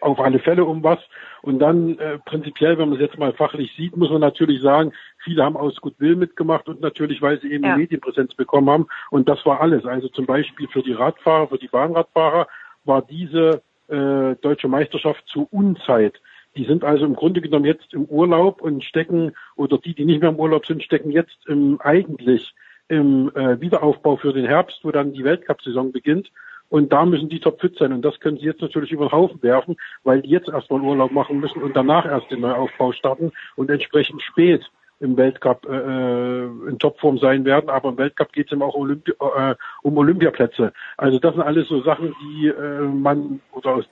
auf alle Fälle um was. Und dann äh, prinzipiell, wenn man es jetzt mal fachlich sieht, muss man natürlich sagen, viele haben aus Goodwill mitgemacht und natürlich, weil sie eben Ja. die Medienpräsenz bekommen haben. Und das war alles. Also zum Beispiel für die Radfahrer, für die Bahnradfahrer war diese äh, deutsche Meisterschaft zur Unzeit. Die sind also im Grunde genommen jetzt im Urlaub und stecken, oder die, die nicht mehr im Urlaub sind, stecken jetzt im, eigentlich im äh, Wiederaufbau für den Herbst, wo dann die Weltcup-Saison beginnt. Und da müssen die topfit sein. Und das können sie jetzt natürlich über den Haufen werfen, weil die jetzt erstmal Urlaub machen müssen und danach erst den Neuaufbau starten und entsprechend spät im Weltcup äh, äh, in Topform sein werden. Aber im Weltcup geht es eben auch Olympi äh, um Olympiaplätze. Also das sind alles so Sachen, die äh, man oder aus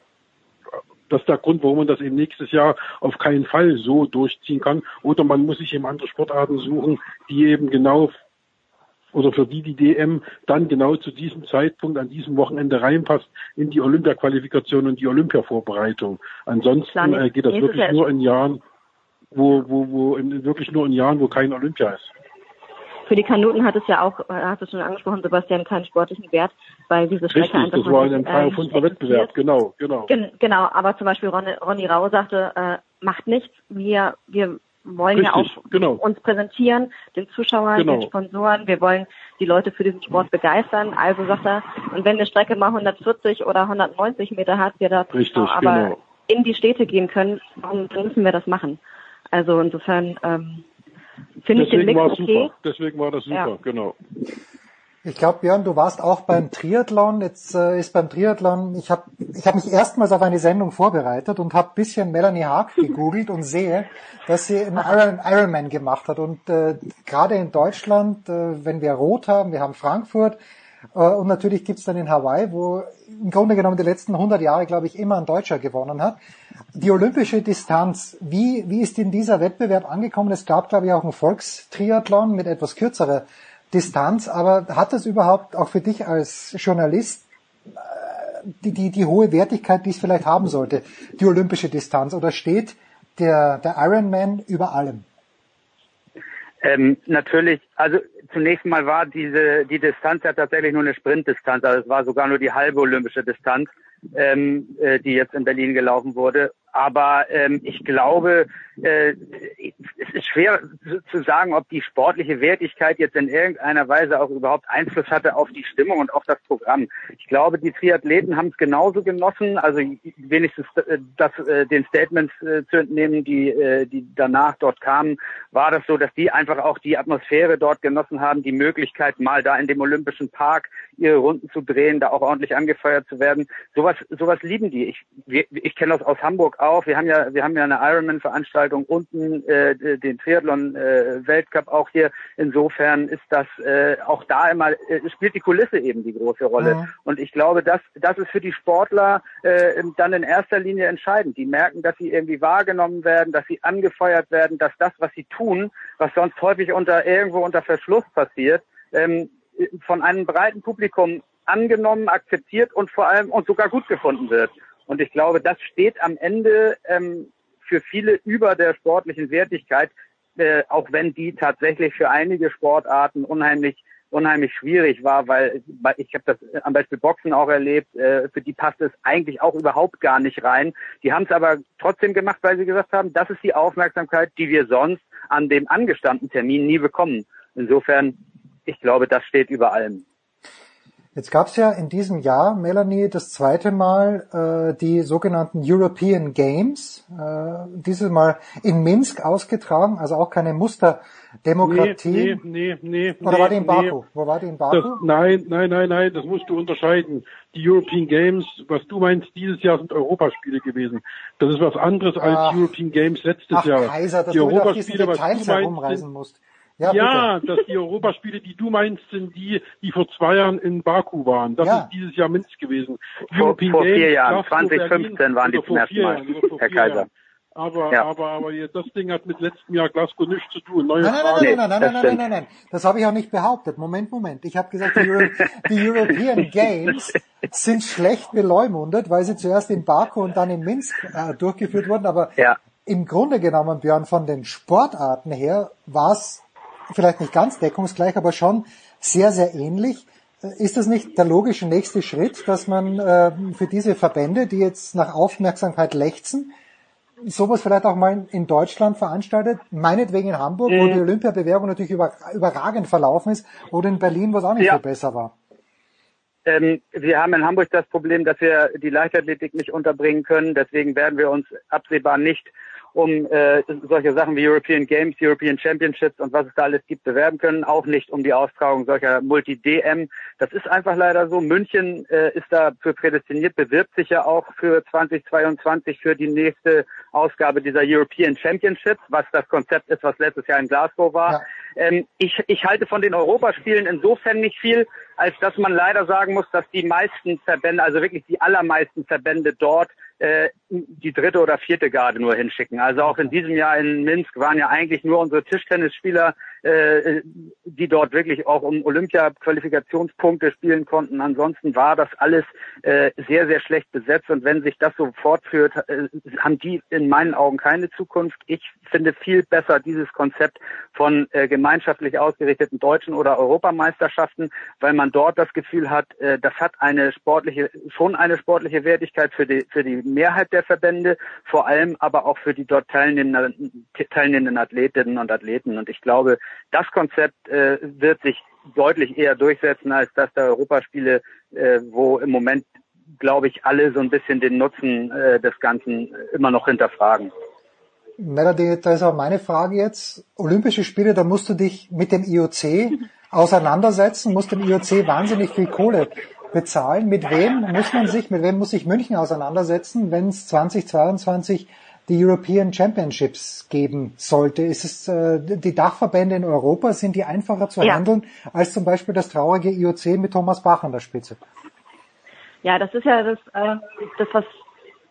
das ist der Grund, warum man das eben nächstes Jahr auf keinen Fall so durchziehen kann. Oder man muss sich eben andere Sportarten suchen, die eben genau oder für die die DM dann genau zu diesem Zeitpunkt an diesem Wochenende reinpasst in die Olympia-Qualifikation und die Olympia-Vorbereitung. Ansonsten äh, geht das wirklich nur in Jahren, wo, wo, wo in, wirklich nur in Jahren, wo kein Olympia ist. Für die Kanuten hat es ja auch, äh, hast du schon angesprochen, Sebastian, keinen sportlichen Wert, weil diese Strecke Richtig, einfach das war ein äh, 305er nicht Wettbewerb, genau, genau. Gen genau, aber zum Beispiel Ronny, Ronny Rau sagte, äh, macht nichts, wir, wir wollen ja Richtig, auch genau. uns präsentieren, den Zuschauern, Genau. den Sponsoren, wir wollen die Leute für diesen Sport begeistern, also sagt er, und wenn eine Strecke mal 140 oder 190 Meter hat, wir da Richtig, aber genau. in die Städte gehen können, dann müssen wir das machen? Also insofern ähm, finde ich den Deswegen Mix war es okay. super. Deswegen war das super, Ja. genau. Ich glaube, Björn, du warst auch beim Triathlon. Jetzt äh, ist beim Triathlon, ich habe ich hab mich erstmals auf eine Sendung vorbereitet und habe bisschen Melanie Haag gegoogelt und sehe, dass sie einen Iron, Ironman gemacht hat. Und äh, gerade in Deutschland, äh, wenn wir Rot haben, wir haben Frankfurt und natürlich gibt's dann in Hawaii, wo im Grunde genommen die letzten 100 Jahre, glaube ich, immer ein Deutscher gewonnen hat. Die olympische Distanz, wie, wie ist in dieser Wettbewerb angekommen? Es gab, glaube ich, auch einen Volkstriathlon mit etwas kürzerer Distanz, aber hat das überhaupt auch für dich als Journalist äh, die, die, die hohe Wertigkeit, die es vielleicht haben sollte, die olympische Distanz, oder steht der, der Ironman über allem? Ähm, natürlich, also zunächst mal war diese die Distanz ja tatsächlich nur eine Sprintdistanz, also es war sogar nur die halbe olympische Distanz, ähm, äh, die jetzt in Berlin gelaufen wurde. Aber ähm, ich glaube, äh, es ist schwer zu- sagen, ob die sportliche Wertigkeit jetzt in irgendeiner Weise auch überhaupt Einfluss hatte auf die Stimmung und auf das Programm. Ich glaube, die Triathleten haben es genauso genossen, also wenigstens äh, das, äh, den Statements äh, zu entnehmen, die, äh, die danach dort kamen, war das so, dass die einfach auch die Atmosphäre dort genossen haben, die Möglichkeit, mal da in dem Olympischen Park ihre Runden zu drehen, da auch ordentlich angefeuert zu werden. Sowas, sowas lieben die. Ich, ich kenne das aus Hamburg auch. Wir haben ja, wir haben ja eine Ironman-Veranstaltung unten, äh, den Triathlon-Weltcup auch hier. Insofern ist das äh, auch da immer äh, spielt die Kulisse eben die große Rolle. Mhm. Und ich glaube, das, das ist für die Sportler äh, dann in erster Linie entscheidend. Die merken, dass sie irgendwie wahrgenommen werden, dass sie angefeuert werden, dass das, was sie tun, was sonst häufig unter irgendwo unter Verschluss passiert, ähm, von einem breiten Publikum angenommen, akzeptiert und vor allem und sogar gut gefunden wird. Und ich glaube, das steht am Ende ähm, für viele über der sportlichen Wertigkeit, äh, auch wenn die tatsächlich für einige Sportarten unheimlich unheimlich schwierig war, weil ich habe das am Beispiel Boxen auch erlebt, äh, für die passt es eigentlich auch überhaupt gar nicht rein. Die haben es aber trotzdem gemacht, weil sie gesagt haben, das ist die Aufmerksamkeit, die wir sonst an dem angestammten Termin nie bekommen. Insofern, ich glaube, das steht über allem. Jetzt gab es ja in diesem Jahr, Melanie, das zweite Mal äh, die sogenannten European Games, äh, dieses Mal in Minsk ausgetragen, also auch keine Musterdemokratie. Nee, nee, nee, nee. Oder war die in nee, Baku? Wo war die in Baku? Das, nein, nein, nein, nein, das musst du unterscheiden. Die European Games, was du meinst, dieses Jahr sind Europaspiele gewesen. Das ist was anderes als Ach. European Games letztes Ach, Jahr. Kaiser, dass die du wieder auf diesen Europaspiele, was Details du meinst, herumreisen musst. Ja, Ja, dass die Europaspiele, die du meinst, sind die, die vor zwei Jahren in Baku waren. Das Ja. ist dieses Jahr Minsk gewesen. Vor- vor vier Jahren, Glasgow, 2015 Berlin, waren die zum vor ersten vier Mal, Jahren, oder vor Herr vier Kaiser. Jahren. Aber, Ja. aber, aber das Ding hat mit letztem Jahr Glasgow nichts zu tun. Neue Nein, nein, nein, nein, nein, nein, nein, nein, nein, nein. Das habe ich auch nicht behauptet. Moment, Moment. Ich habe gesagt, die, Euro die European Games sind schlecht beleumundet, weil sie zuerst in Baku und dann in Minsk äh, durchgeführt wurden. Aber Ja. im Grunde genommen, Björn, von den Sportarten her war es vielleicht nicht ganz deckungsgleich, aber schon sehr, sehr ähnlich. Äh, Ist das nicht der logische nächste Schritt, dass man äh, für diese Verbände, die jetzt nach Aufmerksamkeit lechzen, sowas vielleicht auch mal in Deutschland veranstaltet, meinetwegen in Hamburg, wo Mhm. die Olympiabewerbung natürlich über, überragend verlaufen ist, oder in Berlin, wo es auch nicht Ja. viel besser war. Ähm, wir haben in Hamburg das Problem, dass wir die Leichtathletik nicht unterbringen können. Deswegen werden wir uns absehbar nicht um äh, solche Sachen wie European Games, European Championships und was es da alles gibt bewerben können, auch nicht um die Austragung solcher Multi-DM. Das ist einfach leider so. München äh, ist dafür prädestiniert, bewirbt sich ja auch für 2022 für die nächste Ausgabe dieser European Championships, was das Konzept ist, was letztes Jahr in Glasgow war. Ähm, ich, ich halte von den Europaspielen insofern nicht viel, als dass man leider sagen muss, dass die meisten Verbände, also wirklich die allermeisten Verbände dort äh, die dritte oder vierte Garde nur hinschicken. Also auch in diesem Jahr in Minsk waren ja eigentlich nur unsere Tischtennisspieler, äh, die dort wirklich auch um Olympia-Qualifikationspunkte spielen konnten. Ansonsten war das alles äh, sehr, sehr schlecht besetzt und wenn sich das so fortführt, äh, haben die in meinen Augen keine Zukunft. Ich finde viel besser dieses Konzept von äh, gemeinschaftlich ausgerichteten deutschen oder Europameisterschaften, weil man dort das Gefühl hat, äh, das hat eine sportliche, schon eine sportliche Wertigkeit für die, für die Mehrheit der Verbände, vor allem aber auch für die dort teilnehmenden, teilnehmenden Athletinnen und Athleten. Und ich glaube, das Konzept äh, wird sich deutlich eher durchsetzen als das der Europaspiele, äh, wo im Moment, glaube ich, alle so ein bisschen den Nutzen äh, des Ganzen immer noch hinterfragen. Melody, da ist auch meine Frage jetzt. Olympische Spiele, da musst du dich mit dem IOC auseinandersetzen, musst dem IOC wahnsinnig viel Kohle bezahlen. Mit wem muss man sich, mit wem muss sich München auseinandersetzen, wenn es 2022 die European Championships geben sollte? Ist es äh, die Dachverbände in Europa, sind die einfacher zu Ja. handeln als zum Beispiel das traurige IOC mit Thomas Bach an der Spitze? Ja, das ist ja das, äh, das, was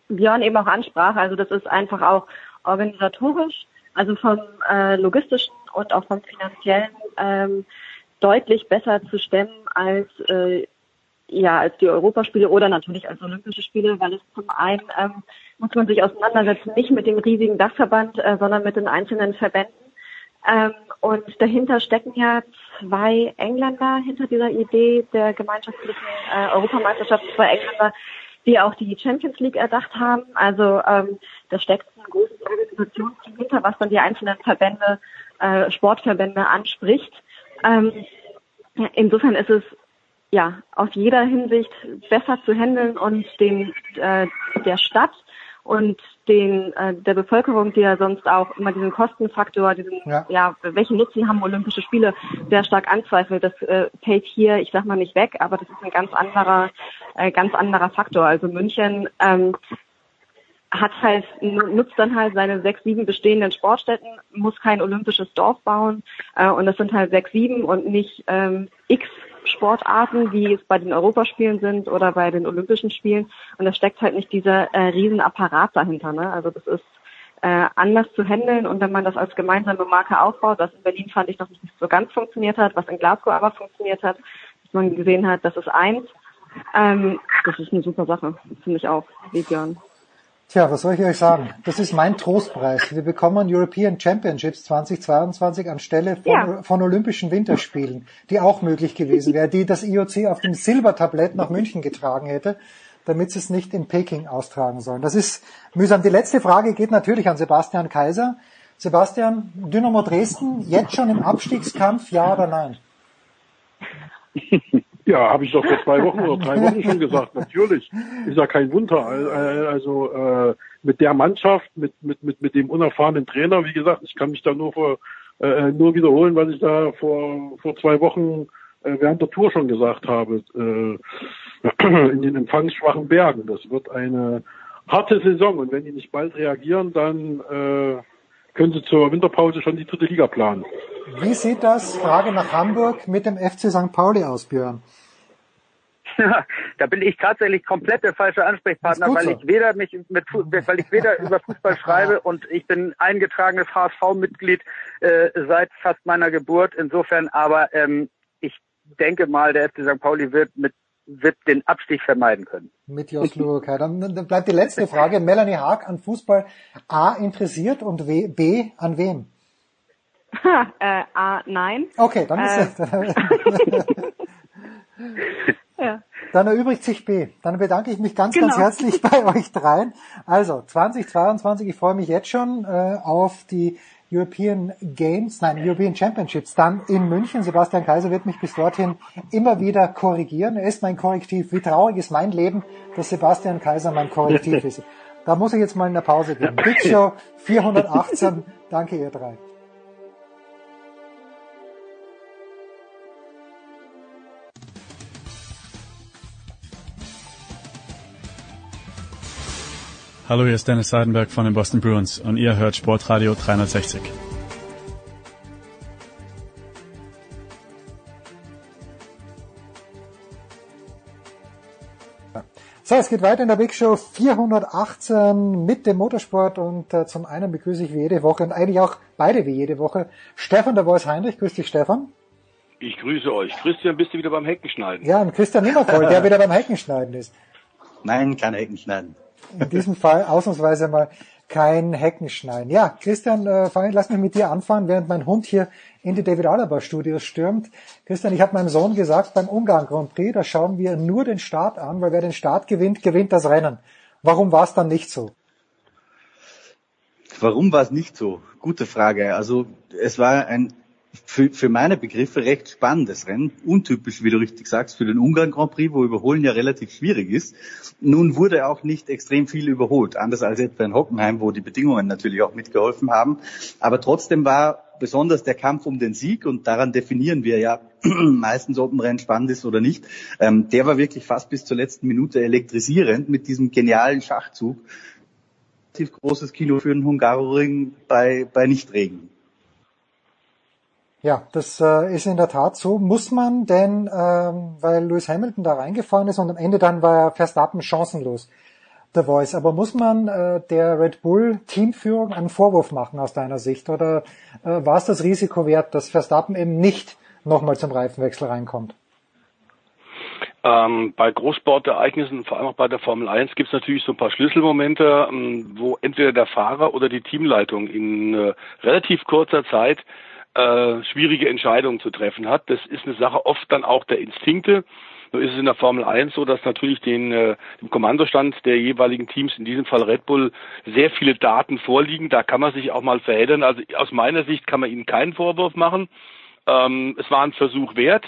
Björn eben auch ansprach. Also das ist einfach auch organisatorisch, also vom äh, logistischen und auch vom finanziellen ähm, deutlich besser zu stemmen als äh, ja als die Europaspiele oder natürlich als Olympische Spiele, weil es zum einen ähm, muss man sich auseinandersetzen nicht mit dem riesigen Dachverband, äh, sondern mit den einzelnen Verbänden. Ähm, und dahinter stecken ja zwei Engländer hinter dieser Idee der gemeinschaftlichen äh, Europameisterschaft, zwei Engländer, die auch die Champions League erdacht haben. Also ähm, da steckt ein großes Organisationsteam hinter, was dann die einzelnen Verbände, äh, Sportverbände anspricht. Ähm, insofern ist es ja auf jeder Hinsicht besser zu handeln und den äh, der Stadt und den äh, der Bevölkerung, die ja sonst auch immer diesen Kostenfaktor, diesen Ja. ja, welchen Nutzen haben Olympische Spiele, sehr stark anzweifelt. Das äh, fällt hier, ich sag mal nicht weg, aber das ist ein ganz anderer, äh, ganz anderer Faktor. Also München ähm, hat halt, nu- nutzt dann halt seine sechs, sieben bestehenden Sportstätten, muss kein olympisches Dorf bauen äh, und das sind halt sechs, sieben und nicht ähm, x Sportarten, wie es bei den Europaspielen sind oder bei den Olympischen Spielen und da steckt halt nicht dieser äh, Riesenapparat dahinter. Ne? Also das ist äh, anders zu handeln und wenn man das als gemeinsame Marke aufbaut, was in Berlin fand ich noch nicht so ganz funktioniert hat, was in Glasgow aber funktioniert hat, dass man gesehen hat, das ist eins, ähm, das ist eine super Sache, finde ich auch, wie Björn. Tja, was soll ich euch sagen? Das ist mein Trostpreis. Wir bekommen European Championships 2022 anstelle von, Ja. von Olympischen Winterspielen, die auch möglich gewesen wäre, die das IOC auf dem Silbertablett nach München getragen hätte, damit sie es nicht in Peking austragen sollen. Das ist mühsam. Die letzte Frage geht natürlich an Sebastian Kaiser. Sebastian, Dynamo Dresden jetzt schon im Abstiegskampf, ja oder nein? Ja, habe ich doch vor zwei Wochen oder drei Wochen schon gesagt. Natürlich ist ja kein Wunder. Also äh, mit der Mannschaft, mit mit mit mit dem unerfahrenen Trainer, wie gesagt, ich kann mich da nur vor, äh, nur wiederholen, was ich da vor vor zwei Wochen äh, während der Tour schon gesagt habe. Äh, in den empfangsschwachen Bergen. Das wird eine harte Saison und wenn die nicht bald reagieren, dann äh, können sie zur Winterpause schon die dritte Liga planen. Wie sieht das, Frage nach Hamburg, mit dem FC St. Pauli aus, Björn? da bin ich tatsächlich komplett der falsche Ansprechpartner, weil ich weder mich mit weil ich weder über Fußball schreibe und ich bin eingetragenes HSV-Mitglied äh, seit fast meiner Geburt. Insofern, aber ähm, ich denke mal, der FC St. Pauli wird mit wird den Abstieg vermeiden können. Mit Jos Luokai. Dann, dann bleibt die letzte Frage. Melanie Haag an Fußball A interessiert und w, B an wem? äh, A, nein. Okay, dann Äh. ist es. Ja. Dann erübrigt sich B. Dann bedanke ich mich ganz, Genau. ganz herzlich bei euch dreien. Also 2022, ich freue mich jetzt schon äh, auf die European Games, nein, European Championships dann in München. Sebastian Kaiser wird mich bis dorthin immer wieder korrigieren. Er ist mein Korrektiv. Wie traurig ist mein Leben, dass Sebastian Kaiser mein Korrektiv ist. Da muss ich jetzt mal eine Pause geben. Big Show 418. Danke ihr drei. Hallo, hier ist Dennis Seidenberg von den Boston Bruins und ihr hört Sportradio 360. So, es geht weiter in der Big Show 418 mit dem Motorsport und äh, zum einen begrüße ich wie jede Woche und eigentlich auch beide wie jede Woche Stefan der Voice Heinrich. Grüß dich, Stefan. Ich grüße euch. Christian, bist du wieder beim Heckenschneiden? Ja, und Christian Nimmervoll, der wieder beim Heckenschneiden ist. Nein, kein Heckenschneiden. In diesem Fall ausnahmsweise mal kein Heckenschneiden. Ja, Christian, äh, allem lass mich mit dir anfangen, während mein Hund hier in die David Alaba Studios stürmt. Christian, ich habe meinem Sohn gesagt, beim Ungarn Grand Prix, da schauen wir nur den Start an, weil wer den Start gewinnt, gewinnt das Rennen. Warum war es dann nicht so? Warum war es nicht so? Gute Frage. Also es war ein für, für meine Begriffe recht spannendes Rennen. Untypisch, wie du richtig sagst, für den Ungarn Grand Prix, wo Überholen ja relativ schwierig ist. Nun wurde auch nicht extrem viel überholt, anders als etwa in Hockenheim, wo die Bedingungen natürlich auch mitgeholfen haben. Aber trotzdem war besonders der Kampf um den Sieg, und daran definieren wir ja meistens, ob ein Rennen spannend ist oder nicht, ähm, der war wirklich fast bis zur letzten Minute elektrisierend mit diesem genialen Schachzug. Relativ großes Kino für den Hungaroring bei, bei Nichtregen. Ja, das äh, ist in der Tat so. Muss man denn, ähm, weil Lewis Hamilton da reingefahren ist und am Ende dann war er Verstappen chancenlos, der Voice, aber muss man äh, der Red Bull Teamführung einen Vorwurf machen aus deiner Sicht oder äh, war es das Risiko wert, dass Verstappen eben nicht nochmal zum Reifenwechsel reinkommt? Ähm, bei Großsportereignissen, vor allem auch bei der Formel 1, gibt es natürlich so ein paar Schlüsselmomente, ähm, wo entweder der Fahrer oder die Teamleitung in äh, relativ kurzer Zeit äh, schwierige Entscheidungen zu treffen hat. Das ist eine Sache oft dann auch der Instinkte. Nur ist es in der Formel 1 so, dass natürlich den, äh, dem Kommandostand der jeweiligen Teams, in diesem Fall Red Bull, sehr viele Daten vorliegen. Da kann man sich auch mal verheddern. Also aus meiner Sicht kann man ihnen keinen Vorwurf machen. Ähm, es war ein Versuch wert.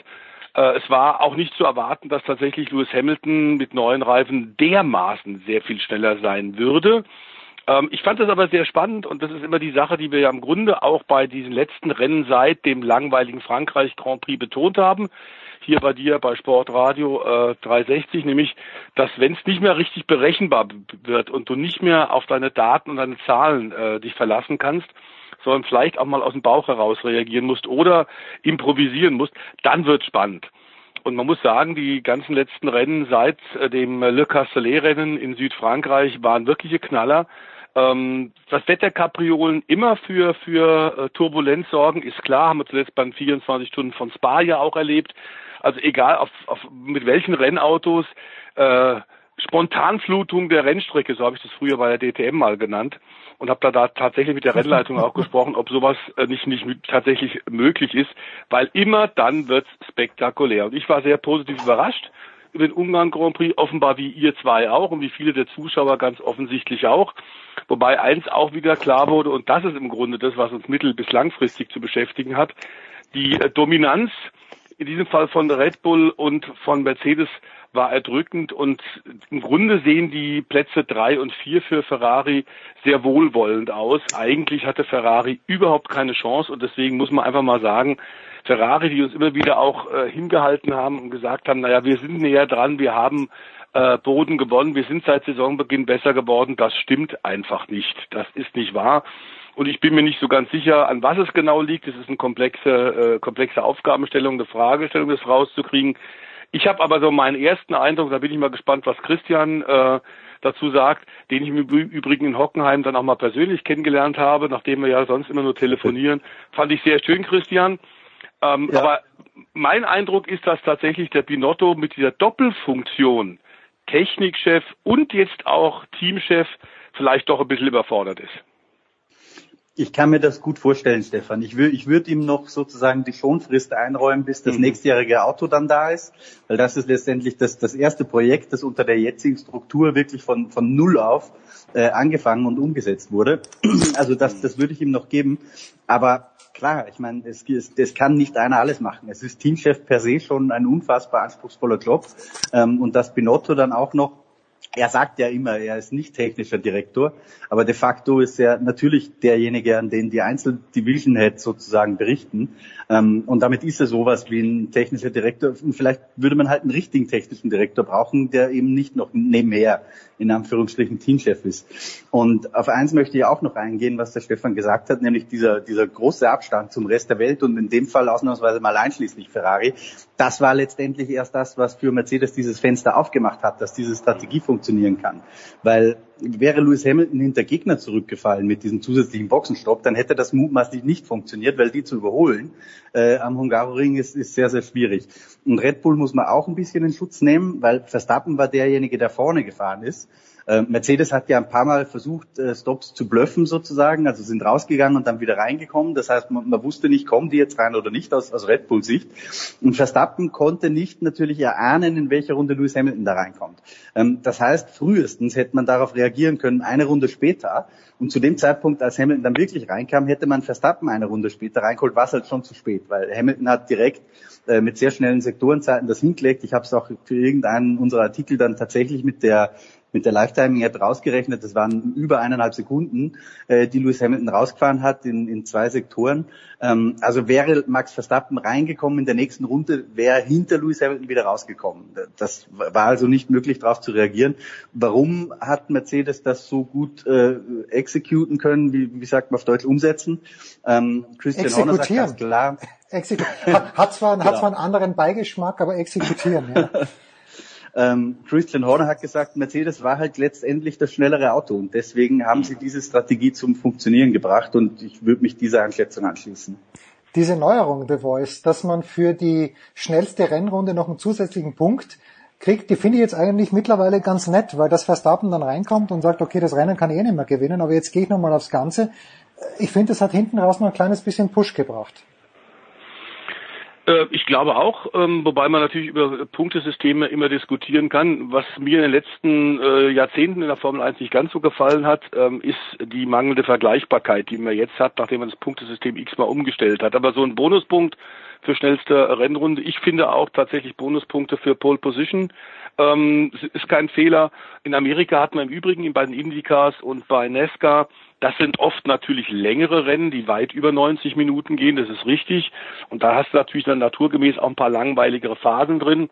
Äh, es war auch nicht zu erwarten, dass tatsächlich Lewis Hamilton mit neuen Reifen dermaßen sehr viel schneller sein würde. Ähm, ich fand das aber sehr spannend und das ist immer die Sache, die wir ja im Grunde auch bei diesen letzten Rennen seit dem langweiligen Frankreich Grand Prix betont haben. Hier bei dir bei Sportradio äh, 360, nämlich, dass wenn es nicht mehr richtig berechenbar wird und du nicht mehr auf deine Daten und deine Zahlen äh, dich verlassen kannst, sondern vielleicht auch mal aus dem Bauch heraus reagieren musst oder improvisieren musst, dann wird spannend. Und man muss sagen, die ganzen letzten Rennen seit äh, dem Le Castellet-Rennen in Südfrankreich waren wirkliche Knaller. Ähm, dass Wetterkapriolen immer für, für äh, Turbulenz sorgen, ist klar, haben wir zuletzt beim 24 Stunden von Spa ja auch erlebt. Also egal auf, auf mit welchen Rennautos, äh, Spontanflutung der Rennstrecke, so habe ich das früher bei der DTM mal genannt und habe da, da tatsächlich mit der Rennleitung auch gesprochen, ob sowas äh, nicht, nicht tatsächlich möglich ist, weil immer dann wird's spektakulär. Und ich war sehr positiv überrascht über den Ungarn Grand Prix, offenbar wie ihr zwei auch und wie viele der Zuschauer ganz offensichtlich auch. Wobei eins auch wieder klar wurde, und das ist im Grunde das, was uns mittel- bis langfristig zu beschäftigen hat, die äh, Dominanz in diesem Fall von Red Bull und von Mercedes war erdrückend und im Grunde sehen die Plätze drei und vier für Ferrari sehr wohlwollend aus. Eigentlich hatte Ferrari überhaupt keine Chance und deswegen muss man einfach mal sagen, Ferrari, die uns immer wieder auch äh, hingehalten haben und gesagt haben, naja, wir sind näher dran, wir haben äh, Boden gewonnen, wir sind seit Saisonbeginn besser geworden, das stimmt einfach nicht. Das ist nicht wahr. Und ich bin mir nicht so ganz sicher, an was es genau liegt. Es ist eine komplexe, äh, komplexe Aufgabenstellung, eine Fragestellung, das rauszukriegen. Ich habe aber so meinen ersten Eindruck, da bin ich mal gespannt, was Christian äh, dazu sagt, den ich im Übrigen in Hockenheim dann auch mal persönlich kennengelernt habe, nachdem wir ja sonst immer nur telefonieren. Fand ich sehr schön, Christian. Ähm, ja. Aber mein Eindruck ist, dass tatsächlich der Binotto mit dieser Doppelfunktion Technikchef und jetzt auch Teamchef vielleicht doch ein bisschen überfordert ist. Ich kann mir das gut vorstellen, Stefan. Ich, würde ich würde ihm noch sozusagen die Schonfrist einräumen, bis das mhm. nächstjährige Auto dann da ist, weil das ist letztendlich das, das erste Projekt, das unter der jetzigen Struktur wirklich von, von Null auf äh, angefangen und umgesetzt wurde. Also das, das würde ich ihm noch geben. Aber klar, ich meine, es, es kann nicht einer alles machen. Es ist Teamchef per se schon ein unfassbar anspruchsvoller Job. Ähm, und dass Binotto dann auch noch er sagt ja immer, er ist nicht technischer Direktor, aber de facto ist er natürlich derjenige, an den die Einzeldivision Heads sozusagen berichten. Ähm, und damit ist er sowas wie ein technischer Direktor. Und vielleicht würde man halt einen richtigen technischen Direktor brauchen, der eben nicht noch nebenher in Anführungsstrichen Teamchef ist. Und auf eins möchte ich auch noch eingehen, was der Stefan gesagt hat, nämlich dieser, dieser große Abstand zum Rest der Welt und in dem Fall ausnahmsweise mal einschließlich Ferrari. Das war letztendlich erst das, was für Mercedes dieses Fenster aufgemacht hat, dass diese Strategie funktionieren kann. Weil wäre Lewis Hamilton hinter Gegner zurückgefallen mit diesem zusätzlichen Boxenstopp, dann hätte das mutmaßlich nicht funktioniert, weil die zu überholen äh, am Hungaroring ist, ist sehr, sehr schwierig. Und Red Bull muss man auch ein bisschen in Schutz nehmen, weil Verstappen war derjenige, der vorne gefahren ist. Äh, Mercedes hat ja ein paar Mal versucht, äh, Stops zu bluffen sozusagen, also sind rausgegangen und dann wieder reingekommen. Das heißt, man, man wusste nicht, kommen die jetzt rein oder nicht aus, aus Red Bull Sicht. Und Verstappen konnte nicht natürlich erahnen, in welcher Runde Lewis Hamilton da reinkommt. Ähm, das heißt, frühestens hätte man darauf reagieren können, eine Runde später. Und zu dem Zeitpunkt, als Hamilton dann wirklich reinkam, hätte man Verstappen eine Runde später reingeholt, war es halt schon zu spät, weil Hamilton hat direkt äh, mit sehr schnellen Sektorenzeiten das hingelegt. Ich habe es auch für irgendeinen unserer Artikel dann tatsächlich mit der mit der Lifetime-App rausgerechnet. Das waren über eineinhalb Sekunden, äh, die Lewis Hamilton rausgefahren hat in, in zwei Sektoren. Ähm, also wäre Max Verstappen reingekommen in der nächsten Runde, wäre hinter Lewis Hamilton wieder rausgekommen. Das war also nicht möglich, darauf zu reagieren. Warum hat Mercedes das so gut äh, exekuten können? Wie, wie sagt man auf Deutsch umsetzen? Ähm, Christian Horner sagt ganz klar. Exeku hat, hat, zwar, genau. hat zwar einen anderen Beigeschmack, aber exekutieren. Ja. Ähm, Christian Horner hat gesagt, Mercedes war halt letztendlich das schnellere Auto und deswegen haben sie diese Strategie zum Funktionieren gebracht und ich würde mich dieser Einschätzung anschließen. Diese Neuerung, The Voice, dass man für die schnellste Rennrunde noch einen zusätzlichen Punkt kriegt, die finde ich jetzt eigentlich mittlerweile ganz nett, weil das Verstappen dann reinkommt und sagt, okay, das Rennen kann ich eh nicht mehr gewinnen, aber jetzt gehe ich nochmal aufs Ganze. Ich finde, das hat hinten raus noch ein kleines bisschen Push gebracht. Äh, ich glaube auch, ähm, wobei man natürlich über Punktesysteme immer diskutieren kann. Was mir in den letzten äh, Jahrzehnten in der Formel 1 nicht ganz so gefallen hat, ähm, ist die mangelnde Vergleichbarkeit, die man jetzt hat, nachdem man das Punktesystem x-mal umgestellt hat. Aber so ein Bonuspunkt für schnellste Rennrunde, ich finde auch tatsächlich Bonuspunkte für Pole Position ähm, ist kein Fehler. In Amerika hat man im Übrigen bei den Indycars und bei NASCAR das sind oft natürlich längere Rennen, die weit über 90 Minuten gehen, das ist richtig. Und da hast du natürlich dann naturgemäß auch ein paar langweiligere Phasen drin.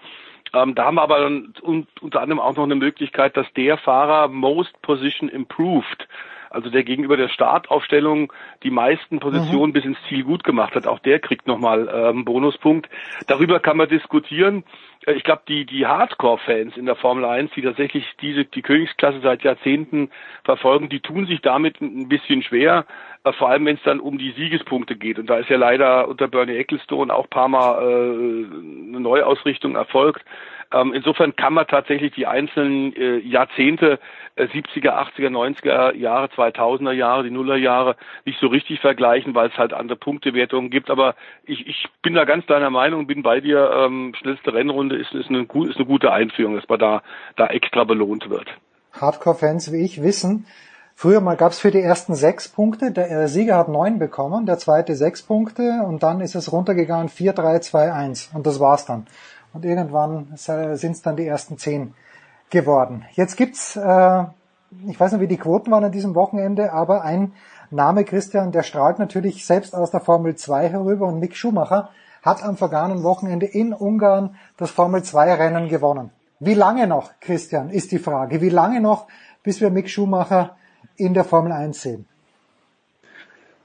Ähm, da haben wir aber dann unter anderem auch noch eine Möglichkeit, dass der Fahrer Most Position Improved also der gegenüber der Startaufstellung die meisten Positionen mhm. bis ins Ziel gut gemacht hat, auch der kriegt nochmal äh, einen Bonuspunkt. Darüber kann man diskutieren. Äh, ich glaube, die, die Hardcore-Fans in der Formel 1, die tatsächlich diese, die Königsklasse seit Jahrzehnten verfolgen, die tun sich damit ein bisschen schwer, äh, vor allem wenn es dann um die Siegespunkte geht. Und da ist ja leider unter Bernie Ecclestone auch paar Mal äh, eine Neuausrichtung erfolgt. Ähm, insofern kann man tatsächlich die einzelnen äh, Jahrzehnte, äh, 70er, 80er, 90er Jahre, 2000er Jahre, die Nullerjahre nicht so richtig vergleichen, weil es halt andere Punktewertungen gibt. Aber ich, ich bin da ganz deiner Meinung, bin bei dir. Ähm, schnellste Rennrunde ist, ist, eine, ist eine gute Einführung, dass man da, da extra belohnt wird. Hardcore-Fans wie ich wissen, Früher mal gab es für die ersten sechs Punkte, der Sieger hat neun bekommen, der zweite sechs Punkte und dann ist es runtergegangen 4, 3, 2, 1 und das war's dann. Und irgendwann sind es dann die ersten zehn geworden. Jetzt gibt's, äh, ich weiß nicht, wie die Quoten waren an diesem Wochenende, aber ein Name Christian, der strahlt natürlich selbst aus der Formel 2 herüber und Mick Schumacher hat am vergangenen Wochenende in Ungarn das Formel 2 Rennen gewonnen. Wie lange noch, Christian, ist die Frage. Wie lange noch, bis wir Mick Schumacher in der Formel 1 sehen?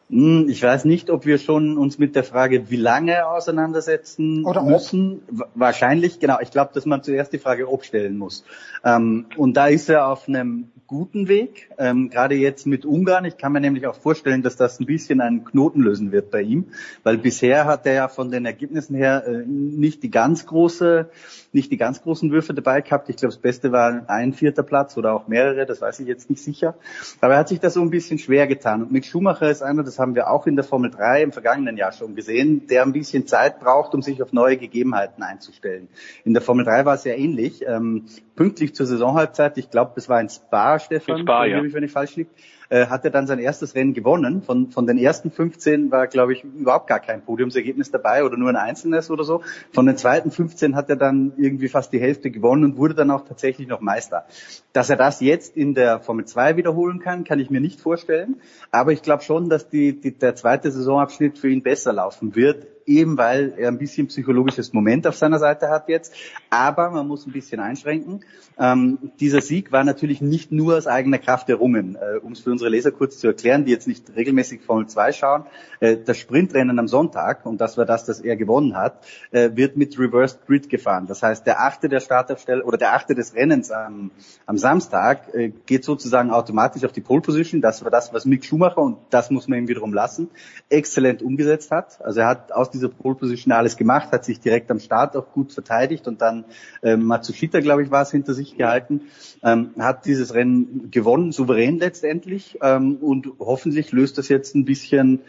Hm, ich weiß nicht, ob wir schon uns mit der Frage, wie lange auseinandersetzen Oder müssen. Ob. Wahrscheinlich, genau. Ich glaube, dass man zuerst die Frage ob stellen muss. Ähm, und da ist er auf einem guten Weg, ähm, gerade jetzt mit Ungarn. Ich kann mir nämlich auch vorstellen, dass das ein bisschen einen Knoten lösen wird bei ihm, weil bisher hat er ja von den Ergebnissen her äh, nicht die ganz große, nicht die ganz großen Würfe dabei gehabt. Ich glaube, das Beste war ein vierter Platz oder auch mehrere, das weiß ich jetzt nicht sicher. Aber er hat sich da so ein bisschen schwer getan. Und Mick Schumacher ist einer, das haben wir auch in der Formel 3 im vergangenen Jahr schon gesehen, der ein bisschen Zeit braucht, um sich auf neue Gegebenheiten einzustellen. In der Formel 3 war es ja ähnlich. Ähm, pünktlich zur Saisonhalbzeit, ich glaube, das war ein Spa, Stefan, Spa, ja. wenn ich falsch liege, äh, hat er dann sein erstes Rennen gewonnen. Von, von den ersten 15 war, glaube ich, überhaupt gar kein Podiumsergebnis dabei oder nur ein einzelnes oder so. Von den zweiten 15 hat er dann irgendwie fast die Hälfte gewonnen und wurde dann auch tatsächlich noch Meister. Dass er das jetzt in der Formel 2 wiederholen kann, kann ich mir nicht vorstellen. Aber ich glaube schon, dass die, die, der zweite Saisonabschnitt für ihn besser laufen wird eben weil er ein bisschen psychologisches Moment auf seiner Seite hat jetzt. Aber man muss ein bisschen einschränken. Ähm, dieser Sieg war natürlich nicht nur aus eigener Kraft errungen. Äh, um es für unsere Leser kurz zu erklären, die jetzt nicht regelmäßig Formel 2 schauen, äh, das Sprintrennen am Sonntag, und das war das, das er gewonnen hat, äh, wird mit Reversed Grid gefahren. Das heißt, der achte der Startaufstelle oder der achte des Rennens am, am Samstag äh, geht sozusagen automatisch auf die Pole Position. Das war das, was Mick Schumacher, und das muss man ihm wiederum lassen, exzellent umgesetzt hat. Also er hat aus dieser Pole Position alles gemacht, hat sich direkt am Start auch gut verteidigt und dann ähm, Matsushita, glaube ich, war es, hinter sich gehalten, ähm, hat dieses Rennen gewonnen, souverän letztendlich ähm, und hoffentlich löst das jetzt ein bisschen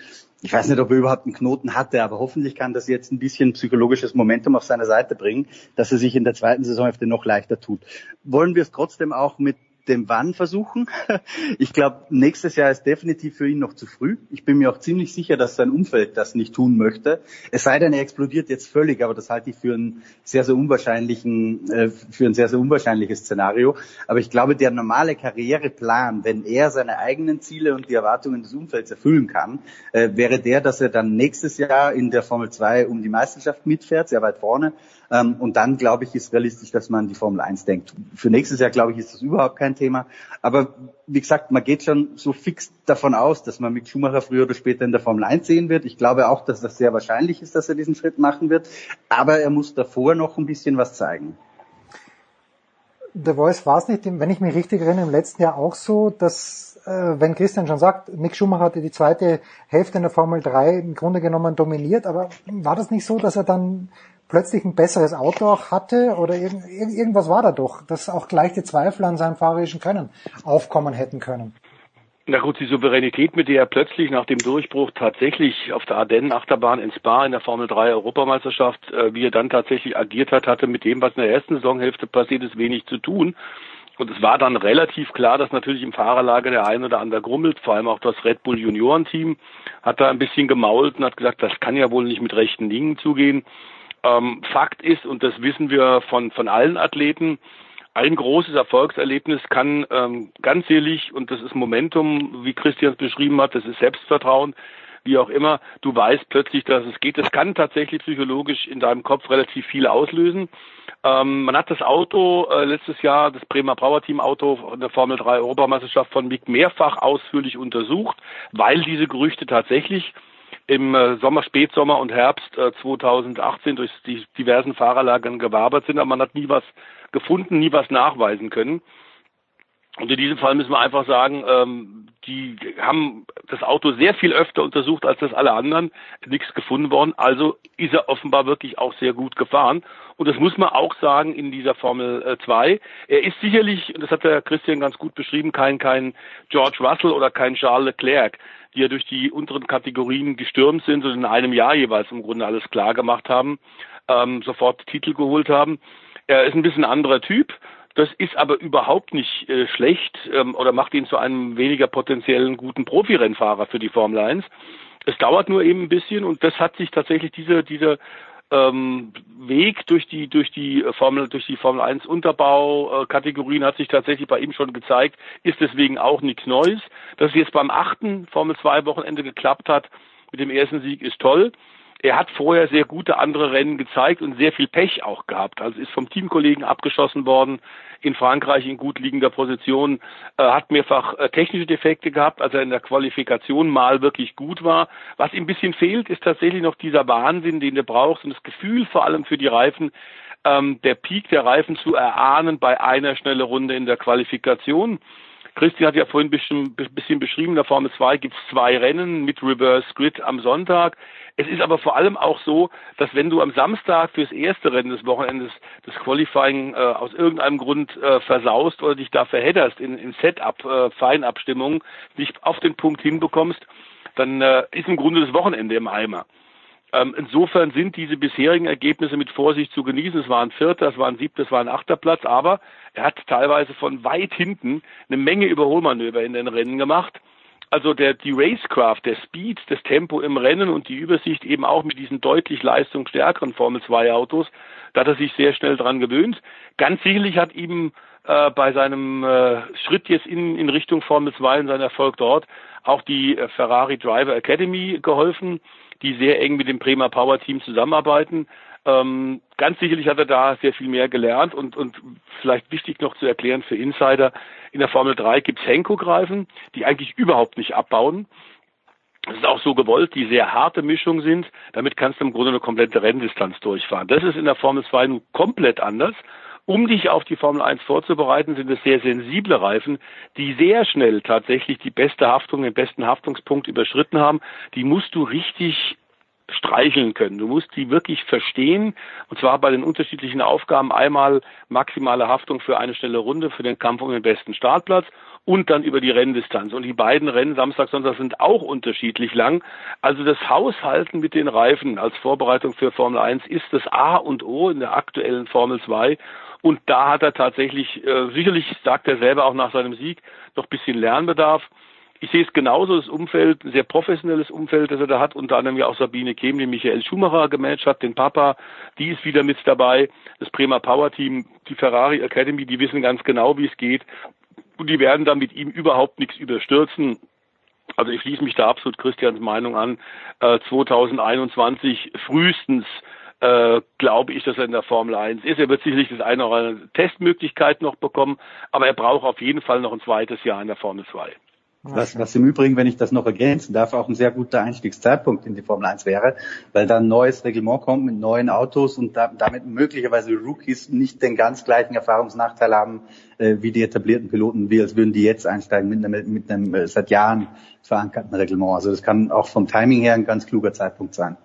ich weiß nicht, ob er überhaupt einen Knoten hatte, aber hoffentlich kann das jetzt ein bisschen psychologisches Momentum auf seine Seite bringen, dass er sich in der zweiten Saisonhälfte noch leichter tut. Wollen wir es trotzdem auch mit dem Wann versuchen. Ich glaube, nächstes Jahr ist definitiv für ihn noch zu früh. Ich bin mir auch ziemlich sicher, dass sein Umfeld das nicht tun möchte. Es sei denn, er explodiert jetzt völlig, aber das halte ich für einen sehr, sehr unwahrscheinlichen, äh, für ein sehr, sehr unwahrscheinliches Szenario. Aber ich glaube, der normale Karriereplan, wenn er seine eigenen Ziele und die Erwartungen des Umfelds erfüllen kann, äh, wäre der, dass er dann nächstes Jahr in der Formel 2 um die Meisterschaft mitfährt, sehr weit vorne. Ähm, und dann, glaube ich, ist realistisch, dass man die Formel 1 denkt. Für nächstes Jahr, glaube ich, ist das überhaupt kein Thema. Aber wie gesagt, man geht schon so fix davon aus, dass man Mick Schumacher früher oder später in der Formel 1 sehen wird. Ich glaube auch, dass das sehr wahrscheinlich ist, dass er diesen Schritt machen wird. Aber er muss davor noch ein bisschen was zeigen. The Voice war es nicht, wenn ich mich richtig erinnere, im letzten Jahr auch so, dass, äh, wenn Christian schon sagt, Mick Schumacher hatte die zweite Hälfte in der Formel 3 im Grunde genommen dominiert, aber war das nicht so, dass er dann plötzlich ein besseres Auto auch hatte oder irgend, irgendwas war da doch, dass auch gleich die Zweifel an seinem fahrerischen Können aufkommen hätten können. Na gut, die Souveränität, mit der er plötzlich nach dem Durchbruch tatsächlich auf der Ardennen-Achterbahn in Spa in der Formel 3 Europameisterschaft, äh, wie er dann tatsächlich agiert hat, hatte mit dem, was in der ersten Saisonhälfte passiert ist, wenig zu tun. Und es war dann relativ klar, dass natürlich im Fahrerlager der ein oder andere grummelt, vor allem auch das Red Bull Juniorenteam hat da ein bisschen gemault und hat gesagt, das kann ja wohl nicht mit rechten Dingen zugehen. Ähm, Fakt ist, und das wissen wir von, von allen Athleten, ein großes Erfolgserlebnis kann ähm, ganz selig, und das ist Momentum, wie Christian es beschrieben hat, das ist Selbstvertrauen, wie auch immer, du weißt plötzlich, dass es geht. Das kann tatsächlich psychologisch in deinem Kopf relativ viel auslösen. Ähm, man hat das Auto äh, letztes Jahr, das Bremer Power Team Auto in der Formel 3 Europameisterschaft von Mick mehrfach ausführlich untersucht, weil diese Gerüchte tatsächlich im äh, Sommer, Spätsommer und Herbst äh, 2018 durch die diversen Fahrerlagern gewabert sind, aber man hat nie was gefunden, nie was nachweisen können. Und in diesem Fall müssen wir einfach sagen, ähm, die haben das Auto sehr viel öfter untersucht als das alle anderen, nichts gefunden worden. Also ist er offenbar wirklich auch sehr gut gefahren. Und das muss man auch sagen in dieser Formel 2. Äh, er ist sicherlich, und das hat der Christian ganz gut beschrieben, kein, kein George Russell oder kein Charles Leclerc die ja durch die unteren Kategorien gestürmt sind und in einem Jahr jeweils im Grunde alles klar gemacht haben, ähm, sofort Titel geholt haben. Er ist ein bisschen anderer Typ. Das ist aber überhaupt nicht äh, schlecht ähm, oder macht ihn zu einem weniger potenziellen guten Profirennfahrer für die Formel 1. Es dauert nur eben ein bisschen und das hat sich tatsächlich diese, diese ähm, Weg durch die durch die Formel durch die Formel 1 Unterbau Kategorien hat sich tatsächlich bei ihm schon gezeigt, ist deswegen auch nichts Neues. Dass es jetzt beim achten Formel 2 Wochenende geklappt hat mit dem ersten Sieg ist toll. Er hat vorher sehr gute andere Rennen gezeigt und sehr viel Pech auch gehabt. Also ist vom Teamkollegen abgeschossen worden in Frankreich in gut liegender Position, äh, hat mehrfach äh, technische Defekte gehabt, als er in der Qualifikation mal wirklich gut war. Was ihm ein bisschen fehlt, ist tatsächlich noch dieser Wahnsinn, den du brauchst und das Gefühl vor allem für die Reifen, ähm, der Peak der Reifen zu erahnen bei einer schnellen Runde in der Qualifikation. Christian hat ja vorhin ein bisschen, beschrieben, in der Formel 2 gibt es zwei Rennen mit Reverse Grid am Sonntag. Es ist aber vor allem auch so, dass wenn du am Samstag fürs erste Rennen des Wochenendes das Qualifying äh, aus irgendeinem Grund äh, versaust oder dich da verhedderst in, in Setup, äh, Feinabstimmung, nicht auf den Punkt hinbekommst, dann äh, ist im Grunde das Wochenende im Eimer. Ähm, insofern sind diese bisherigen Ergebnisse mit Vorsicht zu genießen. Es war ein Vierter, es war ein Siebter, es war ein Achter Platz, aber er hat teilweise von weit hinten eine Menge Überholmanöver in den Rennen gemacht. Also der, die Racecraft, der Speed, das Tempo im Rennen und die Übersicht eben auch mit diesen deutlich leistungsstärkeren Formel 2 Autos, da hat er sich sehr schnell dran gewöhnt. Ganz sicherlich hat ihm äh, bei seinem äh, Schritt jetzt in, in Richtung Formel 2 und sein Erfolg dort auch die äh, Ferrari Driver Academy geholfen die sehr eng mit dem Bremer Power Team zusammenarbeiten. Ähm, ganz sicherlich hat er da sehr viel mehr gelernt und, und vielleicht wichtig noch zu erklären für Insider, in der Formel 3 gibt es Henko-Greifen, die eigentlich überhaupt nicht abbauen. Das ist auch so gewollt, die sehr harte Mischung sind. Damit kannst du im Grunde eine komplette Renndistanz durchfahren. Das ist in der Formel 2 nun komplett anders. Um dich auf die Formel 1 vorzubereiten, sind es sehr sensible Reifen, die sehr schnell tatsächlich die beste Haftung, den besten Haftungspunkt überschritten haben. Die musst du richtig streicheln können. Du musst die wirklich verstehen, und zwar bei den unterschiedlichen Aufgaben. Einmal maximale Haftung für eine schnelle Runde, für den Kampf um den besten Startplatz und dann über die Renndistanz. Und die beiden Rennen Samstag, Sonntag sind auch unterschiedlich lang. Also das Haushalten mit den Reifen als Vorbereitung für Formel 1 ist das A und O in der aktuellen Formel 2. Und da hat er tatsächlich, äh, sicherlich sagt er selber auch nach seinem Sieg, noch bisschen Lernbedarf. Ich sehe es genauso, das Umfeld, ein sehr professionelles Umfeld, das er da hat, unter anderem ja auch Sabine Kehm, die Michael Schumacher gemanagt hat, den Papa, die ist wieder mit dabei, das Bremer Power Team, die Ferrari Academy, die wissen ganz genau, wie es geht. Und die werden dann mit ihm überhaupt nichts überstürzen. Also ich schließe mich da absolut Christians Meinung an. Äh, 2021 frühestens äh, glaube ich, dass er in der Formel 1 ist. Er wird sicherlich das eine oder andere Testmöglichkeit noch bekommen, aber er braucht auf jeden Fall noch ein zweites Jahr in der Formel 2. Was, was im Übrigen, wenn ich das noch ergänzen darf, auch ein sehr guter Einstiegszeitpunkt in die Formel 1 wäre, weil dann ein neues Reglement kommt mit neuen Autos und da, damit möglicherweise Rookies nicht den ganz gleichen Erfahrungsnachteil haben äh, wie die etablierten Piloten, wie als würden die jetzt einsteigen mit einem, mit einem äh, seit Jahren verankerten Reglement. Also das kann auch vom Timing her ein ganz kluger Zeitpunkt sein.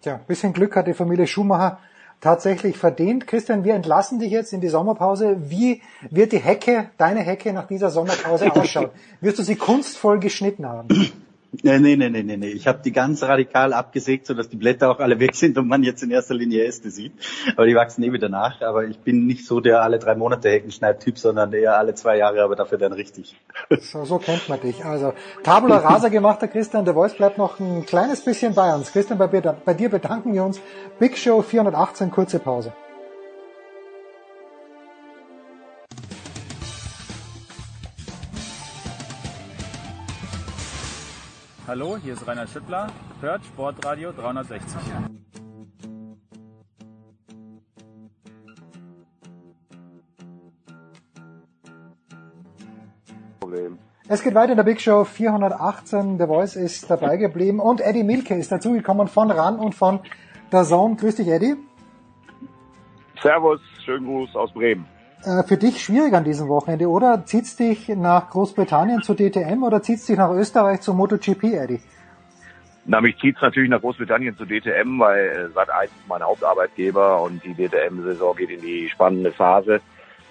Tja, bisschen Glück hat die Familie Schumacher tatsächlich verdient. Christian, wir entlassen dich jetzt in die Sommerpause. Wie wird die Hecke, deine Hecke nach dieser Sommerpause ausschauen? Wirst du sie kunstvoll geschnitten haben? Nee, nee, nee, nee, nee. Ich habe die ganz radikal abgesägt, sodass die Blätter auch alle weg sind und man jetzt in erster Linie Äste sieht. Aber die wachsen eh wieder nach. Aber ich bin nicht so der alle drei Monate Heckenschneid-Typ, sondern eher alle zwei Jahre, aber dafür dann richtig. So, so kennt man dich. Also Tabula Rasa gemachter Christian, der Voice bleibt noch ein kleines bisschen bei uns. Christian, bei, bei dir bedanken wir uns. Big Show 418, kurze Pause. Hallo, hier ist Rainer Schüttler. Hört Sportradio 360. Problem. Es geht weiter in der Big Show 418. Der Voice ist dabei geblieben und Eddie Milke ist dazugekommen von RAN und von der Zone. Grüß dich, Eddie. Servus, schönen Gruß aus Bremen. Äh, für dich schwierig an diesem Wochenende, oder? Zieht's dich nach Großbritannien zu DTM oder zieht's dich nach Österreich zu MotoGP, Eddie? Na, mich zieht's natürlich nach Großbritannien zu DTM, weil äh, seit eins ist mein Hauptarbeitgeber und die DTM-Saison geht in die spannende Phase.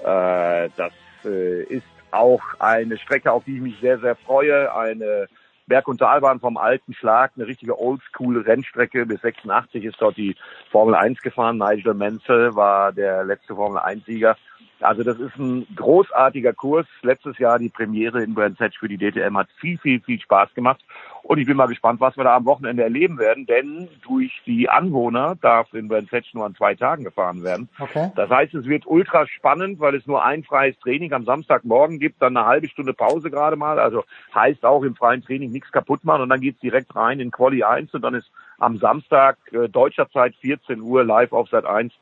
Äh, das äh, ist auch eine Strecke, auf die ich mich sehr, sehr freue. Eine Berg- und Talbahn vom alten Schlag, eine richtige Oldschool-Rennstrecke. Bis 86 ist dort die Formel 1 gefahren. Nigel Mansell war der letzte Formel 1-Sieger. Also das ist ein großartiger Kurs. Letztes Jahr die Premiere in Brands Hatch für die DTM hat viel, viel, viel Spaß gemacht. Und ich bin mal gespannt, was wir da am Wochenende erleben werden, denn durch die Anwohner darf in Brands Hatch nur an zwei Tagen gefahren werden. Okay. Das heißt, es wird ultra spannend, weil es nur ein freies Training am Samstagmorgen gibt, dann eine halbe Stunde Pause gerade mal. Also heißt auch im freien Training nichts kaputt machen und dann geht's direkt rein in Quali 1 und dann ist am Samstag äh, deutscher Zeit 14 Uhr live auf Sat 1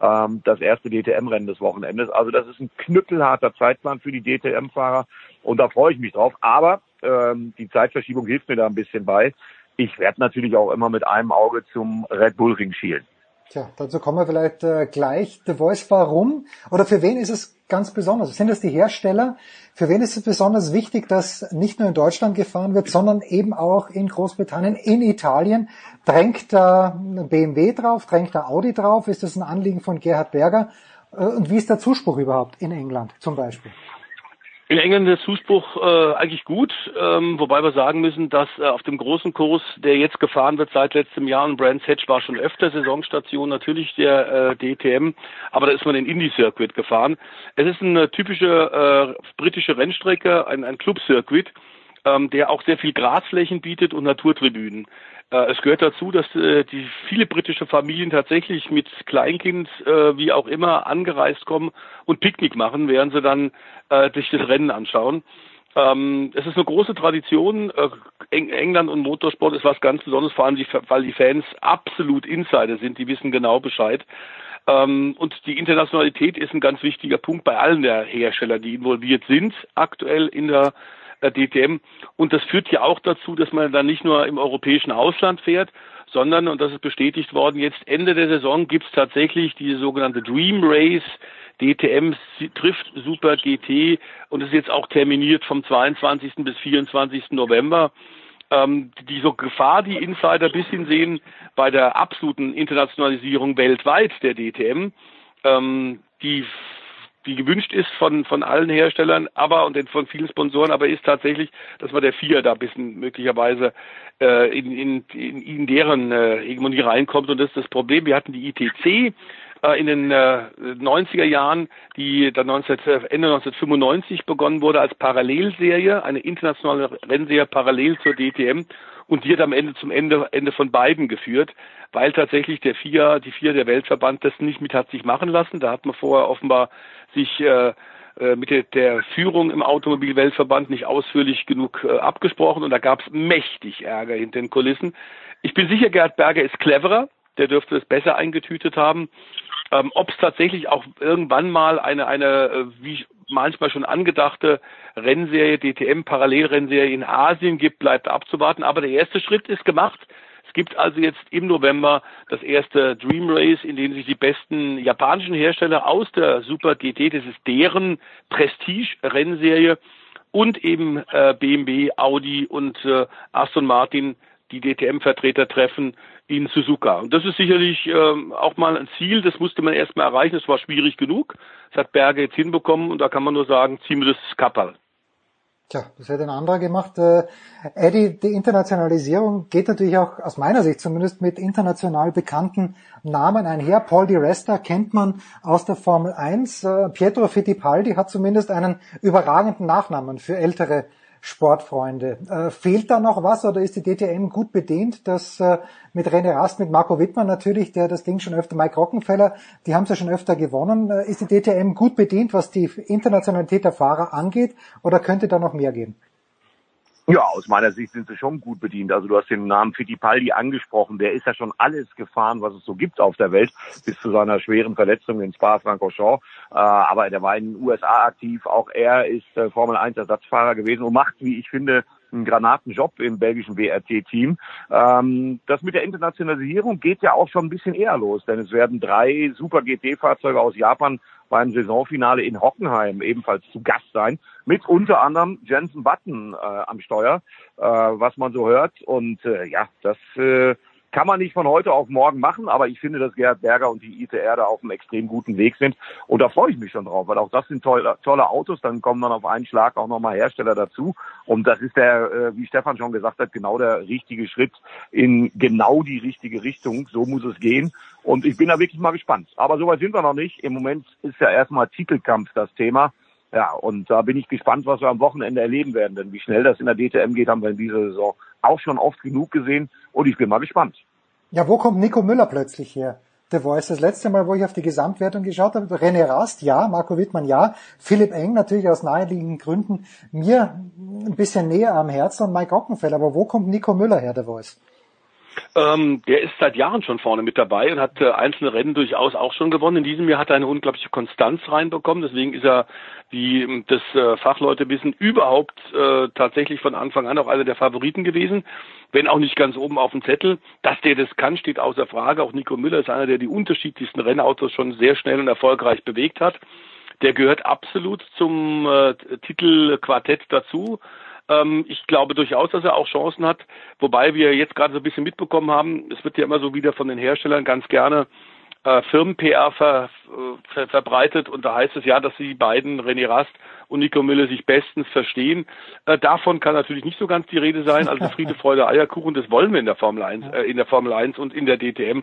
ähm, das erste DTM-Rennen des Wochenendes. Also das ist ein knüppelharter Zeitplan für die DTM-Fahrer und da freue ich mich drauf. Aber ähm, die Zeitverschiebung hilft mir da ein bisschen bei. Ich werde natürlich auch immer mit einem Auge zum Red Bull Ring schielen. Tja, dazu kommen wir vielleicht äh, gleich. The Voice, warum? Oder für wen ist es ganz besonders? Sind es die Hersteller? Für wen ist es besonders wichtig, dass nicht nur in Deutschland gefahren wird, sondern eben auch in Großbritannien, in Italien? Drängt da BMW drauf? Drängt da Audi drauf? Ist das ein Anliegen von Gerhard Berger? Äh, Und wie ist der Zuspruch überhaupt in England zum Beispiel? In England der Zuspruch äh, eigentlich gut, ähm, wobei wir sagen müssen, dass äh, auf dem großen Kurs, der jetzt gefahren wird seit letztem Jahr, in Brands Hatch war schon öfter Saisonstation, natürlich der äh, DTM, aber da ist man den Indie-Circuit gefahren. Es ist eine typische äh, britische Rennstrecke, ein, ein Club-Circuit, ähm, der auch sehr viel Grasflächen bietet und Naturtribünen. Äh, es gehört dazu, dass äh, die viele britische Familien tatsächlich mit Kleinkind, äh, wie auch immer, angereist kommen und Picknick machen, während sie dann sich das Rennen anschauen. Ähm, es ist eine große Tradition. Eng England und Motorsport ist was ganz Besonderes, vor allem weil die Fans absolut Insider sind, die wissen genau Bescheid. Ähm, und die Internationalität ist ein ganz wichtiger Punkt bei allen der Hersteller, die involviert sind, aktuell in der äh, DTM. Und das führt ja auch dazu, dass man dann nicht nur im europäischen Ausland fährt, sondern, und das ist bestätigt worden, jetzt Ende der Saison gibt es tatsächlich diese sogenannte Dream Race. DTM trifft Super GT und ist jetzt auch terminiert vom 22. bis 24. November. Ähm, die so Gefahr, die Insider bis hin sehen bei der absoluten Internationalisierung weltweit der DTM, ähm, die die gewünscht ist von, von allen Herstellern, aber und von vielen Sponsoren, aber ist tatsächlich, dass man der Vier da ein bisschen möglicherweise äh, in, in, in, in deren äh, Hegemonie reinkommt. Und das ist das Problem. Wir hatten die ITC äh, in den äh, 90er Jahren, die dann 19, Ende 1995 begonnen wurde als Parallelserie, eine internationale Rennserie parallel zur DTM und die hat am Ende zum Ende, Ende von beiden geführt, weil tatsächlich der FIA, die FIA, der Weltverband, das nicht mit hat sich machen lassen. Da hat man vorher offenbar sich äh, mit der, der Führung im Automobilweltverband nicht ausführlich genug äh, abgesprochen und da gab es mächtig Ärger hinter den Kulissen. Ich bin sicher, Gerhard Berger ist cleverer, der dürfte es besser eingetütet haben. Ähm, Ob es tatsächlich auch irgendwann mal eine, eine wie manchmal schon angedachte Rennserie, DTM, Parallelrennserie in Asien gibt, bleibt abzuwarten. Aber der erste Schritt ist gemacht. Es gibt also jetzt im November das erste Dream Race, in dem sich die besten japanischen Hersteller aus der Super GT, das ist deren Prestige-Rennserie, und eben äh, BMW, Audi und äh, Aston Martin, die DTM-Vertreter treffen in Suzuka. Und das ist sicherlich ähm, auch mal ein Ziel, das musste man erstmal erreichen, das war schwierig genug. Das hat Berge jetzt hinbekommen und da kann man nur sagen, ziehen wir das Kapperl. Tja, das hätte ein anderer gemacht. Äh, Eddie, die Internationalisierung geht natürlich auch aus meiner Sicht zumindest mit international bekannten Namen einher. Paul Di Resta kennt man aus der Formel 1. Äh, Pietro Fittipaldi hat zumindest einen überragenden Nachnamen für ältere Sportfreunde. Äh, fehlt da noch was oder ist die DTM gut bedient, dass äh, mit René Rast, mit Marco Wittmann natürlich, der das Ding schon öfter, Mike Rockenfeller, die haben es ja schon öfter gewonnen. Äh, ist die DTM gut bedient, was die Internationalität der Fahrer angeht oder könnte da noch mehr gehen? Ja, aus meiner Sicht sind sie schon gut bedient. Also du hast den Namen Fittipaldi angesprochen. Der ist ja schon alles gefahren, was es so gibt auf der Welt, bis zu seiner schweren Verletzung in Spa-Francorchamps. Äh, aber der war in den USA aktiv. Auch er ist äh, Formel 1 Ersatzfahrer gewesen und macht, wie ich finde, einen Granatenjob im belgischen WRT-Team. Ähm, das mit der Internationalisierung geht ja auch schon ein bisschen eher los, denn es werden drei Super GT-Fahrzeuge aus Japan beim Saisonfinale in Hockenheim ebenfalls zu Gast sein, mit unter anderem Jensen Button äh, am Steuer, äh, was man so hört. Und äh, ja, das äh, kann man nicht von heute auf morgen machen, aber ich finde, dass Gerhard Berger und die ITR da auf einem extrem guten Weg sind. Und da freue ich mich schon drauf, weil auch das sind tolle, tolle Autos. Dann kommen dann auf einen Schlag auch nochmal Hersteller dazu. Und das ist der, äh, wie Stefan schon gesagt hat, genau der richtige Schritt in genau die richtige Richtung. So muss es gehen. Und ich bin da wirklich mal gespannt. Aber soweit sind wir noch nicht. Im Moment ist ja erstmal Titelkampf das Thema. Ja, und da bin ich gespannt, was wir am Wochenende erleben werden. Denn wie schnell das in der DTM geht, haben wir in dieser Saison auch schon oft genug gesehen. Und ich bin mal gespannt. Ja, wo kommt Nico Müller plötzlich her? The Voice. Das letzte Mal, wo ich auf die Gesamtwertung geschaut habe, René Rast, ja, Marco Wittmann, ja, Philipp Eng natürlich aus naheliegenden Gründen mir ein bisschen näher am Herzen und Mike Ockenfeld. Aber wo kommt Nico Müller her, The Voice? Ähm, der ist seit Jahren schon vorne mit dabei und hat äh, einzelne Rennen durchaus auch schon gewonnen. In diesem Jahr hat er eine unglaubliche Konstanz reinbekommen. Deswegen ist er, wie das äh, Fachleute wissen, überhaupt äh, tatsächlich von Anfang an auch einer der Favoriten gewesen. Wenn auch nicht ganz oben auf dem Zettel. Dass der das kann, steht außer Frage. Auch Nico Müller ist einer, der die unterschiedlichsten Rennautos schon sehr schnell und erfolgreich bewegt hat. Der gehört absolut zum äh, Titelquartett dazu. Ähm, ich glaube durchaus, dass er auch Chancen hat, wobei wir jetzt gerade so ein bisschen mitbekommen haben, es wird ja immer so wieder von den Herstellern ganz gerne äh, Firmen-PR ver, ver, verbreitet und da heißt es ja, dass die beiden, René Rast und Nico Müller, sich bestens verstehen. Äh, davon kann natürlich nicht so ganz die Rede sein. Also Friede, Freude, Eierkuchen, das wollen wir in der Formel 1, äh, in der Formel 1 und in der DTM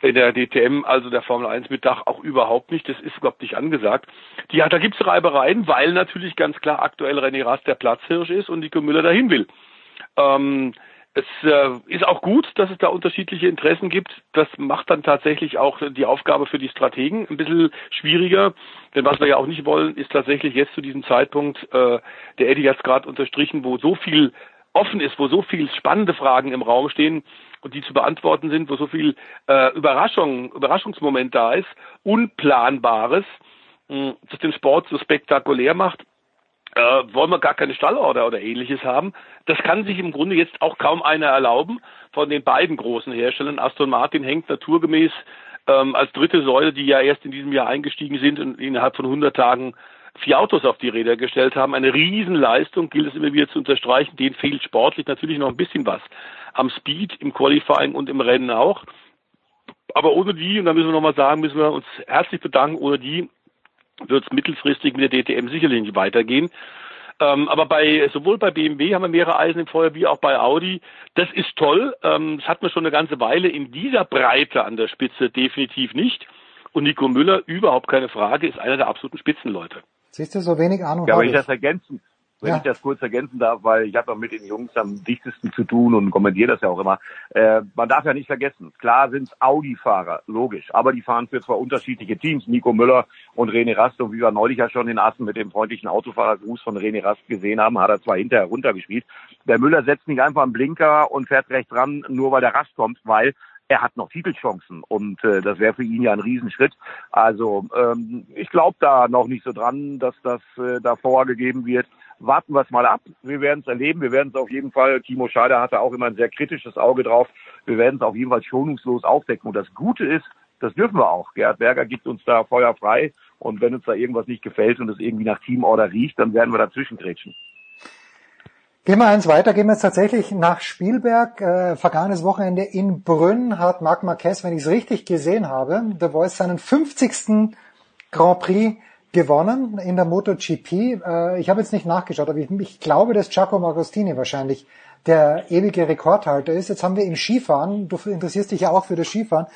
in der DTM, also der Formel 1 mit Dach, auch überhaupt nicht. Das ist überhaupt nicht angesagt. Die, da gibt's Reibereien, weil natürlich ganz klar aktuell René Rast der Platzhirsch ist und Nico Müller dahin will. Ähm, es äh, ist auch gut, dass es da unterschiedliche Interessen gibt. Das macht dann tatsächlich auch die Aufgabe für die Strategen ein bisschen schwieriger. Denn was wir ja auch nicht wollen, ist tatsächlich jetzt zu diesem Zeitpunkt, äh, der Eddie hat es gerade unterstrichen, wo so viel offen ist, wo so viel spannende Fragen im Raum stehen, und die zu beantworten sind, wo so viel äh, Überraschung, Überraschungsmoment da ist, Unplanbares, mh, das den Sport so spektakulär macht, äh, wollen wir gar keine Stallorder oder ähnliches haben. Das kann sich im Grunde jetzt auch kaum einer erlauben von den beiden großen Herstellern. Aston Martin hängt naturgemäß ähm, als dritte Säule, die ja erst in diesem Jahr eingestiegen sind und innerhalb von 100 Tagen vier Autos auf die Räder gestellt haben. Eine Riesenleistung, gilt es immer wieder zu unterstreichen. Denen fehlt sportlich natürlich noch ein bisschen was. Am Speed, im Qualifying und im Rennen auch. Aber ohne die, und da müssen wir nochmal sagen, müssen wir uns herzlich bedanken, ohne die wird es mittelfristig mit der DTM sicherlich nicht weitergehen. Ähm, aber bei sowohl bei BMW haben wir mehrere Eisen im Feuer wie auch bei Audi. Das ist toll. Ähm, das hat man schon eine ganze Weile in dieser Breite an der Spitze definitiv nicht. Und Nico Müller, überhaupt keine Frage, ist einer der absoluten Spitzenleute. Siehst du, so wenig Ahnung Ja, ich ich. das ergänzen, wenn Ja. ich das kurz ergänzen darf, weil ich habe auch mit den Jungs am dichtesten zu tun und kommentiere das ja auch immer. Äh, man darf ja nicht vergessen, klar sind es Audi-Fahrer, logisch, aber die fahren für zwei unterschiedliche Teams, Nico Müller und René Rast. Und wie wir neulich ja schon in Assen mit dem freundlichen Autofahrergruß von René Rast gesehen haben, hat er zwar hinterher runtergespielt. Der Müller setzt nicht einfach einen Blinker und fährt rechts ran, nur weil der Rast kommt, weil er hat noch Titelchancen und äh, das wäre für ihn ja ein Riesenschritt. Also ähm, ich glaube da noch nicht so dran, dass das äh, da vorgegeben wird. Warten wir es mal ab. Wir werden es erleben. Wir werden es auf jeden Fall, Timo Scheider hatte auch immer ein sehr kritisches Auge drauf. Wir werden es auf jeden Fall schonungslos aufdecken. Und das Gute ist, das dürfen wir auch. Gerhard Berger gibt uns da Feuer frei. Und wenn uns da irgendwas nicht gefällt und es irgendwie nach Teamorder riecht, dann werden wir dazwischen grätschen. Gehen wir eins weiter, gehen wir jetzt tatsächlich nach Spielberg. Äh, vergangenes Wochenende in Brünn hat Marc Marquez, wenn ich es richtig gesehen habe, The Voice seinen 50. Grand Prix gewonnen in der MotoGP. Äh, ich habe jetzt nicht nachgeschaut, aber ich, ich glaube, dass Giacomo Agostini wahrscheinlich der ewige Rekordhalter ist. Jetzt haben wir im Skifahren, du interessierst dich ja auch für das Skifahren,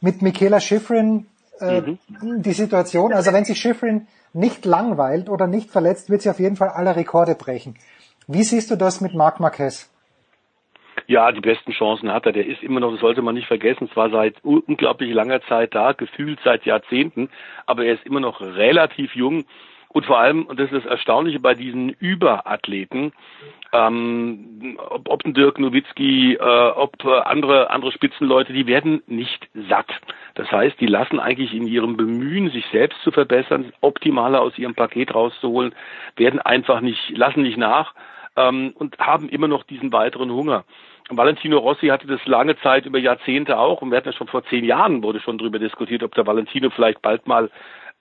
mit Michaela Schifrin äh, die Situation, also wenn sich Schifrin nicht langweilt oder nicht verletzt, wird sie auf jeden Fall alle Rekorde brechen. Wie siehst du das mit Marc Marquez? Ja, die besten Chancen hat er. Der ist immer noch, das sollte man nicht vergessen, zwar seit unglaublich langer Zeit da, gefühlt seit Jahrzehnten, aber er ist immer noch relativ jung. Und vor allem, und das ist das Erstaunliche bei diesen Überathleten, ähm, ob, ob Dirk Nowitzki, äh, ob äh, andere, andere Spitzenleute, die werden nicht satt. Das heißt, die lassen eigentlich in ihrem Bemühen, sich selbst zu verbessern, optimaler aus ihrem Paket rauszuholen, werden einfach nicht, lassen nicht nach ähm, und haben immer noch diesen weiteren Hunger. Valentino Rossi hatte das lange Zeit über Jahrzehnte auch und wir hatten ja schon vor zehn Jahren wurde schon darüber diskutiert, ob der Valentino vielleicht bald mal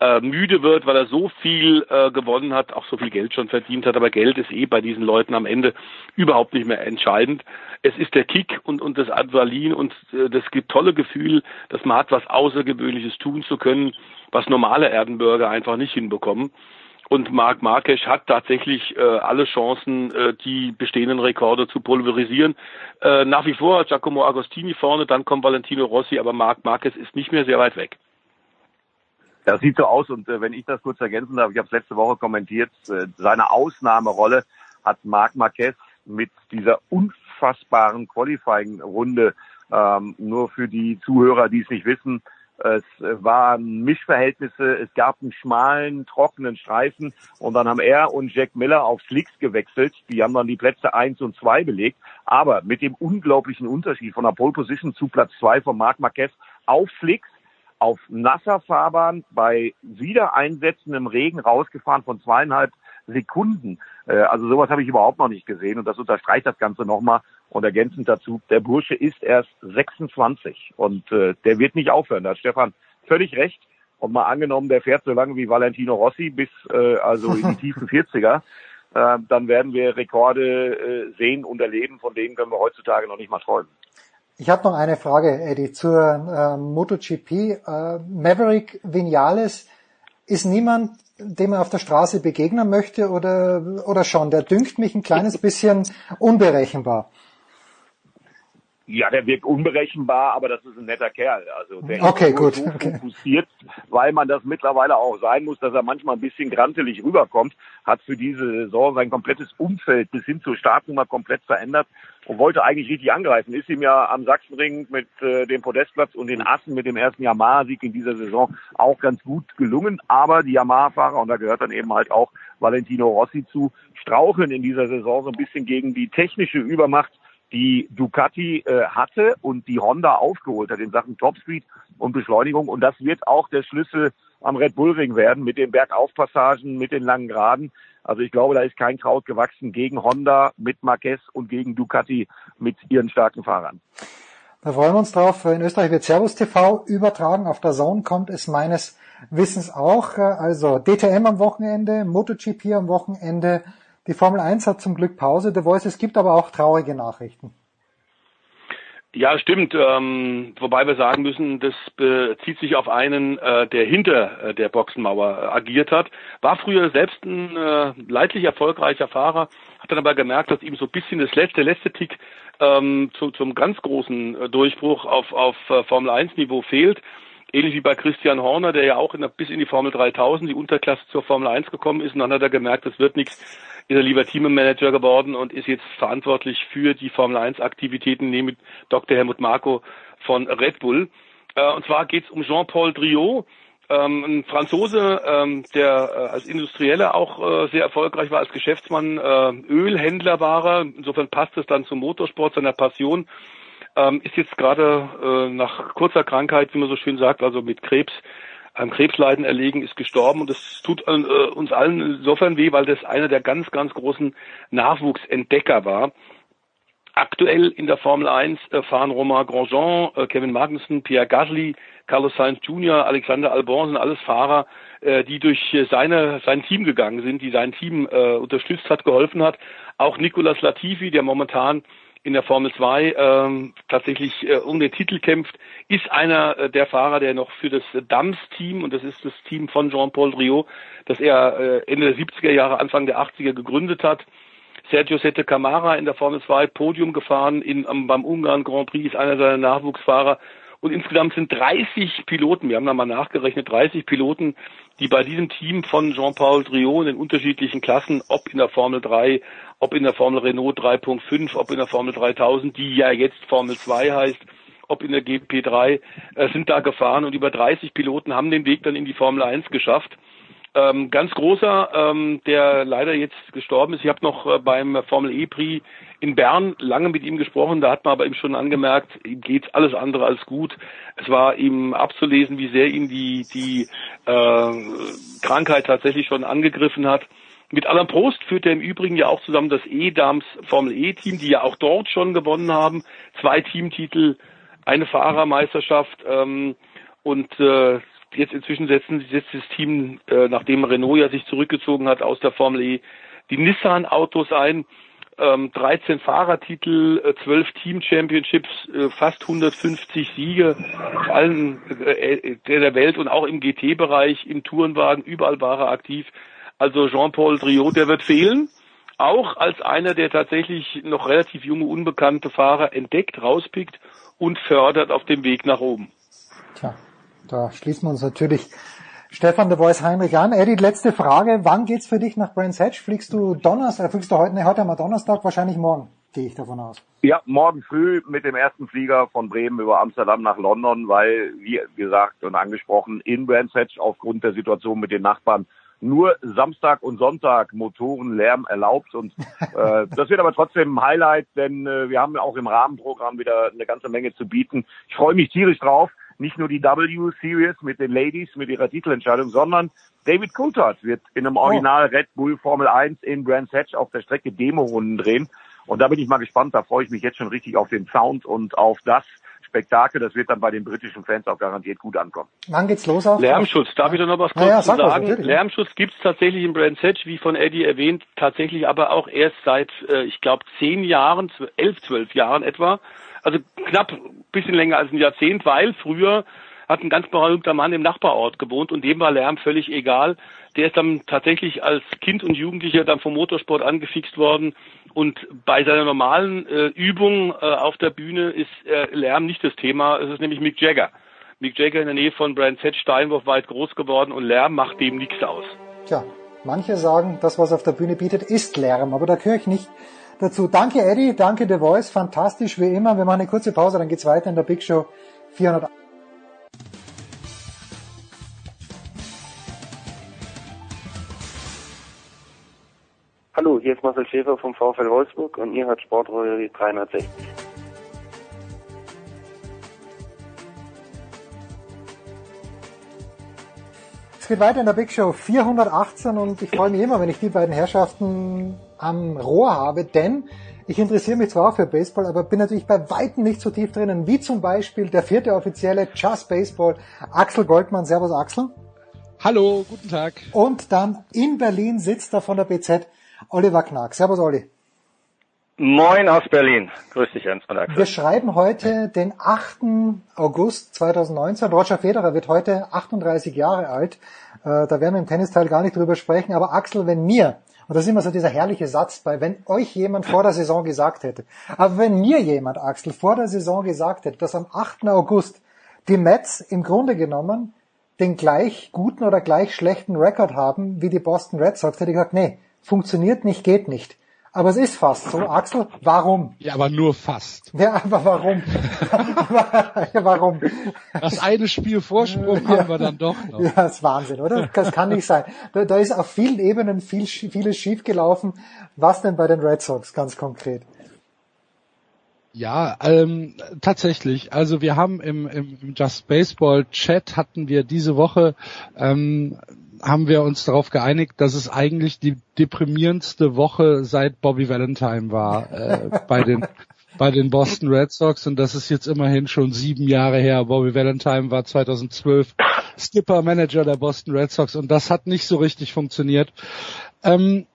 äh, müde wird, weil er so viel äh, gewonnen hat, auch so viel Geld schon verdient hat. Aber Geld ist eh bei diesen Leuten am Ende überhaupt nicht mehr entscheidend. Es ist der Kick und, und das Adrenalin und äh, das tolle Gefühl, dass man hat, was Außergewöhnliches tun zu können, was normale Erdenbürger einfach nicht hinbekommen. Und Marc Marquez hat tatsächlich äh, alle Chancen, äh, die bestehenden Rekorde zu pulverisieren. Äh, nach wie vor Giacomo Agostini vorne, dann kommt Valentino Rossi, aber Marc Marquez ist nicht mehr sehr weit weg. Das sieht so aus und äh, wenn ich das kurz ergänzen darf, ich habe es letzte Woche kommentiert, äh, seine Ausnahmerolle hat Marc Marquez mit dieser unfassbaren Qualifying-Runde, ähm, nur für die Zuhörer, die es nicht wissen, es waren Mischverhältnisse, es gab einen schmalen, trockenen Streifen und dann haben er und Jack Miller auf Slicks gewechselt. Die haben dann die Plätze eins und zwei belegt. Aber mit dem unglaublichen Unterschied von der Pole Position zu Platz zwei von Marc Marquez auf Slicks, auf nasser Fahrbahn, bei Wiedereinsätzen im Regen rausgefahren von zweieinhalb Sekunden. Äh, also sowas habe ich überhaupt noch nicht gesehen und das unterstreicht das Ganze nochmal. Und ergänzend dazu, der Bursche ist erst 26 und äh, der wird nicht aufhören. Da hat Stefan völlig recht. Und mal angenommen, der fährt so lange wie Valentino Rossi bis äh, also in die tiefen 40er, äh, dann werden wir Rekorde äh, sehen und erleben, von denen können wir heutzutage noch nicht mal träumen. Ich habe noch eine Frage, Eddie, zur äh, MotoGP. Äh, Maverick Vinales ist niemand, dem er auf der Straße begegnen möchte oder, oder schon? Der dünkt mich ein kleines bisschen unberechenbar. Ja, der wirkt unberechenbar, aber das ist ein netter Kerl. Also der okay, ist gut. so Okay. fokussiert, weil man das mittlerweile auch sein muss, dass er manchmal ein bisschen grantelig rüberkommt, hat für diese Saison sein komplettes Umfeld bis hin zur Startnummer komplett verändert und wollte eigentlich richtig angreifen. Ist ihm ja am Sachsenring mit äh, dem Podestplatz und den Assen mit dem ersten Yamaha-Sieg in dieser Saison auch ganz gut gelungen. Aber die Yamaha-Fahrer, und da gehört dann eben halt auch Valentino Rossi zu, straucheln in dieser Saison so ein bisschen gegen die technische Übermacht die Ducati äh, hatte und die Honda aufgeholt hat in Sachen Topspeed und Beschleunigung. Und das wird auch der Schlüssel am Red Bull Ring werden mit den Bergaufpassagen, mit den langen Geraden. Also ich glaube, da ist kein Kraut gewachsen gegen Honda mit Marquez und gegen Ducati mit ihren starken Fahrern. Da freuen wir uns drauf. In Österreich wird Servus TV übertragen. Auf der Zone kommt es meines Wissens auch. Also DTM am Wochenende, MotoGP am Wochenende. Die Formel 1 hat zum Glück Pause. The Voice, es gibt aber auch traurige Nachrichten. Ja, stimmt. Ähm, wobei wir sagen müssen, das bezieht sich auf einen, äh, der hinter äh, der Boxenmauer äh, agiert hat. War früher selbst ein äh, leidlich erfolgreicher Fahrer, hat dann aber gemerkt, dass ihm so ein bisschen das letzte, letzte Tick ähm, zu, zum ganz großen äh, Durchbruch auf, auf äh, Formel 1 Niveau fehlt. Ähnlich wie bei Christian Horner, der ja auch in bis in die Formel 3000, die Unterklasse zur Formel 1 gekommen ist. Und dann hat er gemerkt, das wird nichts ist er lieber Teammanager geworden und ist jetzt verantwortlich für die Formel 1 Aktivitäten neben Dr. Helmut Marko von Red Bull. Äh, und zwar geht es um Jean-Paul Driot, ähm, ein Franzose, ähm, der äh, als Industrieller auch äh, sehr erfolgreich war, als Geschäftsmann, äh, Ölhändler war er. Insofern passt es dann zum Motorsport, seiner Passion. Ähm, ist jetzt gerade äh, nach kurzer Krankheit, wie man so schön sagt, also mit Krebs, einem Krebsleiden erlegen, ist gestorben und das tut äh, uns allen insofern weh, weil das einer der ganz, ganz großen Nachwuchsentdecker war. Aktuell in der Formel 1 äh, fahren Romain Grosjean, äh, Kevin Magnussen, Pierre Gasly, Carlos Sainz Jr., Alexander Albon sind alles Fahrer, äh, die durch seine, sein Team gegangen sind, die sein Team äh, unterstützt hat, geholfen hat. Auch Nicolas Latifi, der momentan in der Formel 2 ähm, tatsächlich äh, um den Titel kämpft, ist einer äh, der Fahrer, der noch für das Dams-Team, und das ist das Team von Jean-Paul Driot, das er äh, Ende der 70er Jahre, Anfang der 80er gegründet hat. Sergio Sette Camara in der Formel 2 Podium gefahren, in, am, beim Ungarn Grand Prix ist einer seiner Nachwuchsfahrer. Und insgesamt sind 30 Piloten, wir haben da mal nachgerechnet, 30 Piloten, die bei diesem Team von Jean-Paul Driot in den unterschiedlichen Klassen, ob in der Formel 3, ob in der Formel Renault 3.5, ob in der Formel 3000, die ja jetzt Formel 2 heißt, ob in der GP3, äh, sind da gefahren und über 30 Piloten haben den Weg dann in die Formel 1 geschafft. Ähm, ganz großer, ähm, der leider jetzt gestorben ist. Ich habe noch äh, beim Formel E-Prix in Bern lange mit ihm gesprochen. Da hat man aber ihm schon angemerkt, ihm geht alles andere als gut. Es war ihm abzulesen, wie sehr ihn die, die äh, Krankheit tatsächlich schon angegriffen hat. Mit Alain Prost führt er im Übrigen ja auch zusammen das E-Dams Formel E-Team, die ja auch dort schon gewonnen haben. Zwei Teamtitel, eine Fahrermeisterschaft ähm, und äh, jetzt inzwischen setzen setzt das Team, äh, nachdem Renault ja sich zurückgezogen hat aus der Formel E, die Nissan-Autos ein. Ähm, 13 Fahrertitel, äh, 12 Team-Championships, äh, fast 150 Siege vor allen äh, der Welt und auch im GT-Bereich, im Tourenwagen, überall war er aktiv. Also Jean-Paul Driot, der wird fehlen auch als einer, der tatsächlich noch relativ junge, unbekannte Fahrer entdeckt, rauspickt und fördert auf dem Weg nach oben. Tja, da schließen wir uns natürlich Stefan de Voice Heinrich an. Eddie, letzte Frage. Wann geht's für dich nach Brands Hatch? Fliegst du Donnerstag, äh, fliegst du heute, ne, heute am Donnerstag, wahrscheinlich morgen, gehe ich davon aus. Ja, morgen früh mit dem ersten Flieger von Bremen über Amsterdam nach London, weil, wie gesagt und angesprochen, in Brands Hatch aufgrund der Situation mit den Nachbarn nur Samstag und Sonntag Motorenlärm erlaubt und äh, das wird aber trotzdem ein Highlight, denn äh, wir haben auch im Rahmenprogramm wieder eine ganze Menge zu bieten. Ich freue mich tierisch drauf. Nicht nur die W Series mit den Ladies, mit ihrer Titelentscheidung, sondern David Coulthard wird in einem Original Red Bull Formel 1 in Brands Hatch auf der Strecke Demo-Runden drehen. Und da bin ich mal gespannt, da freue ich mich jetzt schon richtig auf den Sound und auf das, Spektakel. Das wird dann bei den britischen Fans auch garantiert gut ankommen. Wann geht's los? Auf? Lärmschutz. Darf ich da noch was kurz ja, sagen? Lärmschutz gibt's tatsächlich in Brands Hatch, wie von Eddie erwähnt, tatsächlich aber auch erst seit, äh, ich glaube, zehn Jahren, elf, zwölf Jahren etwa. Also knapp bisschen länger als ein Jahrzehnt, weil früher hat ein ganz berühmter Mann im Nachbarort gewohnt und dem war Lärm völlig egal. Der ist dann tatsächlich als Kind und Jugendlicher dann vom Motorsport angefixt worden und bei seiner normalen äh, Übung äh, auf der Bühne ist äh, Lärm nicht das Thema. Es ist nämlich Mick Jagger. Mick Jagger in der Nähe von Brands Hatch Steinwurf weit groß geworden und Lärm macht dem nichts aus. Tja, manche sagen, das, was auf der Bühne bietet, ist Lärm, aber da gehöre ich nicht dazu. Danke Eddie, danke The Voice, fantastisch wie immer. Wir machen eine kurze Pause, dann geht's weiter in der Big Show 400. Hallo, hier ist Marcel Schäfer vom VfL Wolfsburg und ihr hört Sportrolle 360. Es geht weiter in der Big Show 418 und ich freue mich immer, wenn ich die beiden Herrschaften am Rohr habe, denn ich interessiere mich zwar auch für Baseball, aber bin natürlich bei Weitem nicht so tief drinnen, wie zum Beispiel der vierte Offizielle Just Baseball, Axel Goldmann. Servus Axel. Hallo, guten Tag. Und dann in Berlin sitzt er von der BZ Oliver Knack. Servus, Olli. Moin aus Berlin. Grüß dich, Jens von Axel. Wir schreiben heute den 8. August 2019. Roger Federer wird heute 38 Jahre alt. Äh, da werden wir im Tennisteil gar nicht drüber sprechen. Aber Axel, wenn mir, und das ist immer so dieser herrliche Satz bei, wenn euch jemand vor der Saison gesagt hätte, aber wenn mir jemand, Axel, vor der Saison gesagt hätte, dass am 8. August die Mets im Grunde genommen den gleich guten oder gleich schlechten Rekord haben wie die Boston Red Sox, hätte ich gesagt, nee, funktioniert nicht, geht nicht. Aber es ist fast so. Axel, warum? Ja, aber nur fast. Ja, aber warum? ja, warum? Das eine Spiel Vorsprung haben wir dann doch noch. Ja, das ist Wahnsinn, oder? Das kann nicht sein. Da, da ist auf vielen Ebenen viel, vieles schiefgelaufen. Was denn bei den Red Sox ganz konkret? Ja, ähm, tatsächlich. Also wir haben im, im Just Baseball Chat hatten wir diese Woche ähm, haben wir uns darauf geeinigt, dass es eigentlich die deprimierendste Woche seit Bobby Valentine war äh, bei den bei den Boston Red Sox und das ist jetzt immerhin schon sieben Jahre her. Bobby Valentine war 2012 Skipper Manager der Boston Red Sox und das hat nicht so richtig funktioniert. Ähm,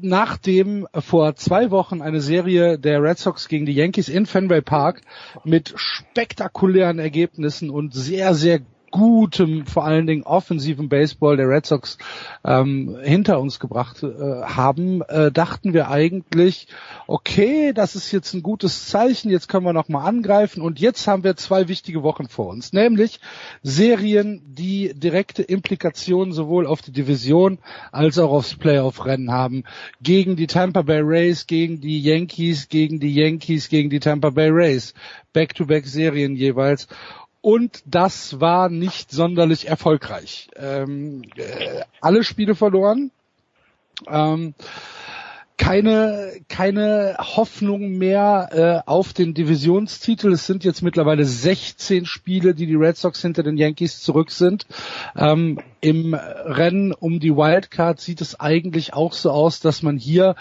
nachdem vor zwei Wochen eine Serie der Red Sox gegen die Yankees in Fenway Park mit spektakulären Ergebnissen und sehr, sehr gutem, vor allen Dingen offensiven Baseball der Red Sox ähm, hinter uns gebracht äh, haben, äh, dachten wir eigentlich, okay, das ist jetzt ein gutes Zeichen, jetzt können wir nochmal angreifen und jetzt haben wir zwei wichtige Wochen vor uns, nämlich Serien, die direkte Implikationen sowohl auf die Division als auch aufs Playoff-Rennen haben, gegen die Tampa Bay Rays, gegen die Yankees, gegen die Yankees, gegen die Tampa Bay Rays, Back-to-Back-Serien jeweils und das war nicht sonderlich erfolgreich. Ähm, äh, alle Spiele verloren. Ähm, keine, keine Hoffnung mehr äh, auf den Divisionstitel. Es sind jetzt mittlerweile 16 Spiele, die die Red Sox hinter den Yankees zurück sind. Ähm, Im Rennen um die Wildcard sieht es eigentlich auch so aus, dass man hier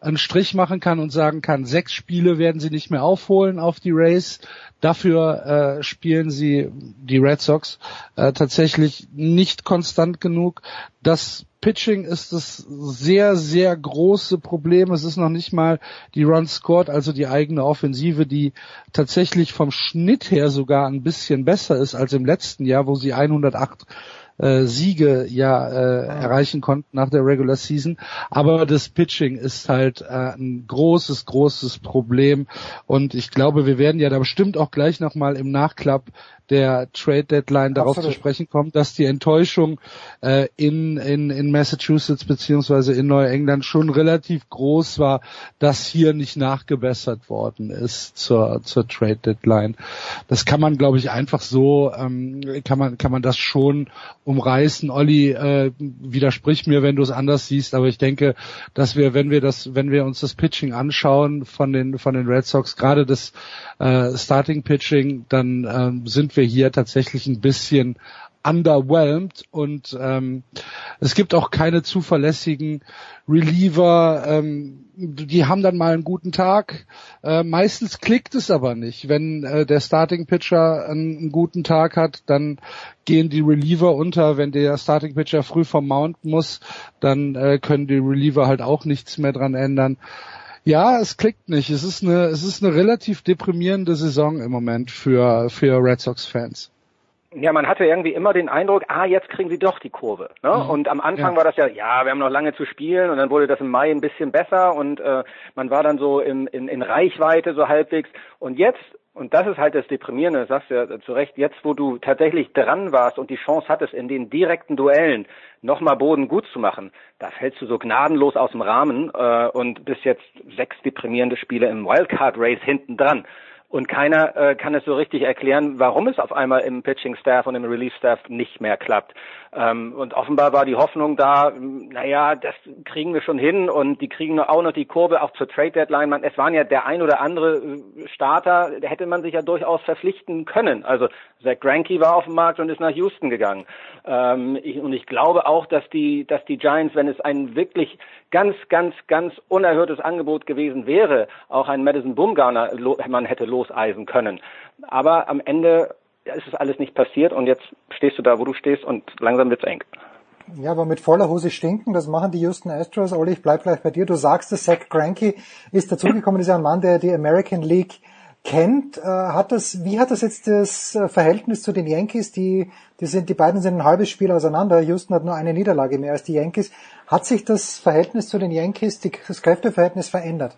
einen Strich machen kann und sagen kann, sechs Spiele werden sie nicht mehr aufholen auf die Race. Dafür äh, spielen sie die Red Sox äh, tatsächlich nicht konstant genug. Das Pitching ist das sehr, sehr große Problem. Es ist noch nicht mal die Run Scored, also die eigene Offensive, die tatsächlich vom Schnitt her sogar ein bisschen besser ist als im letzten Jahr, wo sie 108 äh, Siege ja äh, erreichen konnten nach der Regular Season. Aber das Pitching ist halt äh, ein großes, großes Problem. Und ich glaube, wir werden ja da bestimmt auch gleich nochmal im Nachklapp der Trade Deadline darauf Absolut. zu sprechen kommt, dass die Enttäuschung äh, in, in, in Massachusetts beziehungsweise in Neuengland schon relativ groß war, dass hier nicht nachgebessert worden ist zur, zur Trade Deadline. Das kann man, glaube ich, einfach so, ähm, kann man, kann man das schon umreißen. Olli, äh, widersprich mir, wenn du es anders siehst, aber ich denke, dass wir, wenn wir das, wenn wir uns das Pitching anschauen von den, von den Red Sox, gerade das äh, Starting Pitching, dann ähm, sind wir hier tatsächlich ein bisschen underwhelmed und ähm, es gibt auch keine zuverlässigen Reliever, ähm, die haben dann mal einen guten Tag. Äh, meistens klickt es aber nicht. Wenn äh, der Starting Pitcher einen, einen, guten Tag hat, dann gehen die Reliever unter. Wenn der Starting Pitcher früh vom Mount muss, dann äh, können die Reliever halt auch nichts mehr dran ändern. Ja, es klickt nicht. Es ist eine, es ist eine relativ deprimierende Saison im Moment für, für Red Sox Fans. Ja, man hatte irgendwie immer den Eindruck, ah, jetzt kriegen sie doch die Kurve. Ne? Mhm. Und am Anfang ja. war das ja, ja, wir haben noch lange zu spielen und dann wurde das im Mai ein bisschen besser und äh, man war dann so in, in, in Reichweite so halbwegs. Und jetzt und das ist halt das Deprimierende, das sagst du ja zu Recht, jetzt wo du tatsächlich dran warst und die Chance hattest, in den direkten Duellen nochmal Boden gut zu machen, da fällst du so gnadenlos aus dem Rahmen äh, und bist jetzt sechs deprimierende Spiele im Wildcard Race hinten dran. Und keiner äh, kann es so richtig erklären, warum es auf einmal im Pitching Staff und im Relief Staff nicht mehr klappt. Ähm, und offenbar war die Hoffnung da, naja, das kriegen wir schon hin und die kriegen auch noch die Kurve auch zur Trade Deadline. Man, es waren ja der ein oder andere äh, Starter, hätte man sich ja durchaus verpflichten können. Also Zach Greinke war auf dem Markt und ist nach Houston gegangen. Ähm, ich, und ich glaube auch, dass die, dass die Giants, wenn es ein wirklich ganz, ganz, ganz unerhörtes Angebot gewesen wäre, auch einen Madison Bumgarner man hätte loseisen können. Aber am Ende ist es alles nicht passiert und jetzt stehst du da, wo du stehst und langsam wird's eng. Ja, aber mit voller Hose stinken, das machen die Houston Astros. Olli, ich bleib gleich bei dir. Du sagst es, Zach Cranky ist dazugekommen, ist ja ein Mann, der die American League kennt. Äh, hat das, wie hat das jetzt das äh, Verhältnis zu den Yankees? Die, die sind, die beiden sind ein halbes Spiel auseinander. Houston hat nur eine Niederlage mehr als die Yankees. Hat sich das Verhältnis zu den Yankees, das Kräfteverhältnis verändert?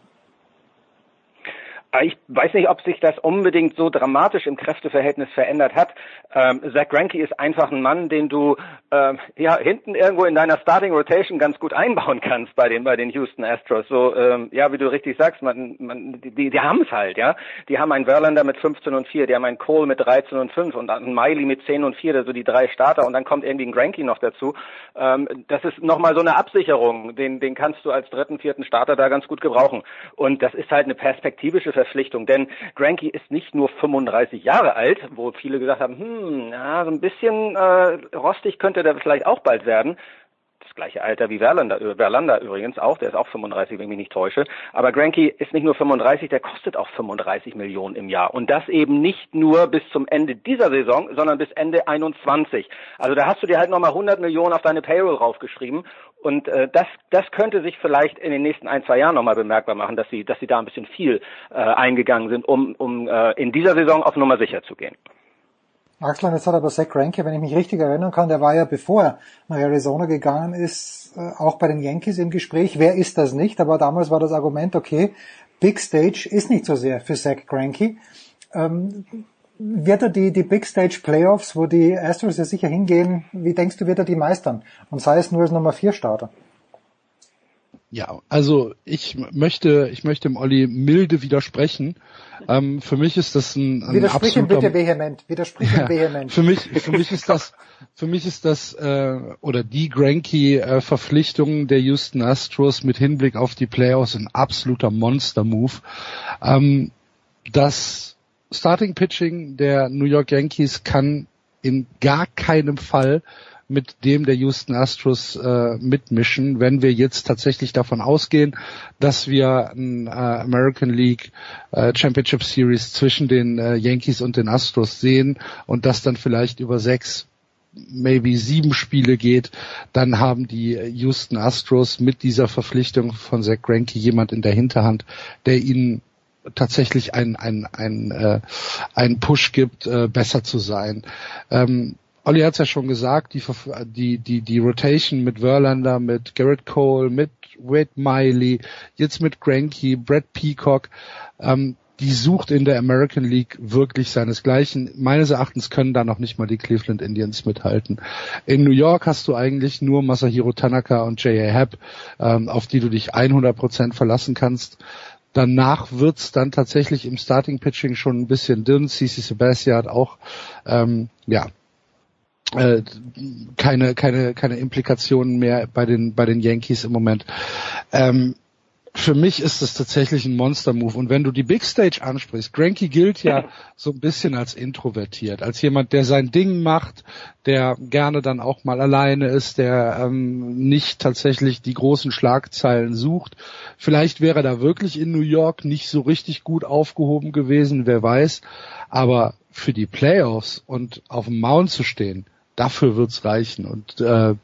Ich weiß nicht, ob sich das unbedingt so dramatisch im Kräfteverhältnis verändert hat. Ähm, Zach Greinke ist einfach ein Mann, den du ähm, ja hinten irgendwo in deiner Starting Rotation ganz gut einbauen kannst bei den bei den Houston Astros. So ähm, ja, wie du richtig sagst, man, man die die haben es halt, ja. Die haben einen Verlander mit 15 und 4, die haben einen Cole mit 13 und 5 und einen Miley mit 10 und 4, also die drei Starter und dann kommt irgendwie ein Greinke noch dazu. Ähm, das ist nochmal so eine Absicherung, den den kannst du als dritten, vierten Starter da ganz gut gebrauchen. Und das ist halt eine perspektivische Verpflichtung, denn Granky ist nicht nur 35 Jahre alt, wo viele gesagt haben, hm, ja, so ein bisschen äh, rostig könnte der vielleicht auch bald werden das gleiche Alter wie Verlander, äh, Verlander übrigens auch, der ist auch 35, wenn ich mich nicht täusche. Aber Granky ist nicht nur 35, der kostet auch 35 Millionen im Jahr. Und das eben nicht nur bis zum Ende dieser Saison, sondern bis Ende 21. Also da hast du dir halt nochmal 100 Millionen auf deine Payroll raufgeschrieben. Und äh, das, das könnte sich vielleicht in den nächsten ein, zwei Jahren nochmal bemerkbar machen, dass sie, dass sie da ein bisschen viel äh, eingegangen sind, um, um äh, in dieser Saison auf Nummer sicher zu gehen. Axel, jetzt hat aber Zach Greinke, wenn ich mich richtig erinnern kann, der war ja, bevor er nach Arizona gegangen ist, äh, auch bei den Yankees im Gespräch. Wer ist das nicht? Aber damals war das Argument, okay, Big Stage ist nicht so sehr für Zach Greinke. Ähm, wird er die, die Big Stage Playoffs, wo die Astros ja sicher hingehen, wie denkst du, wird er die meistern? Und sei es nur als Nummer 4 Starter? Ja, also ich möchte, ich möchte dem Olli milde widersprechen. Ähm, für mich ist das ein, ein Widersprich ihm bitte vehement. Widersprich ja, vehement. Für mich, für mich ist das, für mich ist das äh, oder die Granky äh, Verpflichtung der Houston Astros mit Hinblick auf die Playoffs ein absoluter Monster Move. Ähm, das Starting Pitching der New York Yankees kann in gar keinem Fall mit dem der Houston Astros äh, mitmischen, wenn wir jetzt tatsächlich davon ausgehen, dass wir ein äh, American League äh, Championship Series zwischen den äh, Yankees und den Astros sehen und das dann vielleicht über sechs maybe sieben Spiele geht, dann haben die Houston Astros mit dieser Verpflichtung von Zach Greinke jemand in der Hinterhand, der ihnen tatsächlich einen ein, ein, äh, ein Push gibt, äh, besser zu sein. Ähm, Olli hat es ja schon gesagt, die, die, die, die Rotation mit Verlander, mit Garrett Cole, mit Wade Miley, jetzt mit Granky, Brad Peacock, ähm, die sucht in der American League wirklich seinesgleichen. Meines Erachtens können da noch nicht mal die Cleveland Indians mithalten. In New York hast du eigentlich nur Masahiro Tanaka und J.A. Happ, ähm, auf die du dich 100% verlassen kannst. Danach wird's dann tatsächlich im Starting Pitching schon ein bisschen dünn. CC Sebastian hat auch ähm, ja äh, keine keine keine Implikationen mehr bei den bei den Yankees im Moment. Ähm, für mich ist es tatsächlich ein Monster-Move. Und wenn du die Big Stage ansprichst, Granky gilt ja so ein bisschen als introvertiert, als jemand, der sein Ding macht, der gerne dann auch mal alleine ist, der ähm, nicht tatsächlich die großen Schlagzeilen sucht. Vielleicht wäre er da wirklich in New York nicht so richtig gut aufgehoben gewesen, wer weiß. Aber für die Playoffs und auf dem Mount zu stehen, dafür wird's reichen. Und äh,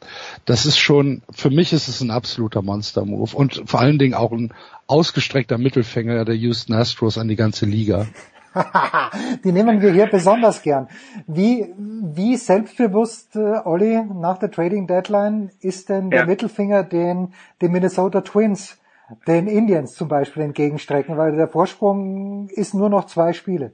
das ist schon, für mich ist es ein absoluter Monster-Move und vor allen Dingen auch ein ausgestreckter Mittelfänger der Houston Astros an die ganze Liga. die nehmen wir hier besonders gern. Wie, wie selbstbewusst, äh, Olli, nach der Trading Deadline ist denn der ja. Mittelfinger den, den Minnesota Twins, den Indians zum Beispiel entgegenstrecken, weil der Vorsprung ist nur noch zwei Spiele.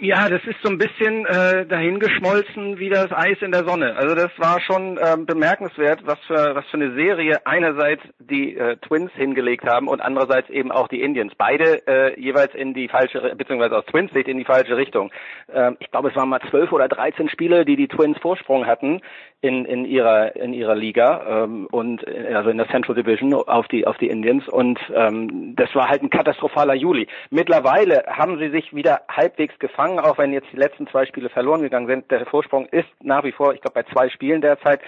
Ja, das ist so ein bisschen äh, dahingeschmolzen wie das Eis in der Sonne. Also das war schon ähm, bemerkenswert, was für was für eine Serie einerseits die äh, Twins hingelegt haben und andererseits eben auch die Indians. Beide äh, jeweils in die falsche, beziehungsweise aus Twins Sicht in die falsche Richtung. Ähm, ich glaube, es waren mal zwölf oder dreizehn Spiele, die die Twins Vorsprung hatten in, in ihrer in ihrer Liga ähm, und äh, also in der Central Division auf die auf die Indians und ähm, das war halt ein katastrophaler Juli. Mittlerweile haben sie sich wieder halbwegs gefangen, auch wenn jetzt die letzten zwei Spiele verloren gegangen sind. Der Vorsprung ist nach wie vor, ich glaube, bei zwei Spielen derzeit.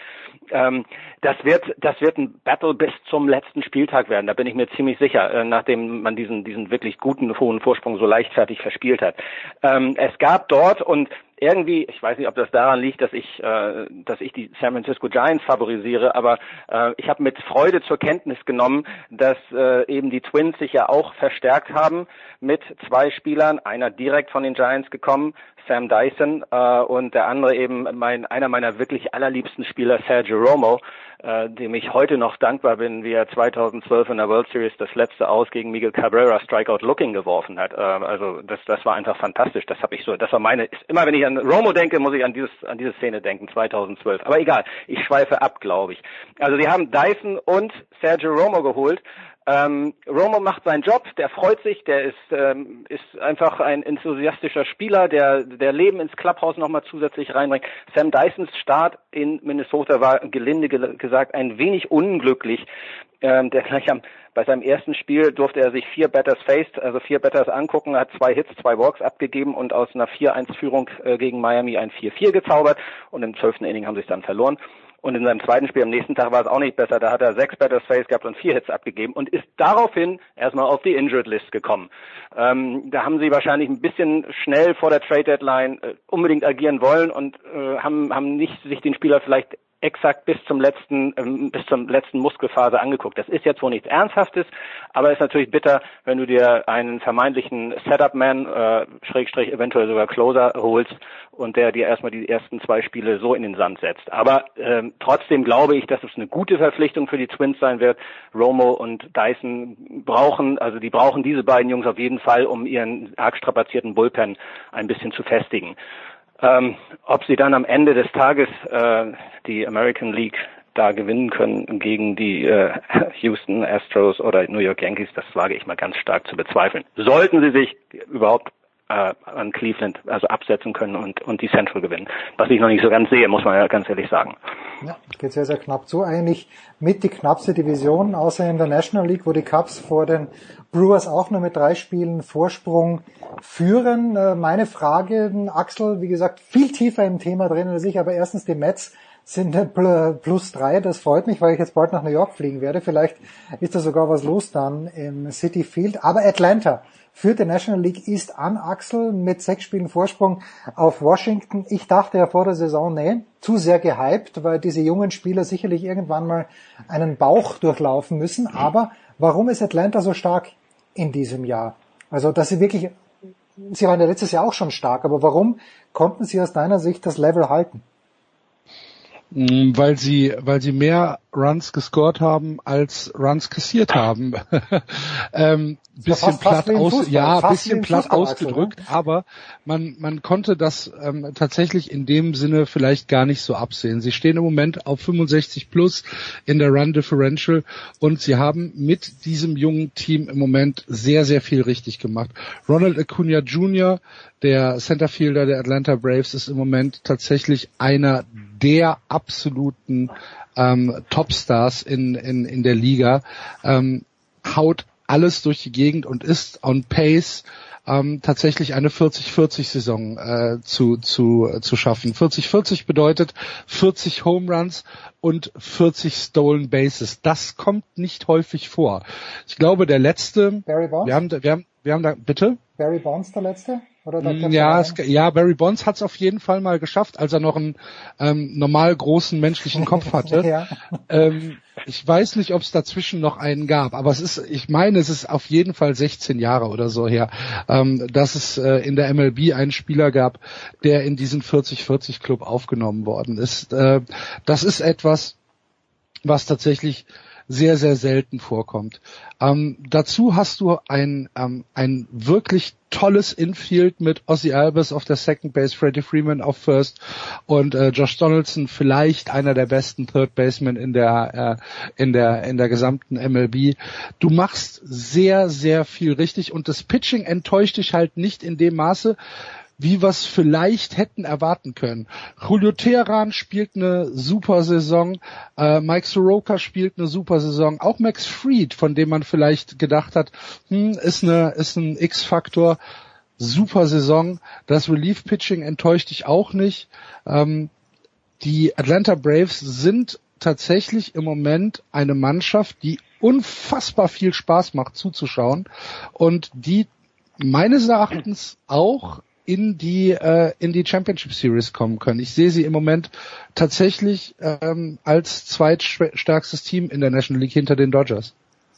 Ähm, das wird das wird ein Battle bis zum letzten Spieltag werden. Da bin ich mir ziemlich sicher, äh, nachdem man diesen diesen wirklich guten hohen Vorsprung so leichtfertig verspielt hat. Ähm, es gab dort und irgendwie, ich weiß nicht, ob das daran liegt, dass ich, äh, dass ich die San Francisco Giants favorisiere, aber äh, ich habe mit Freude zur Kenntnis genommen, dass äh, eben die Twins sich ja auch verstärkt haben mit zwei Spielern, einer direkt von den Giants gekommen, Sam Dyson äh, und der andere eben mein, einer meiner wirklich allerliebsten Spieler, Sergio Romo, äh, dem ich heute noch dankbar bin, wie er 2012 in der World Series das letzte Aus gegen Miguel Cabrera Strikeout Looking geworfen hat. Äh, also das, das war einfach fantastisch. Das habe ich so, das war meine. Immer wenn ich an Romo denke, muss ich an dieses, an diese Szene denken, 2012. Aber egal, ich schweife ab, glaube ich. Also sie haben Dyson und Sergio Romo geholt ähm, Romo macht seinen Job, der freut sich, der ist, ähm, ist einfach ein enthusiastischer Spieler, der, der Leben ins Clubhouse nochmal zusätzlich reinbringt. Sam Dysons Start in Minnesota war gelinde gesagt ein wenig unglücklich. Ähm, der gleich am, bei seinem ersten Spiel durfte er sich vier Batters faced, also vier Batters angucken, hat zwei Hits, zwei Walks abgegeben und aus einer 4-1-Führung äh, gegen Miami ein 4-4 gezaubert und im zwölften Inning haben sie es dann verloren. Und in seinem zweiten Spiel am nächsten Tag war es auch nicht besser. Da hat er sechs Batters Face gehabt und vier Hits abgegeben und ist daraufhin erstmal auf die Injured List gekommen. Ähm, da haben sie wahrscheinlich ein bisschen schnell vor der Trade Deadline äh, unbedingt agieren wollen und äh, haben, haben nicht sich den Spieler vielleicht exakt bis zum letzten, ähm, bis zum letzten Muskelphase angeguckt. Das ist jetzt wohl nichts Ernsthaftes, aber ist natürlich bitter, wenn du dir einen vermeintlichen Setup-Man, äh, Schrägstrich eventuell sogar Closer holst und der dir erstmal die ersten zwei Spiele so in den Sand setzt. Aber ähm, trotzdem glaube ich, dass es eine gute Verpflichtung für die Twins sein wird. Romo und Dyson brauchen, also die brauchen diese beiden Jungs auf jeden Fall, um ihren arg strapazierten Bullpen ein bisschen zu festigen. Ähm, ob sie dann am Ende des Tages äh, die American League da gewinnen können gegen die äh, Houston Astros oder New York Yankees, das wage ich mal ganz stark zu bezweifeln. Sollten sie sich überhaupt äh, an Cleveland also absetzen können und, und die Central gewinnen. Was ich noch nicht so ganz sehe, muss man ja ganz ehrlich sagen. Ja, geht sehr, sehr knapp zu. Eigentlich mit die knappste Division, außer in der National League, wo die Cubs vor den Brewers auch nur mit drei Spielen Vorsprung führen. Äh, meine Frage, Axel, wie gesagt, viel tiefer im Thema drin als ich, aber erstens die Mets sind plus drei. Das freut mich, weil ich jetzt bald nach New York fliegen werde. Vielleicht ist da sogar was los dann im City Field. Aber Atlanta führt der National League East an, Axel, mit sechs Spielen Vorsprung auf Washington. Ich dachte ja vor der Saison, nee, zu sehr gehypt, weil diese jungen Spieler sicherlich irgendwann mal einen Bauch durchlaufen müssen. Aber warum ist Atlanta so stark in diesem Jahr? Also, dass sie wirklich, sie waren ja letztes Jahr auch schon stark, aber warum konnten sie aus deiner Sicht das Level halten? Mm, weil sie, weil sie mehr Runs gescored haben als Runs kassiert haben. ähm, bisschen fast, platt fast aus, ja, bisschen platt ausgedrückt, also, ne? aber man, man konnte das ähm, tatsächlich in dem Sinne vielleicht gar nicht so absehen. Sie stehen im Moment auf 65 plus in der Run Differential und sie haben mit diesem jungen Team im Moment sehr, sehr viel richtig gemacht. Ronald Acuna Jr., der Centerfielder der Atlanta Braves, ist im Moment tatsächlich einer der absoluten ähm, Topstars in, in, in der Liga, ähm, haut alles durch die Gegend und ist on pace, ähm, tatsächlich eine 40-40-Saison äh, zu, zu, zu schaffen. 40-40 bedeutet 40 Home Runs und 40 Stolen Bases. Das kommt nicht häufig vor. Ich glaube, der letzte, Barry Bonds? wir haben, wir haben, wir haben da, bitte? Barry Bonds der letzte? Mm, ja, es, ja, Barry Bonds hat es auf jeden Fall mal geschafft, als er noch einen ähm, normal großen menschlichen Kopf hatte. ja. ähm, ich weiß nicht, ob es dazwischen noch einen gab, aber es ist, ich meine, es ist auf jeden Fall 16 Jahre oder so her, ähm, dass es äh, in der MLB einen Spieler gab, der in diesen 40-40 Club aufgenommen worden ist. Äh, das ist etwas, was tatsächlich sehr, sehr selten vorkommt. Ähm, dazu hast du ein, ähm, ein wirklich tolles Infield mit Ozzy Albers auf der Second Base, Freddie Freeman auf First und äh, Josh Donaldson vielleicht einer der besten Third Basemen in der äh, in der in der gesamten MLB. Du machst sehr sehr viel richtig und das Pitching enttäuscht dich halt nicht in dem Maße, wie wir es vielleicht hätten erwarten können. Julio Teheran spielt eine super Saison, äh, Mike Soroka spielt eine super Saison, auch Max Fried, von dem man vielleicht gedacht hat, hm, ist eine ist ein X-Faktor, super Saison. Das Relief Pitching enttäuscht dich auch nicht. Ähm, die Atlanta Braves sind tatsächlich im Moment eine Mannschaft, die unfassbar viel Spaß macht zuzuschauen und die meines Erachtens auch in die äh, in die Championship Series kommen können. Ich sehe sie im Moment tatsächlich ähm, als zweitstärkstes Team in der National League hinter den Dodgers.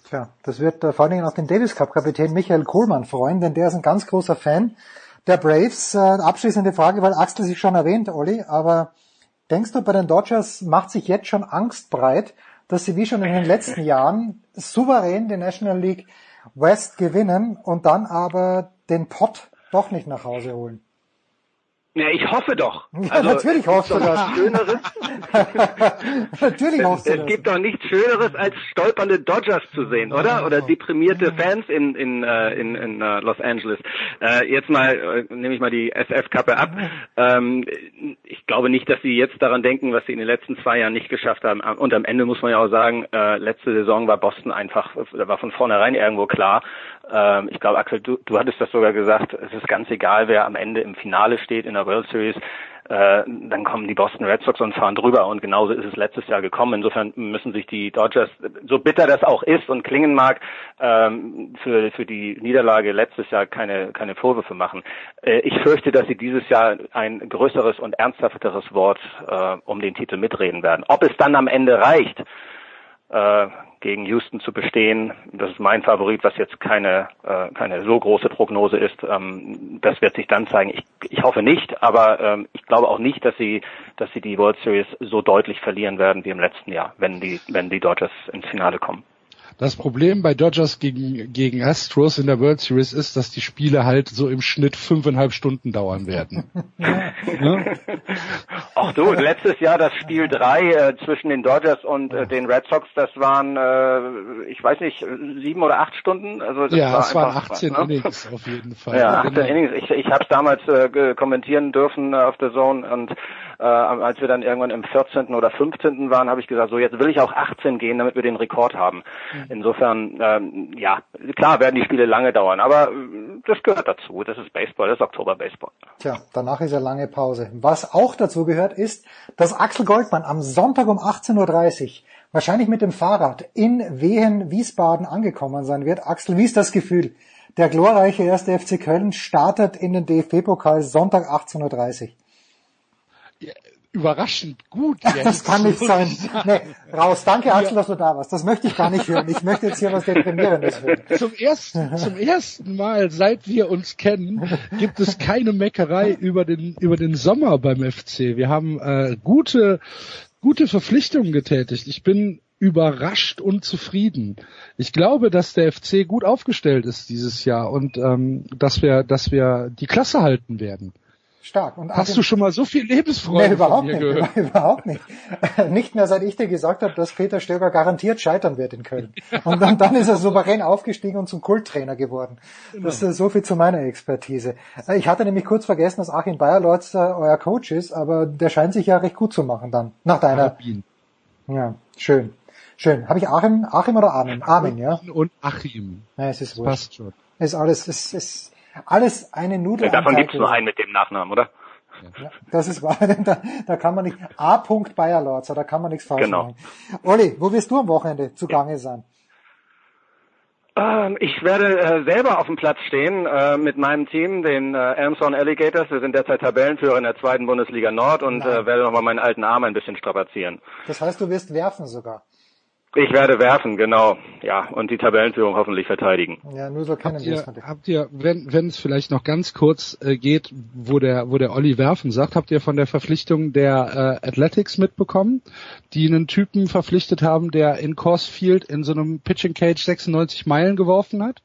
Tja, das wird äh, vor allen Dingen auch den Davis Cup Kapitän Michael Kohlmann freuen, denn der ist ein ganz großer Fan der Braves. Äh, abschließende Frage, weil Axel sich schon erwähnt, Olli, aber denkst du, bei den Dodgers macht sich jetzt schon Angst breit, dass sie wie schon in den letzten Jahren souverän die National League West gewinnen und dann aber den Pot doch nicht nach Hause holen. Ja, ich hoffe doch. Ja, also, natürlich hoffst du das. Schöneres. natürlich hoffst du es, das. Es gibt doch nichts Schöneres, als stolpernde Dodgers zu sehen, oder? Oder deprimierte Fans in, in, äh, in, in uh, Los Angeles. Äh, jetzt mal, äh, nehme ich mal die SF-Kappe ab. Ähm, ich glaube nicht, dass sie jetzt daran denken, was sie in den letzten zwei Jahren nicht geschafft haben. Und am Ende muss man ja auch sagen, äh, letzte Saison war Boston einfach, da war von vornherein irgendwo klar, ähm, ich glaube, Axel, du, du hattest das sogar gesagt, es ist ganz egal, wer am Ende im Finale steht in der World Series. Äh, dann kommen die Boston Red Sox und fahren drüber und genauso ist es letztes Jahr gekommen. Insofern müssen sich die Dodgers, so bitter das auch ist und klingen mag, ähm, für, für die Niederlage letztes Jahr keine, keine Vorwürfe machen. Äh, ich fürchte, dass sie dieses Jahr ein größeres und ernsthafteres Wort äh, um den Titel mitreden werden. Ob es dann am Ende reicht, äh, gegen Houston zu bestehen. Das ist mein Favorit, was jetzt keine, äh, keine so große Prognose ist. Ähm, das wird sich dann zeigen. Ich, ich hoffe nicht, aber ähm, ich glaube auch nicht, dass sie, dass sie die World Series so deutlich verlieren werden wie im letzten Jahr, wenn die, wenn die Dodgers ins Finale kommen. Das Problem bei Dodgers gegen, gegen Astros in der World Series ist, dass die Spiele halt so im Schnitt fünfeinhalb Stunden dauern werden. ja? Ach du, letztes Jahr das Spiel drei äh, zwischen den Dodgers und äh, den Red Sox, das waren, äh, ich weiß nicht, sieben oder acht Stunden. Also das ja, war es waren einfach, 18 ne? Innings auf jeden Fall. Ja, 18 Genau. Innings. Ich, ich habe es damals äh, kommentieren dürfen äh, auf der Zone und äh, als wir dann irgendwann im 14. oder 15. waren, habe ich gesagt, so jetzt will ich auch 18 gehen, damit wir den Rekord haben. Insofern, ähm, ja, klar werden die Spiele lange dauern, aber äh, das gehört dazu. Das ist Baseball, das ist Oktober-Baseball. Tja, danach ist ja lange Pause. Was auch dazu gehört, ist, dass Axel Goldmann am Sonntag um 18.30 Uhr wahrscheinlich mit dem Fahrrad in Wehen, Wiesbaden angekommen sein wird. Axel, wie ist das Gefühl? Der glorreiche erste FC Köln startet in den DFB-Pokal Sonntag 18.30 Uhr. Überraschend gut. Das kann nicht sein. Nee, raus. Danke, Axel, dass du da warst. Das möchte ich gar nicht hören. Ich möchte jetzt hier was Deprimierendes hören. Zum ersten, zum ersten Mal, seit wir uns kennen, gibt es keine Meckerei über den, über den Sommer beim FC. Wir haben äh, gute, gute Verpflichtungen getätigt. Ich bin überrascht und zufrieden. Ich glaube, dass der FC gut aufgestellt ist dieses Jahr und ähm, dass wir, dass wir die Klasse halten werden. Stark. Und Hast du schon mal so viel Lebensfreude Nee, überhaupt nicht, gehört? überhaupt nicht. Nicht mehr seit ich dir gesagt habe, dass Peter Stöger garantiert scheitern wird in Köln. Und dann, dann ist er souverän aufgestiegen und zum Kulttrainer geworden. Das ist so viel zu meiner Expertise. Äh, Ich hatte nämlich kurz vergessen, dass Achim Bayerlotz äh, euer Coach ist, aber der scheint sich ja recht gut zu machen dann, nach deiner. Ja, schön. Schön. Habe ich Achim, Achim oder Armin? Armin, ja? Und Achim. Ja, es ist wurscht. passt schon. Ist alles, ist, ist alles eine Nudel. Ja, davon gibt's Tag nur einen mit dem Nachnamen, oder? Das ist wahr, da, da kann man nicht, A. Bayerlorzer, da kann man nichts falsch Genau. machen. Olli, wo wirst du am Wochenende zugange sein? Ähm, ich werde äh, selber auf dem Platz stehen äh, mit meinem Team, den äh, Elmshorn Alligators. Wir sind derzeit Tabellenführer in der zweiten Bundesliga Nord und äh, werde nochmal meinen alten Arm ein bisschen strapazieren. Das heißt, du wirst werfen sogar. Ich werde werfen, genau. Ja, und die Tabellenführung hoffentlich verteidigen. Ja, nur so kennen wir es habt ihr, wenn, wenn es vielleicht noch ganz kurz äh, geht, wo der, wo der Olli werfen sagt, habt ihr von der Verpflichtung der äh, Athletics mitbekommen, die einen Typen verpflichtet haben, der in Coors Field in so einem Pitching Cage 96 Meilen geworfen hat?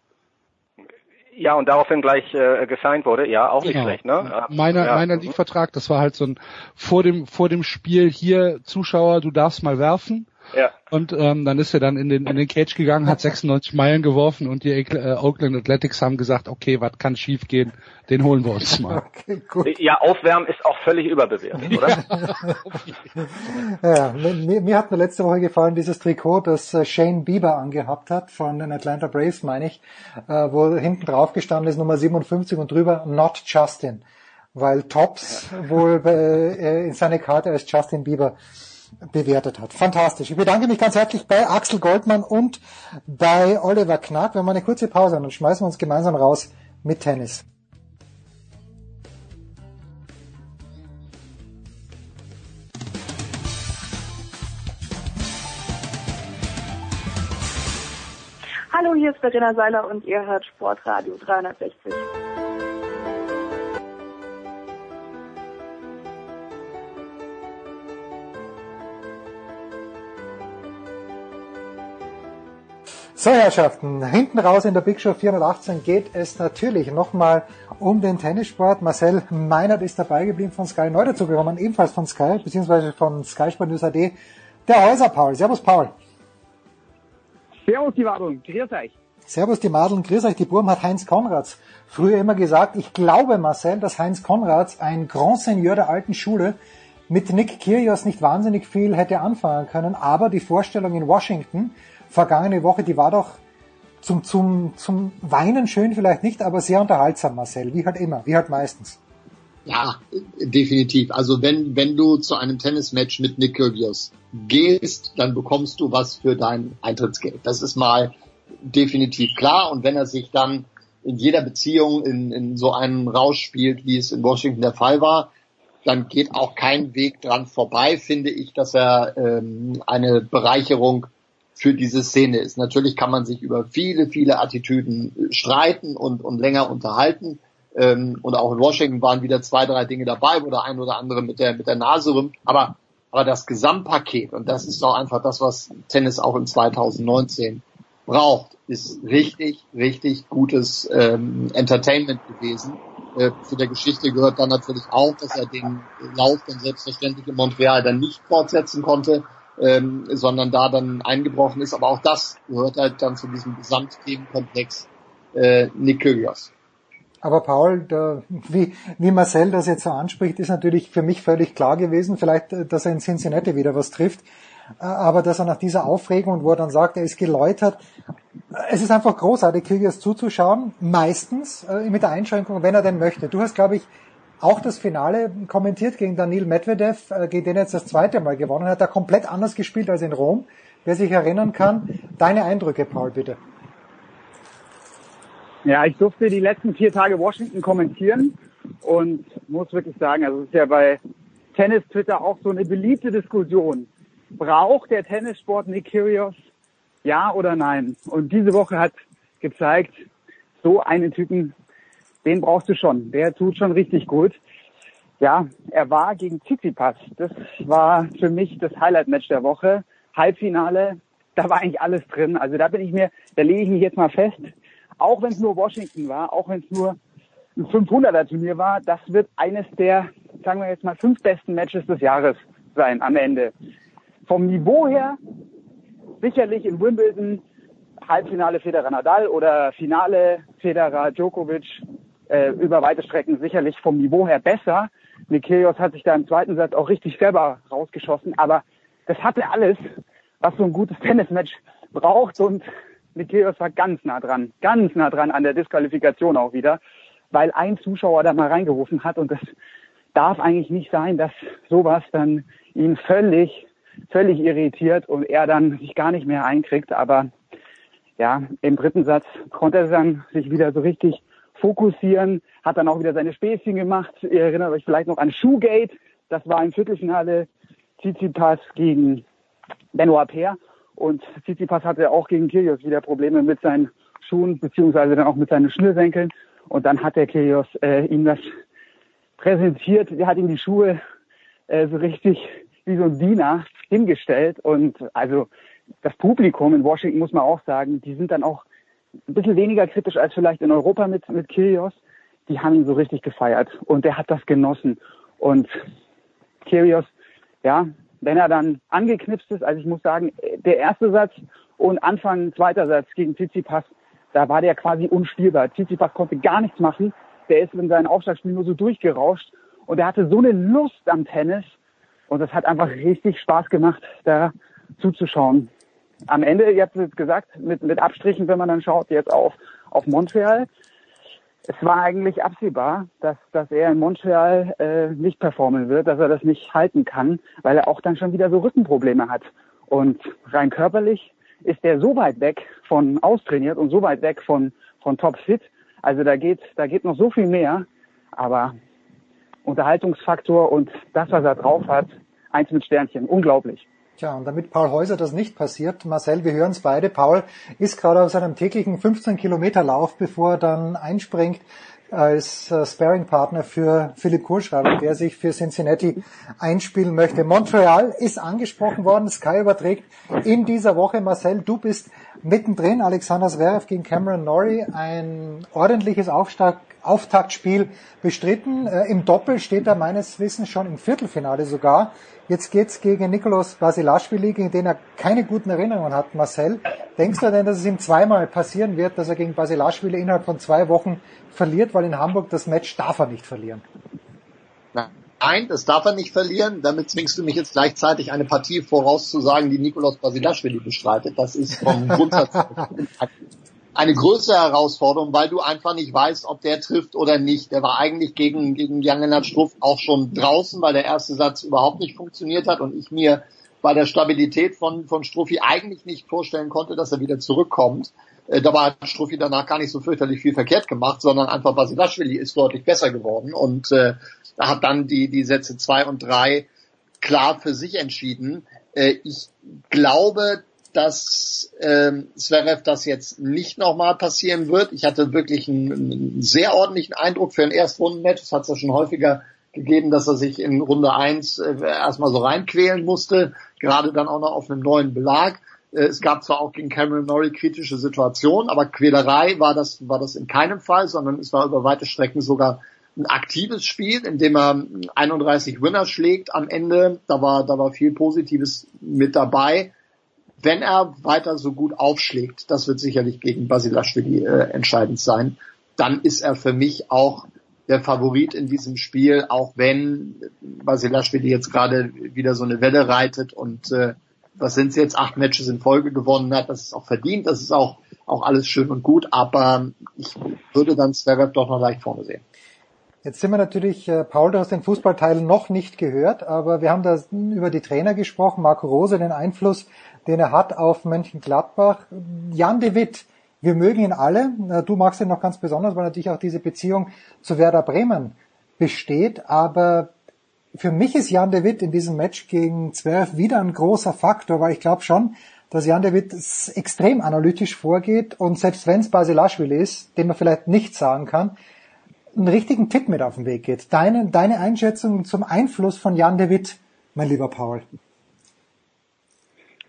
Ja, und daraufhin gleich äh, gesigned wurde. Ja, auch nicht Genau. schlecht, ne? Meiner, ja. meiner League-Vertrag, das war halt so ein vor dem vor dem Spiel hier Zuschauer, du darfst mal werfen. Ja. Und ähm, dann ist er dann in den in den Cage gegangen, hat 96 Meilen geworfen und die äh, Oakland Athletics haben gesagt, okay, was kann schief gehen, den holen wir uns mal. Ja, Aufwärmen ist auch völlig überbewertet, oder? Ja, mir, mir hat mir letzte Woche gefallen dieses Trikot, das äh, Shane Bieber angehabt hat, von den Atlanta Braves, meine ich, äh, wo hinten drauf gestanden ist, Nummer 57 und drüber Not Justin. Weil Tops wohl äh, in seine Karte als Justin Bieber bewertet hat. Fantastisch. Ich bedanke mich ganz herzlich bei Axel Goldmann und bei Oliver Knack. Wir haben eine kurze Pause und dann schmeißen wir uns gemeinsam raus mit Tennis. Hallo, hier ist Verena Seiler und ihr hört Sportradio 360. So, Herrschaften, hinten raus in der Big Show 418 geht es natürlich nochmal um den Tennissport. Marcel Meinert ist dabei geblieben von Sky, neu dazugekommen, ebenfalls von Sky, beziehungsweise von Sky Sport News AD, der Häuser Paul. Servus Paul. Servus die Wadeln, grüß euch. Servus die Madeln, grüß euch, die Burm hat Heinz Konrads früher immer gesagt, ich glaube Marcel, dass Heinz Konrads ein Grand Seigneur der alten Schule mit Nick Kyrgios nicht wahnsinnig viel hätte anfangen können, aber die Vorstellung in Washington vergangene Woche, die war doch zum, zum, zum Weinen schön vielleicht nicht, aber sehr unterhaltsam, Marcel, wie halt immer, wie halt meistens. Ja, definitiv. Also wenn, wenn du zu einem Tennismatch mit Nick Kyrgios gehst, dann bekommst du was für dein Eintrittsgeld. Das ist mal definitiv klar. Und wenn er sich dann in jeder Beziehung in, in so einem Rausch spielt, wie es in Washington der Fall war, dann geht auch kein Weg dran vorbei, finde ich, dass er ähm, eine Bereicherung für diese Szene ist. Natürlich kann man sich über viele, viele Attitüden streiten und, und länger unterhalten. Ähm, und auch in Washington waren wieder zwei, drei Dinge dabei, wo der ein oder andere mit der, mit der Nase rümpft. Aber, aber das Gesamtpaket, und das ist doch einfach das, was Tennis auch in 2019 braucht, ist richtig, richtig gutes ähm, Entertainment gewesen. Äh, zu der Geschichte gehört dann natürlich auch, dass er den Lauf dann selbstverständlich in Montreal dann nicht fortsetzen konnte, ähm, sondern da dann eingebrochen ist. Aber auch das gehört halt dann zu diesem Gesamtthemenkomplex äh, Nick Kyrgios. Aber Paul, der, wie, wie Marcel das jetzt so anspricht, ist natürlich für mich völlig klar gewesen. Vielleicht, äh, dass er in Cincinnati wieder was trifft. Äh, aber dass er nach dieser Aufregung wo er dann sagt, er ist geläutert, es ist einfach großartig, Kyrgios zuzuschauen, meistens äh, mit der Einschränkung, wenn er denn möchte. Du hast, glaube ich, auch das Finale kommentiert gegen Daniil Medvedev, äh, gegen den er jetzt das zweite Mal gewonnen hat, er komplett anders gespielt als in Rom. Wer sich erinnern kann, deine Eindrücke, Paul, bitte. Ja, ich durfte die letzten vier Tage Washington kommentieren und muss wirklich sagen, also es ist ja bei Tennis-Twitter auch so eine beliebte Diskussion. Braucht der Tennissport Nick Kyrgios? Ja oder nein? Und diese Woche hat gezeigt, so einen Typen, den brauchst du schon. Der tut schon richtig gut. Ja, er war gegen Tsitsipas. Das war für mich das Highlight-Match der Woche. Halbfinale, da war eigentlich alles drin. Also da bin ich mir, da lege ich mich jetzt mal fest, auch wenn es nur Washington war, auch wenn es nur ein 500er Turnier war, das wird eines der, sagen wir jetzt mal, fünf besten Matches des Jahres sein am Ende. Vom Niveau her sicherlich in Wimbledon Halbfinale Federer Nadal oder Finale Federer Djokovic äh, über weite Strecken sicherlich vom Niveau her besser. Nikelios hat sich da im zweiten Satz auch richtig selber rausgeschossen, aber das hatte alles, was so ein gutes Tennismatch braucht und Nikelios war ganz nah dran, ganz nah dran an der Disqualifikation auch wieder, weil ein Zuschauer da mal reingerufen hat und das darf eigentlich nicht sein, dass sowas dann ihn völlig, völlig irritiert und er dann sich gar nicht mehr einkriegt. Aber ja, im dritten Satz konnte er dann sich wieder so richtig fokussieren, hat dann auch wieder seine Späßchen gemacht. Ihr erinnert euch vielleicht noch an Shoegate. Das war im Viertelfinale Tsitsipas gegen Benoit Paire. Und Tsitsipas hatte auch gegen Kyrgios wieder Probleme mit seinen Schuhen, beziehungsweise dann auch mit seinen Schnürsenkeln. Und dann hat der Kyrgios äh, ihm das präsentiert. Er hat ihm die Schuhe äh, so richtig wie so ein Diener hingestellt. Und also das Publikum in Washington, muss man auch sagen, die sind dann auch ein bisschen weniger kritisch als vielleicht in Europa mit, mit Kyrgios. Die haben ihn so richtig gefeiert. Und er hat das genossen. Und Kyrgios, ja, wenn er dann angeknipst ist, also ich muss sagen, der erste Satz und Anfang zweiter Satz gegen Tsitsipas, da war der quasi unspielbar. Tsitsipas konnte gar nichts machen. Der ist in seinem Aufschlagspiel nur so durchgerauscht und er hatte so eine Lust am Tennis und es hat einfach richtig Spaß gemacht, da zuzuschauen. Am Ende, ihr habt es gesagt, mit, mit Abstrichen, wenn man dann schaut jetzt auf, auf Montreal, es war eigentlich absehbar, dass, dass er in Montreal äh, nicht performen wird, dass er das nicht halten kann, weil er auch dann schon wieder so Rückenprobleme hat. Und rein körperlich ist er so weit weg von austrainiert und so weit weg von, von topfit. Also da geht, da geht noch so viel mehr. Aber Unterhaltungsfaktor und das, was er drauf hat, eins mit Sternchen. Unglaublich. Tja, und damit Paul Häuser das nicht passiert, Marcel, wir hören es beide, Paul ist gerade auf seinem täglichen 15 Kilometer Lauf, bevor er dann einspringt als äh, Sparring-Partner für Philipp Kohlschreiber, der sich für Cincinnati einspielen möchte. Montreal ist angesprochen worden, Sky überträgt in dieser Woche. Marcel, du bist mittendrin, Alexander Zverev gegen Cameron Norrie, ein ordentliches Aufstag, Auftaktspiel bestritten. Äh, Im Doppel steht er meines Wissens schon im Viertelfinale sogar. Jetzt geht's gegen Nikolaus Basilashvili, gegen den er keine guten Erinnerungen hat, Marcel. Denkst du denn, dass es ihm zweimal passieren wird, dass er gegen Basilashvili innerhalb von zwei Wochen verliert, weil in Hamburg das Match darf er nicht verlieren? Nein, das darf er nicht verlieren. Damit zwingst du mich jetzt gleichzeitig eine Partie vorauszusagen, die Nikolaus Basilashvili bestreitet. Das ist vom Grundsatz eine größere Herausforderung, weil du einfach nicht weißt, ob der trifft oder nicht. Der war eigentlich gegen, gegen Jan-Lennart Struff auch schon draußen, weil der erste Satz überhaupt nicht funktioniert hat und ich mir bei der Stabilität von, von Struffi eigentlich nicht vorstellen konnte, dass er wieder zurückkommt. Äh, dabei hat Struffi danach gar nicht so fürchterlich viel verkehrt gemacht, sondern einfach Basilashvili ist deutlich besser geworden und äh, hat dann die, die Sätze zwei und drei klar für sich entschieden. Äh, ich glaube, dass ähm, Zverev das jetzt nicht nochmal passieren wird. Ich hatte wirklich einen, einen sehr ordentlichen Eindruck für ein Erstrundenmatch. Es hat es ja schon häufiger gegeben, dass er sich in Runde eins äh, erstmal so reinquälen musste, gerade dann auch noch auf einem neuen Belag. Äh, es gab zwar auch gegen Cameron Norrie kritische Situationen, aber Quälerei war das, war das in keinem Fall, sondern es war über weite Strecken sogar ein aktives Spiel, in dem er 31 Winner schlägt am Ende. Da war, da war viel Positives mit dabei. Wenn er weiter so gut aufschlägt, das wird sicherlich gegen Basilashvili äh, entscheidend sein, dann ist er für mich auch der Favorit in diesem Spiel, auch wenn Basilashvili jetzt gerade wieder so eine Welle reitet und äh, was sind es jetzt, acht Matches in Folge gewonnen hat, das ist auch verdient, das ist auch, auch alles schön und gut, aber ich würde dann Zverev doch noch leicht vorne sehen. Jetzt sind wir natürlich, äh, Paul, du hast den Fußballteil noch nicht gehört, aber wir haben da über die Trainer gesprochen, Marco Rose, den Einfluss, den er hat auf Mönchengladbach. Jan de Witt, wir mögen ihn alle. Du magst ihn noch ganz besonders, weil natürlich auch diese Beziehung zu Werder Bremen besteht. Aber für mich ist Jan de Witt in diesem Match gegen Zwerf wieder ein großer Faktor, weil ich glaube schon, dass Jan de Witt extrem analytisch vorgeht und selbst wenn es Basilashvili ist, den man vielleicht nicht sagen kann, einen richtigen Tipp mit auf den Weg geht. Deine, deine Einschätzung zum Einfluss von Jan de Witt, mein lieber Paul.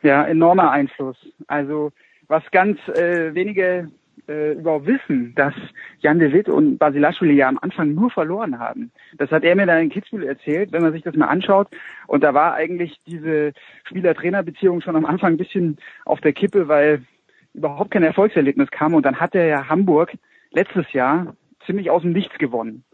Ja, enormer Einfluss. Also was ganz äh, wenige äh, überhaupt wissen, dass Jan de Witt und Basilashvili ja am Anfang nur verloren haben. Das hat er mir dann in Kitzbühel erzählt, wenn man sich das mal anschaut. Und da war eigentlich diese Spieler-Trainer-Beziehung schon am Anfang ein bisschen auf der Kippe, weil überhaupt kein Erfolgserlebnis kam. Und dann hat er ja Hamburg letztes Jahr ziemlich aus dem Nichts gewonnen.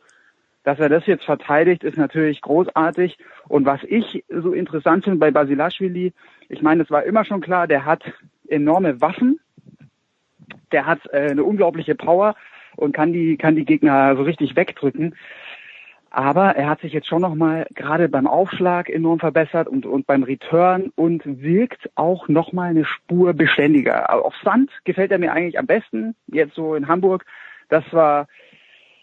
Dass er das jetzt verteidigt, ist natürlich großartig. Und was ich so interessant finde bei Basilashvili, ich meine, es war immer schon klar, der hat enorme Waffen, der hat äh, eine unglaubliche Power und kann die, kann die Gegner so richtig wegdrücken. Aber er hat sich jetzt schon nochmal gerade beim Aufschlag enorm verbessert und, und beim Return und wirkt auch nochmal eine Spur beständiger. Auf Sand gefällt er mir eigentlich am besten, jetzt so in Hamburg. Das war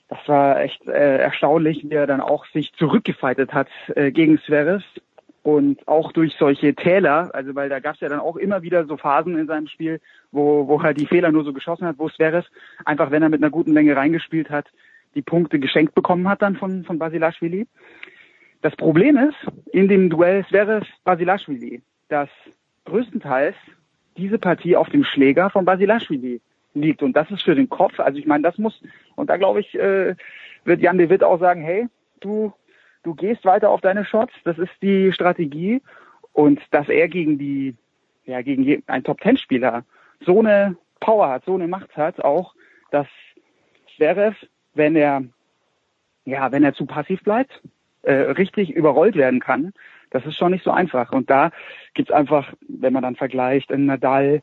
das war echt äh, erstaunlich, wie er dann auch sich zurückgefeitet hat äh, gegen Zverev und auch durch solche Täler, also weil da gab es ja dann auch immer wieder so Phasen in seinem Spiel, wo, wo er die Fehler nur so geschossen hat, wo Zverev einfach, wenn er mit einer guten Länge reingespielt hat, die Punkte geschenkt bekommen hat dann von, von Basilashvili. Das Problem ist, in dem Duell Zverev-Basilashvili, dass größtenteils diese Partie auf dem Schläger von Basilashvili liegt. Und das ist für den Kopf, also ich meine, das muss, und da glaube ich, äh, wird Jan de Witt auch sagen, hey, du, du gehst weiter auf deine Shots, das ist die Strategie. Und dass er gegen die, ja, gegen einen Top-Ten-Spieler so eine Power hat, so eine Macht hat, auch, dass Zverev, wenn er, ja, wenn er zu passiv bleibt, äh, richtig überrollt werden kann. Das ist schon nicht so einfach. Und da gibt's einfach, wenn man dann vergleicht, in Nadal,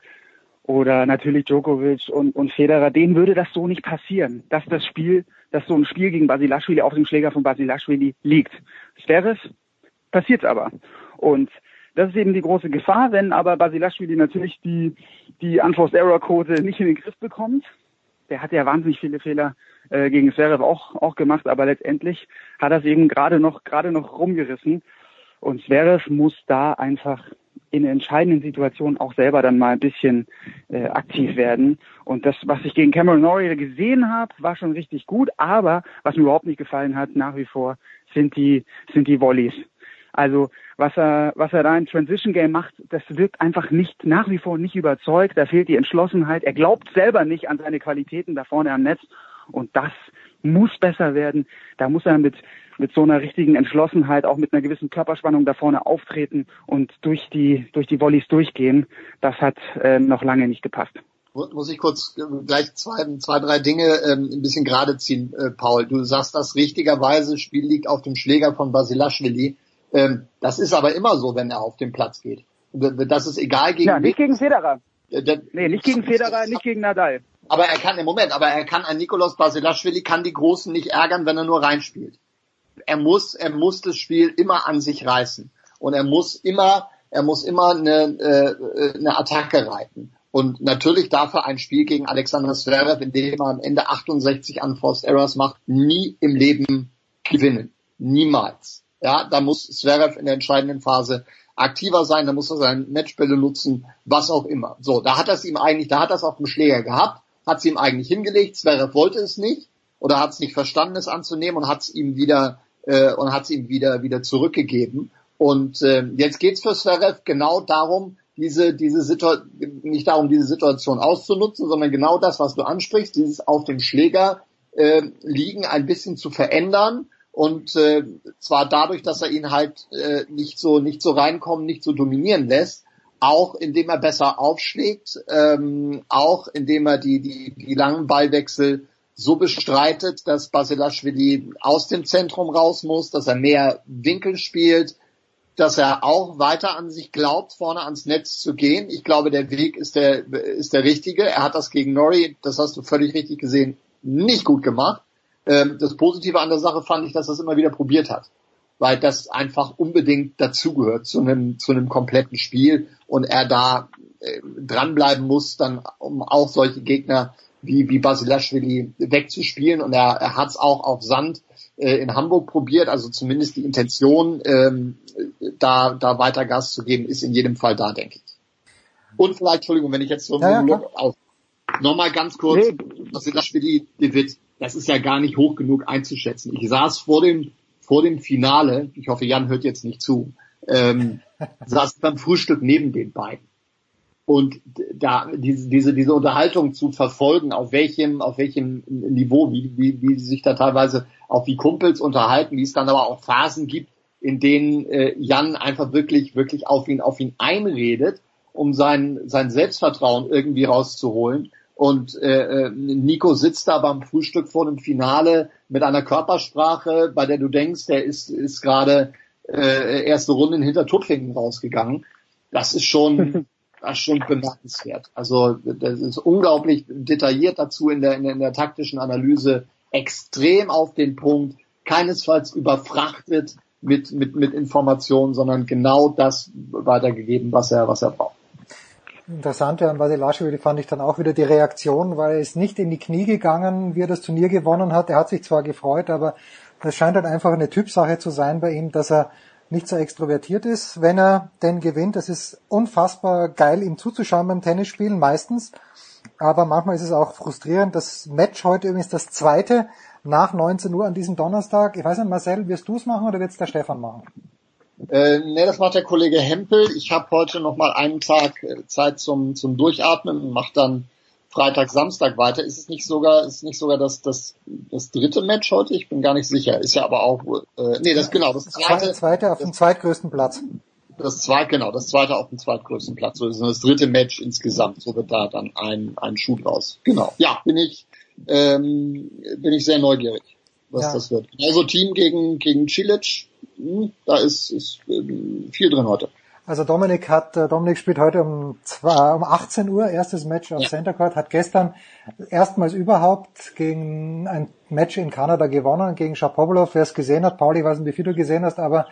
oder natürlich Djokovic und, und Federer, denen würde das so nicht passieren, dass das Spiel, dass so ein Spiel gegen Basilashvili auf dem Schläger von Basilashvili liegt. Zverev passiert aber. Und das ist eben die große Gefahr, wenn aber Basilashvili natürlich die, die Unforced-Error-Quote nicht in den Griff bekommt. Der hat ja wahnsinnig viele Fehler äh, gegen Zverev auch, auch gemacht, aber letztendlich hat er es eben gerade noch, gerade noch rumgerissen. Und Zverev muss da einfach in entscheidenden Situationen auch selber dann mal ein bisschen äh, aktiv werden. Und das, was ich gegen Cameron Norrie gesehen habe, war schon richtig gut. Aber was mir überhaupt nicht gefallen hat, nach wie vor, sind die, sind die Volleys. Also was er, was er da im Transition Game macht, das wirkt einfach nicht nach wie vor nicht überzeugt. Da fehlt die Entschlossenheit. Er glaubt selber nicht an seine Qualitäten da vorne am Netz. Und das muss besser werden. Da muss er mit, mit so einer richtigen Entschlossenheit, auch mit einer gewissen Körperspannung da vorne auftreten und durch die, durch die Volleys durchgehen. Das hat äh, noch lange nicht gepasst. Muss ich kurz äh, gleich zwei, zwei drei Dinge ähm, ein bisschen gerade ziehen, äh, Paul. Du sagst das richtigerweise, Spiel liegt auf dem Schläger von Basilashvili. Ähm, das ist aber immer so, wenn er auf den Platz geht. Das ist egal gegen. Ja, nicht gegen Federer. Äh, nee, nicht gegen Federer, nicht gegen Nadal. Aber er kann im Moment, aber er kann ein Nikolaus Basilashvili kann die Großen nicht ärgern, wenn er nur reinspielt. Er muss, er muss das Spiel immer an sich reißen und er muss immer, er muss immer eine, äh, eine Attacke reiten. Und natürlich darf er ein Spiel gegen Alexander Zverev, in dem er am Ende 68 Unforced Errors macht, nie im Leben gewinnen. Niemals. Ja, da muss Zverev in der entscheidenden Phase aktiver sein, da muss er seine Matchbälle nutzen, was auch immer. So, da hat er es ihm eigentlich, da hat er es auf dem Schläger gehabt hat sie ihm eigentlich hingelegt. Zverev wollte es nicht oder hat es nicht verstanden, es anzunehmen und hat es ihm wieder äh, und hat es ihm wieder wieder zurückgegeben. Und äh, jetzt geht's für Zverev genau darum, diese, diese Situation, nicht darum, diese Situation auszunutzen, sondern genau das, was du ansprichst, dieses auf dem Schläger äh, liegen, ein bisschen zu verändern und äh, zwar dadurch, dass er ihn halt äh, nicht so nicht so reinkommen, nicht so dominieren lässt, auch indem er besser aufschlägt, ähm, auch indem er die die die langen Ballwechsel so bestreitet, dass Basilashvili aus dem Zentrum raus muss, dass er mehr Winkel spielt, dass er auch weiter an sich glaubt, vorne ans Netz zu gehen. Ich glaube, der Weg ist der, ist der richtige. Er hat das gegen Norrie, das hast du völlig richtig gesehen, nicht gut gemacht. Ähm, das Positive an der Sache fand ich, dass er es immer wieder probiert hat. Weil das einfach unbedingt dazugehört zu einem, zu einem kompletten Spiel und er da äh, dranbleiben muss, dann um auch solche Gegner wie, wie Basilashvili wegzuspielen. Und er, er hat es auch auf Sand äh, in Hamburg probiert, also zumindest die Intention, ähm, da, da weiter Gas zu geben, ist in jedem Fall da, denke ich. Und vielleicht, Entschuldigung, wenn ich jetzt so ja, ja, auf, nochmal ganz kurz, nee. Basilashvili, David, das ist ja gar nicht hoch genug einzuschätzen. Ich saß vor dem, vor dem Finale, ich hoffe, Jan hört jetzt nicht zu, ähm, saß beim Frühstück neben den beiden. Und da diese, diese, diese Unterhaltung zu verfolgen, auf welchem, auf welchem Niveau, wie, wie, wie sie sich da teilweise auch wie Kumpels unterhalten, wie es dann aber auch Phasen gibt, in denen äh, Jan einfach wirklich, wirklich auf ihn, auf ihn einredet, um sein, sein Selbstvertrauen irgendwie rauszuholen. Und äh, äh Nico sitzt da beim Frühstück vor dem Finale mit einer Körpersprache, bei der du denkst, der ist, ist gerade äh, erste Runde hinter Tupfingen rausgegangen. Das ist schon, das ist schon bemerkenswert. Also das ist unglaublich detailliert dazu in der, in der, in der taktischen Analyse, extrem auf den Punkt, keinesfalls überfrachtet mit, mit, mit Informationen, sondern genau das weitergegeben, was er, was er braucht. Interessante an Vasilashvili fand ich dann auch wieder die Reaktion, weil er ist nicht in die Knie gegangen, wie er das Turnier gewonnen hat. Er hat sich zwar gefreut, aber das scheint halt einfach eine Typsache zu sein bei ihm, dass er nicht so extrovertiert ist, wenn er denn gewinnt. Das ist unfassbar geil, ihm zuzuschauen beim Tennisspielen, meistens. Aber manchmal ist es auch frustrierend. Das Match heute übrigens das zweite nach 19 Uhr an diesem Donnerstag. Ich weiß nicht, Marcel, wirst du es machen oder wird es der Stefan machen? Äh, nee, das macht der Kollege Hempel. Ich habe heute noch mal einen Tag äh, Zeit zum, zum Durchatmen und mache dann Freitag, Samstag weiter. Ist es nicht sogar, ist nicht sogar das, das, das dritte Match heute? Ich bin gar nicht sicher. Ist ja aber auch, äh, nee, das genau, das zweite. Das zweite auf dem zweitgrößten Platz. Das zweite, genau, das zweite auf dem zweitgrößten Platz. So ist das dritte Match insgesamt. So wird da dann ein, ein Schuh draus. Genau. Ja, bin ich, ähm, bin ich sehr neugierig, was ja. das wird. Also Team gegen, gegen Cilic, hm, da ist, ist ähm, viel drin heute. Also Dominik hat, äh, Dominik spielt heute um, zwei, um 18 Uhr, erstes Match auf ja. Center Court, hat gestern erstmals überhaupt gegen ein Match in Kanada gewonnen, gegen Shapovalov, wer es gesehen hat, Pauli, ich weiß nicht, wie viel du gesehen hast, aber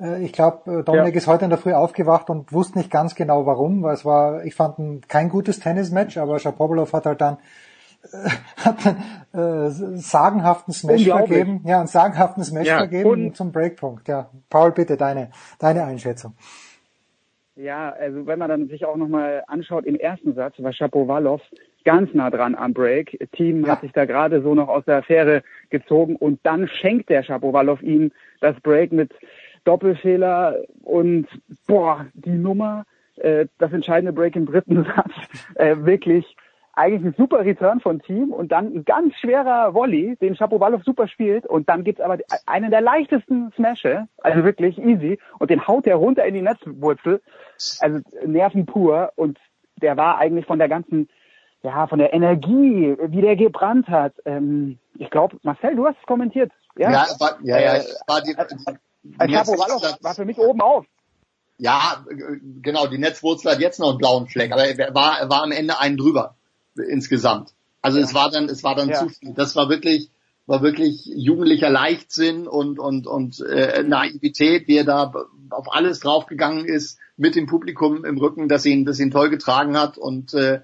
äh, ich glaube, äh, Dominik ja. ist heute in der Früh aufgewacht und wusste nicht ganz genau warum, weil es war, ich fand ein, kein gutes Tennismatch, aber Shapovalov hat halt dann hat einen äh, sagenhaften Smash vergeben, ja, einen sagenhaften Smash ja, vergeben zum Breakpunkt. Ja, Paul, bitte deine deine Einschätzung. Ja, also wenn man dann sich auch nochmal anschaut, im ersten Satz war Shapovalov ganz nah dran am Break. Team ja. hat sich da gerade so noch aus der Affäre gezogen und dann schenkt der Shapovalov ihm das Break mit Doppelfehler und boah, die Nummer, äh, das entscheidende Break im dritten Satz, äh, wirklich eigentlich ein super Return von Team und dann ein ganz schwerer Volley, den Shapovalov super spielt und dann gibt's aber einen der leichtesten Smashe, also wirklich easy und den haut er runter in die Netzwurzel, also Nerven pur und der war eigentlich von der ganzen, ja, von der Energie, wie der gebrannt hat. Ähm, ich glaube, Marcel, du hast es kommentiert. Ja, ja, war, ja, ja, äh, war die, die, die Shapovalov war für mich oben auf. Ja, genau, die Netzwurzel hat jetzt noch einen blauen Fleck, aber er war, er war am Ende einen drüber insgesamt. Also ja. es war dann, es war dann ja. zu viel. Das war wirklich, war wirklich jugendlicher Leichtsinn und und und äh, Naivität, wie er da auf alles draufgegangen ist mit dem Publikum im Rücken, das ihn, das ihn toll getragen hat und äh,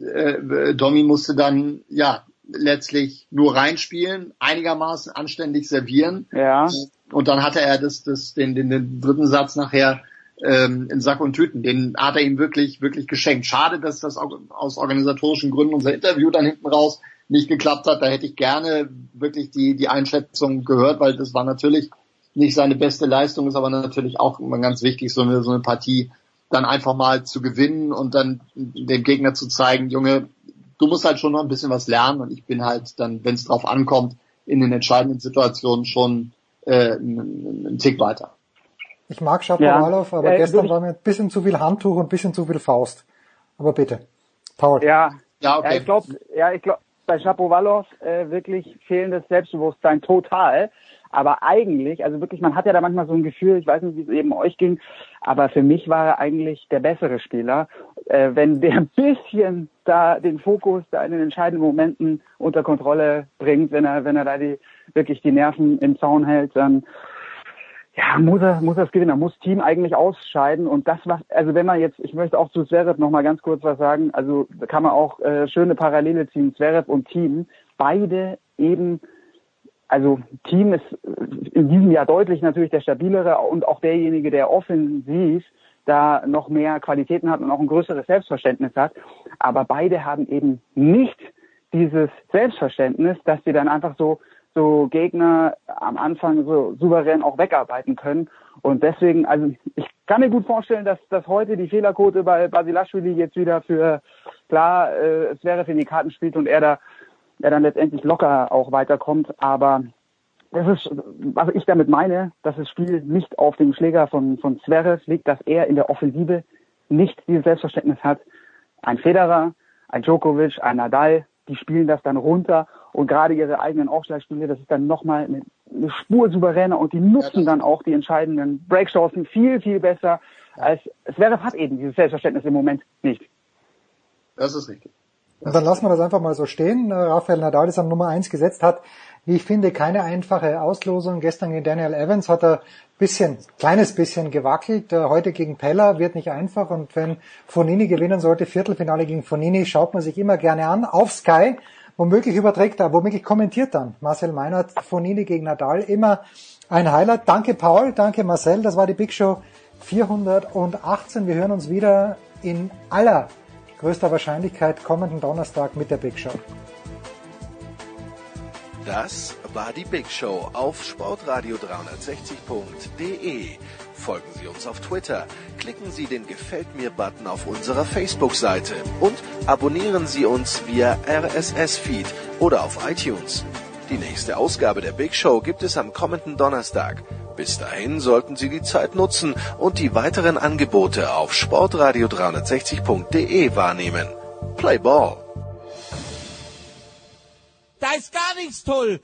äh, Domi musste dann ja letztlich nur reinspielen, einigermaßen anständig servieren. Ja. Und dann hatte er das, das, den, den, den dritten Satz nachher ähm, in Sack und Tüten. Den hat er ihm wirklich, wirklich geschenkt. Schade, dass das aus organisatorischen Gründen unser Interview dann hinten raus nicht geklappt hat. Da hätte ich gerne wirklich die, die Einschätzung gehört, weil das war natürlich nicht seine beste Leistung, ist aber natürlich auch immer ganz wichtig, so eine, so eine Partie dann einfach mal zu gewinnen und dann dem Gegner zu zeigen, Junge, du musst halt schon noch ein bisschen was lernen und ich bin halt dann, wenn es drauf ankommt, in den entscheidenden Situationen schon äh, einen Tick weiter. Ich mag Shapovalov, ja. aber äh, gestern war mir ein bisschen zu viel Handtuch und ein bisschen zu viel Faust. Aber bitte, Paul. Ja, ja, okay. ja ich glaube, ja, ich glaube, bei Shapovalov äh, wirklich fehlendes Selbstbewusstsein total. Aber eigentlich, also wirklich, man hat ja da manchmal so ein Gefühl, ich weiß nicht, wie es eben euch ging, aber für mich war er eigentlich der bessere Spieler. Äh, wenn der ein bisschen da den Fokus da in den entscheidenden Momenten unter Kontrolle bringt, wenn er, wenn er da die, wirklich die Nerven im Zaun hält, dann, ja, muss er, muss er es gewinnen. Er muss Team eigentlich ausscheiden. Und das was, also wenn man jetzt, ich möchte auch zu Zverev noch mal ganz kurz was sagen. Also kann man auch äh, schöne Parallele ziehen. Zverev und Team. Beide eben also Team ist in diesem Jahr deutlich natürlich der stabilere und auch derjenige, der offensiv da noch mehr Qualitäten hat und auch ein größeres Selbstverständnis hat. Aber beide haben eben nicht dieses Selbstverständnis, dass sie dann einfach so so Gegner am Anfang so souverän auch wegarbeiten können. Und deswegen, also ich kann mir gut vorstellen, dass, dass heute die Fehlerquote bei Basilashvili jetzt wieder für klar, äh, es wäre für die Karten spielt und er da er dann letztendlich locker auch weiterkommt. Aber das ist, was ich damit meine, dass das Spiel nicht auf dem Schläger von, von Zverev liegt, dass er in der Offensive nicht dieses Selbstverständnis hat. Ein Federer, ein Djokovic, ein Nadal, die spielen das dann runter und gerade ihre eigenen Aufschlagspiele, das ist dann nochmal eine, eine Spur souveräner und die nutzen dann auch die entscheidenden Breakchancen viel, viel besser als Zverev hat eben dieses Selbstverständnis im Moment nicht. Das ist richtig. Und dann lassen wir das einfach mal so stehen. Äh, Rafael Nadal ist am Nummer eins gesetzt, hat, wie ich finde, keine einfache Auslosung. Gestern gegen Daniel Evans hat er bisschen, kleines bisschen gewackelt. Äh, heute gegen Pella wird nicht einfach. Und wenn Fonini gewinnen sollte, Viertelfinale gegen Fonini, schaut man sich immer gerne an auf Sky. Womöglich überträgt er, womöglich kommentiert dann Marcel Meinert Fonini gegen Nadal. Immer ein Highlight. Danke Paul, danke Marcel. Das war die Big Show 418. Wir hören uns wieder in aller größter Wahrscheinlichkeit kommenden Donnerstag mit der Big Show. Das war die Big Show auf sportradio360.de. Folgen Sie uns auf Twitter, klicken Sie den Gefällt mir-Button auf unserer Facebook-Seite und abonnieren Sie uns via RSS-Feed oder auf iTunes. Die nächste Ausgabe der Big Show gibt es am kommenden Donnerstag. Bis dahin sollten Sie die Zeit nutzen und die weiteren Angebote auf sportradio360.de wahrnehmen. Play Ball! Da ist gar nichts toll!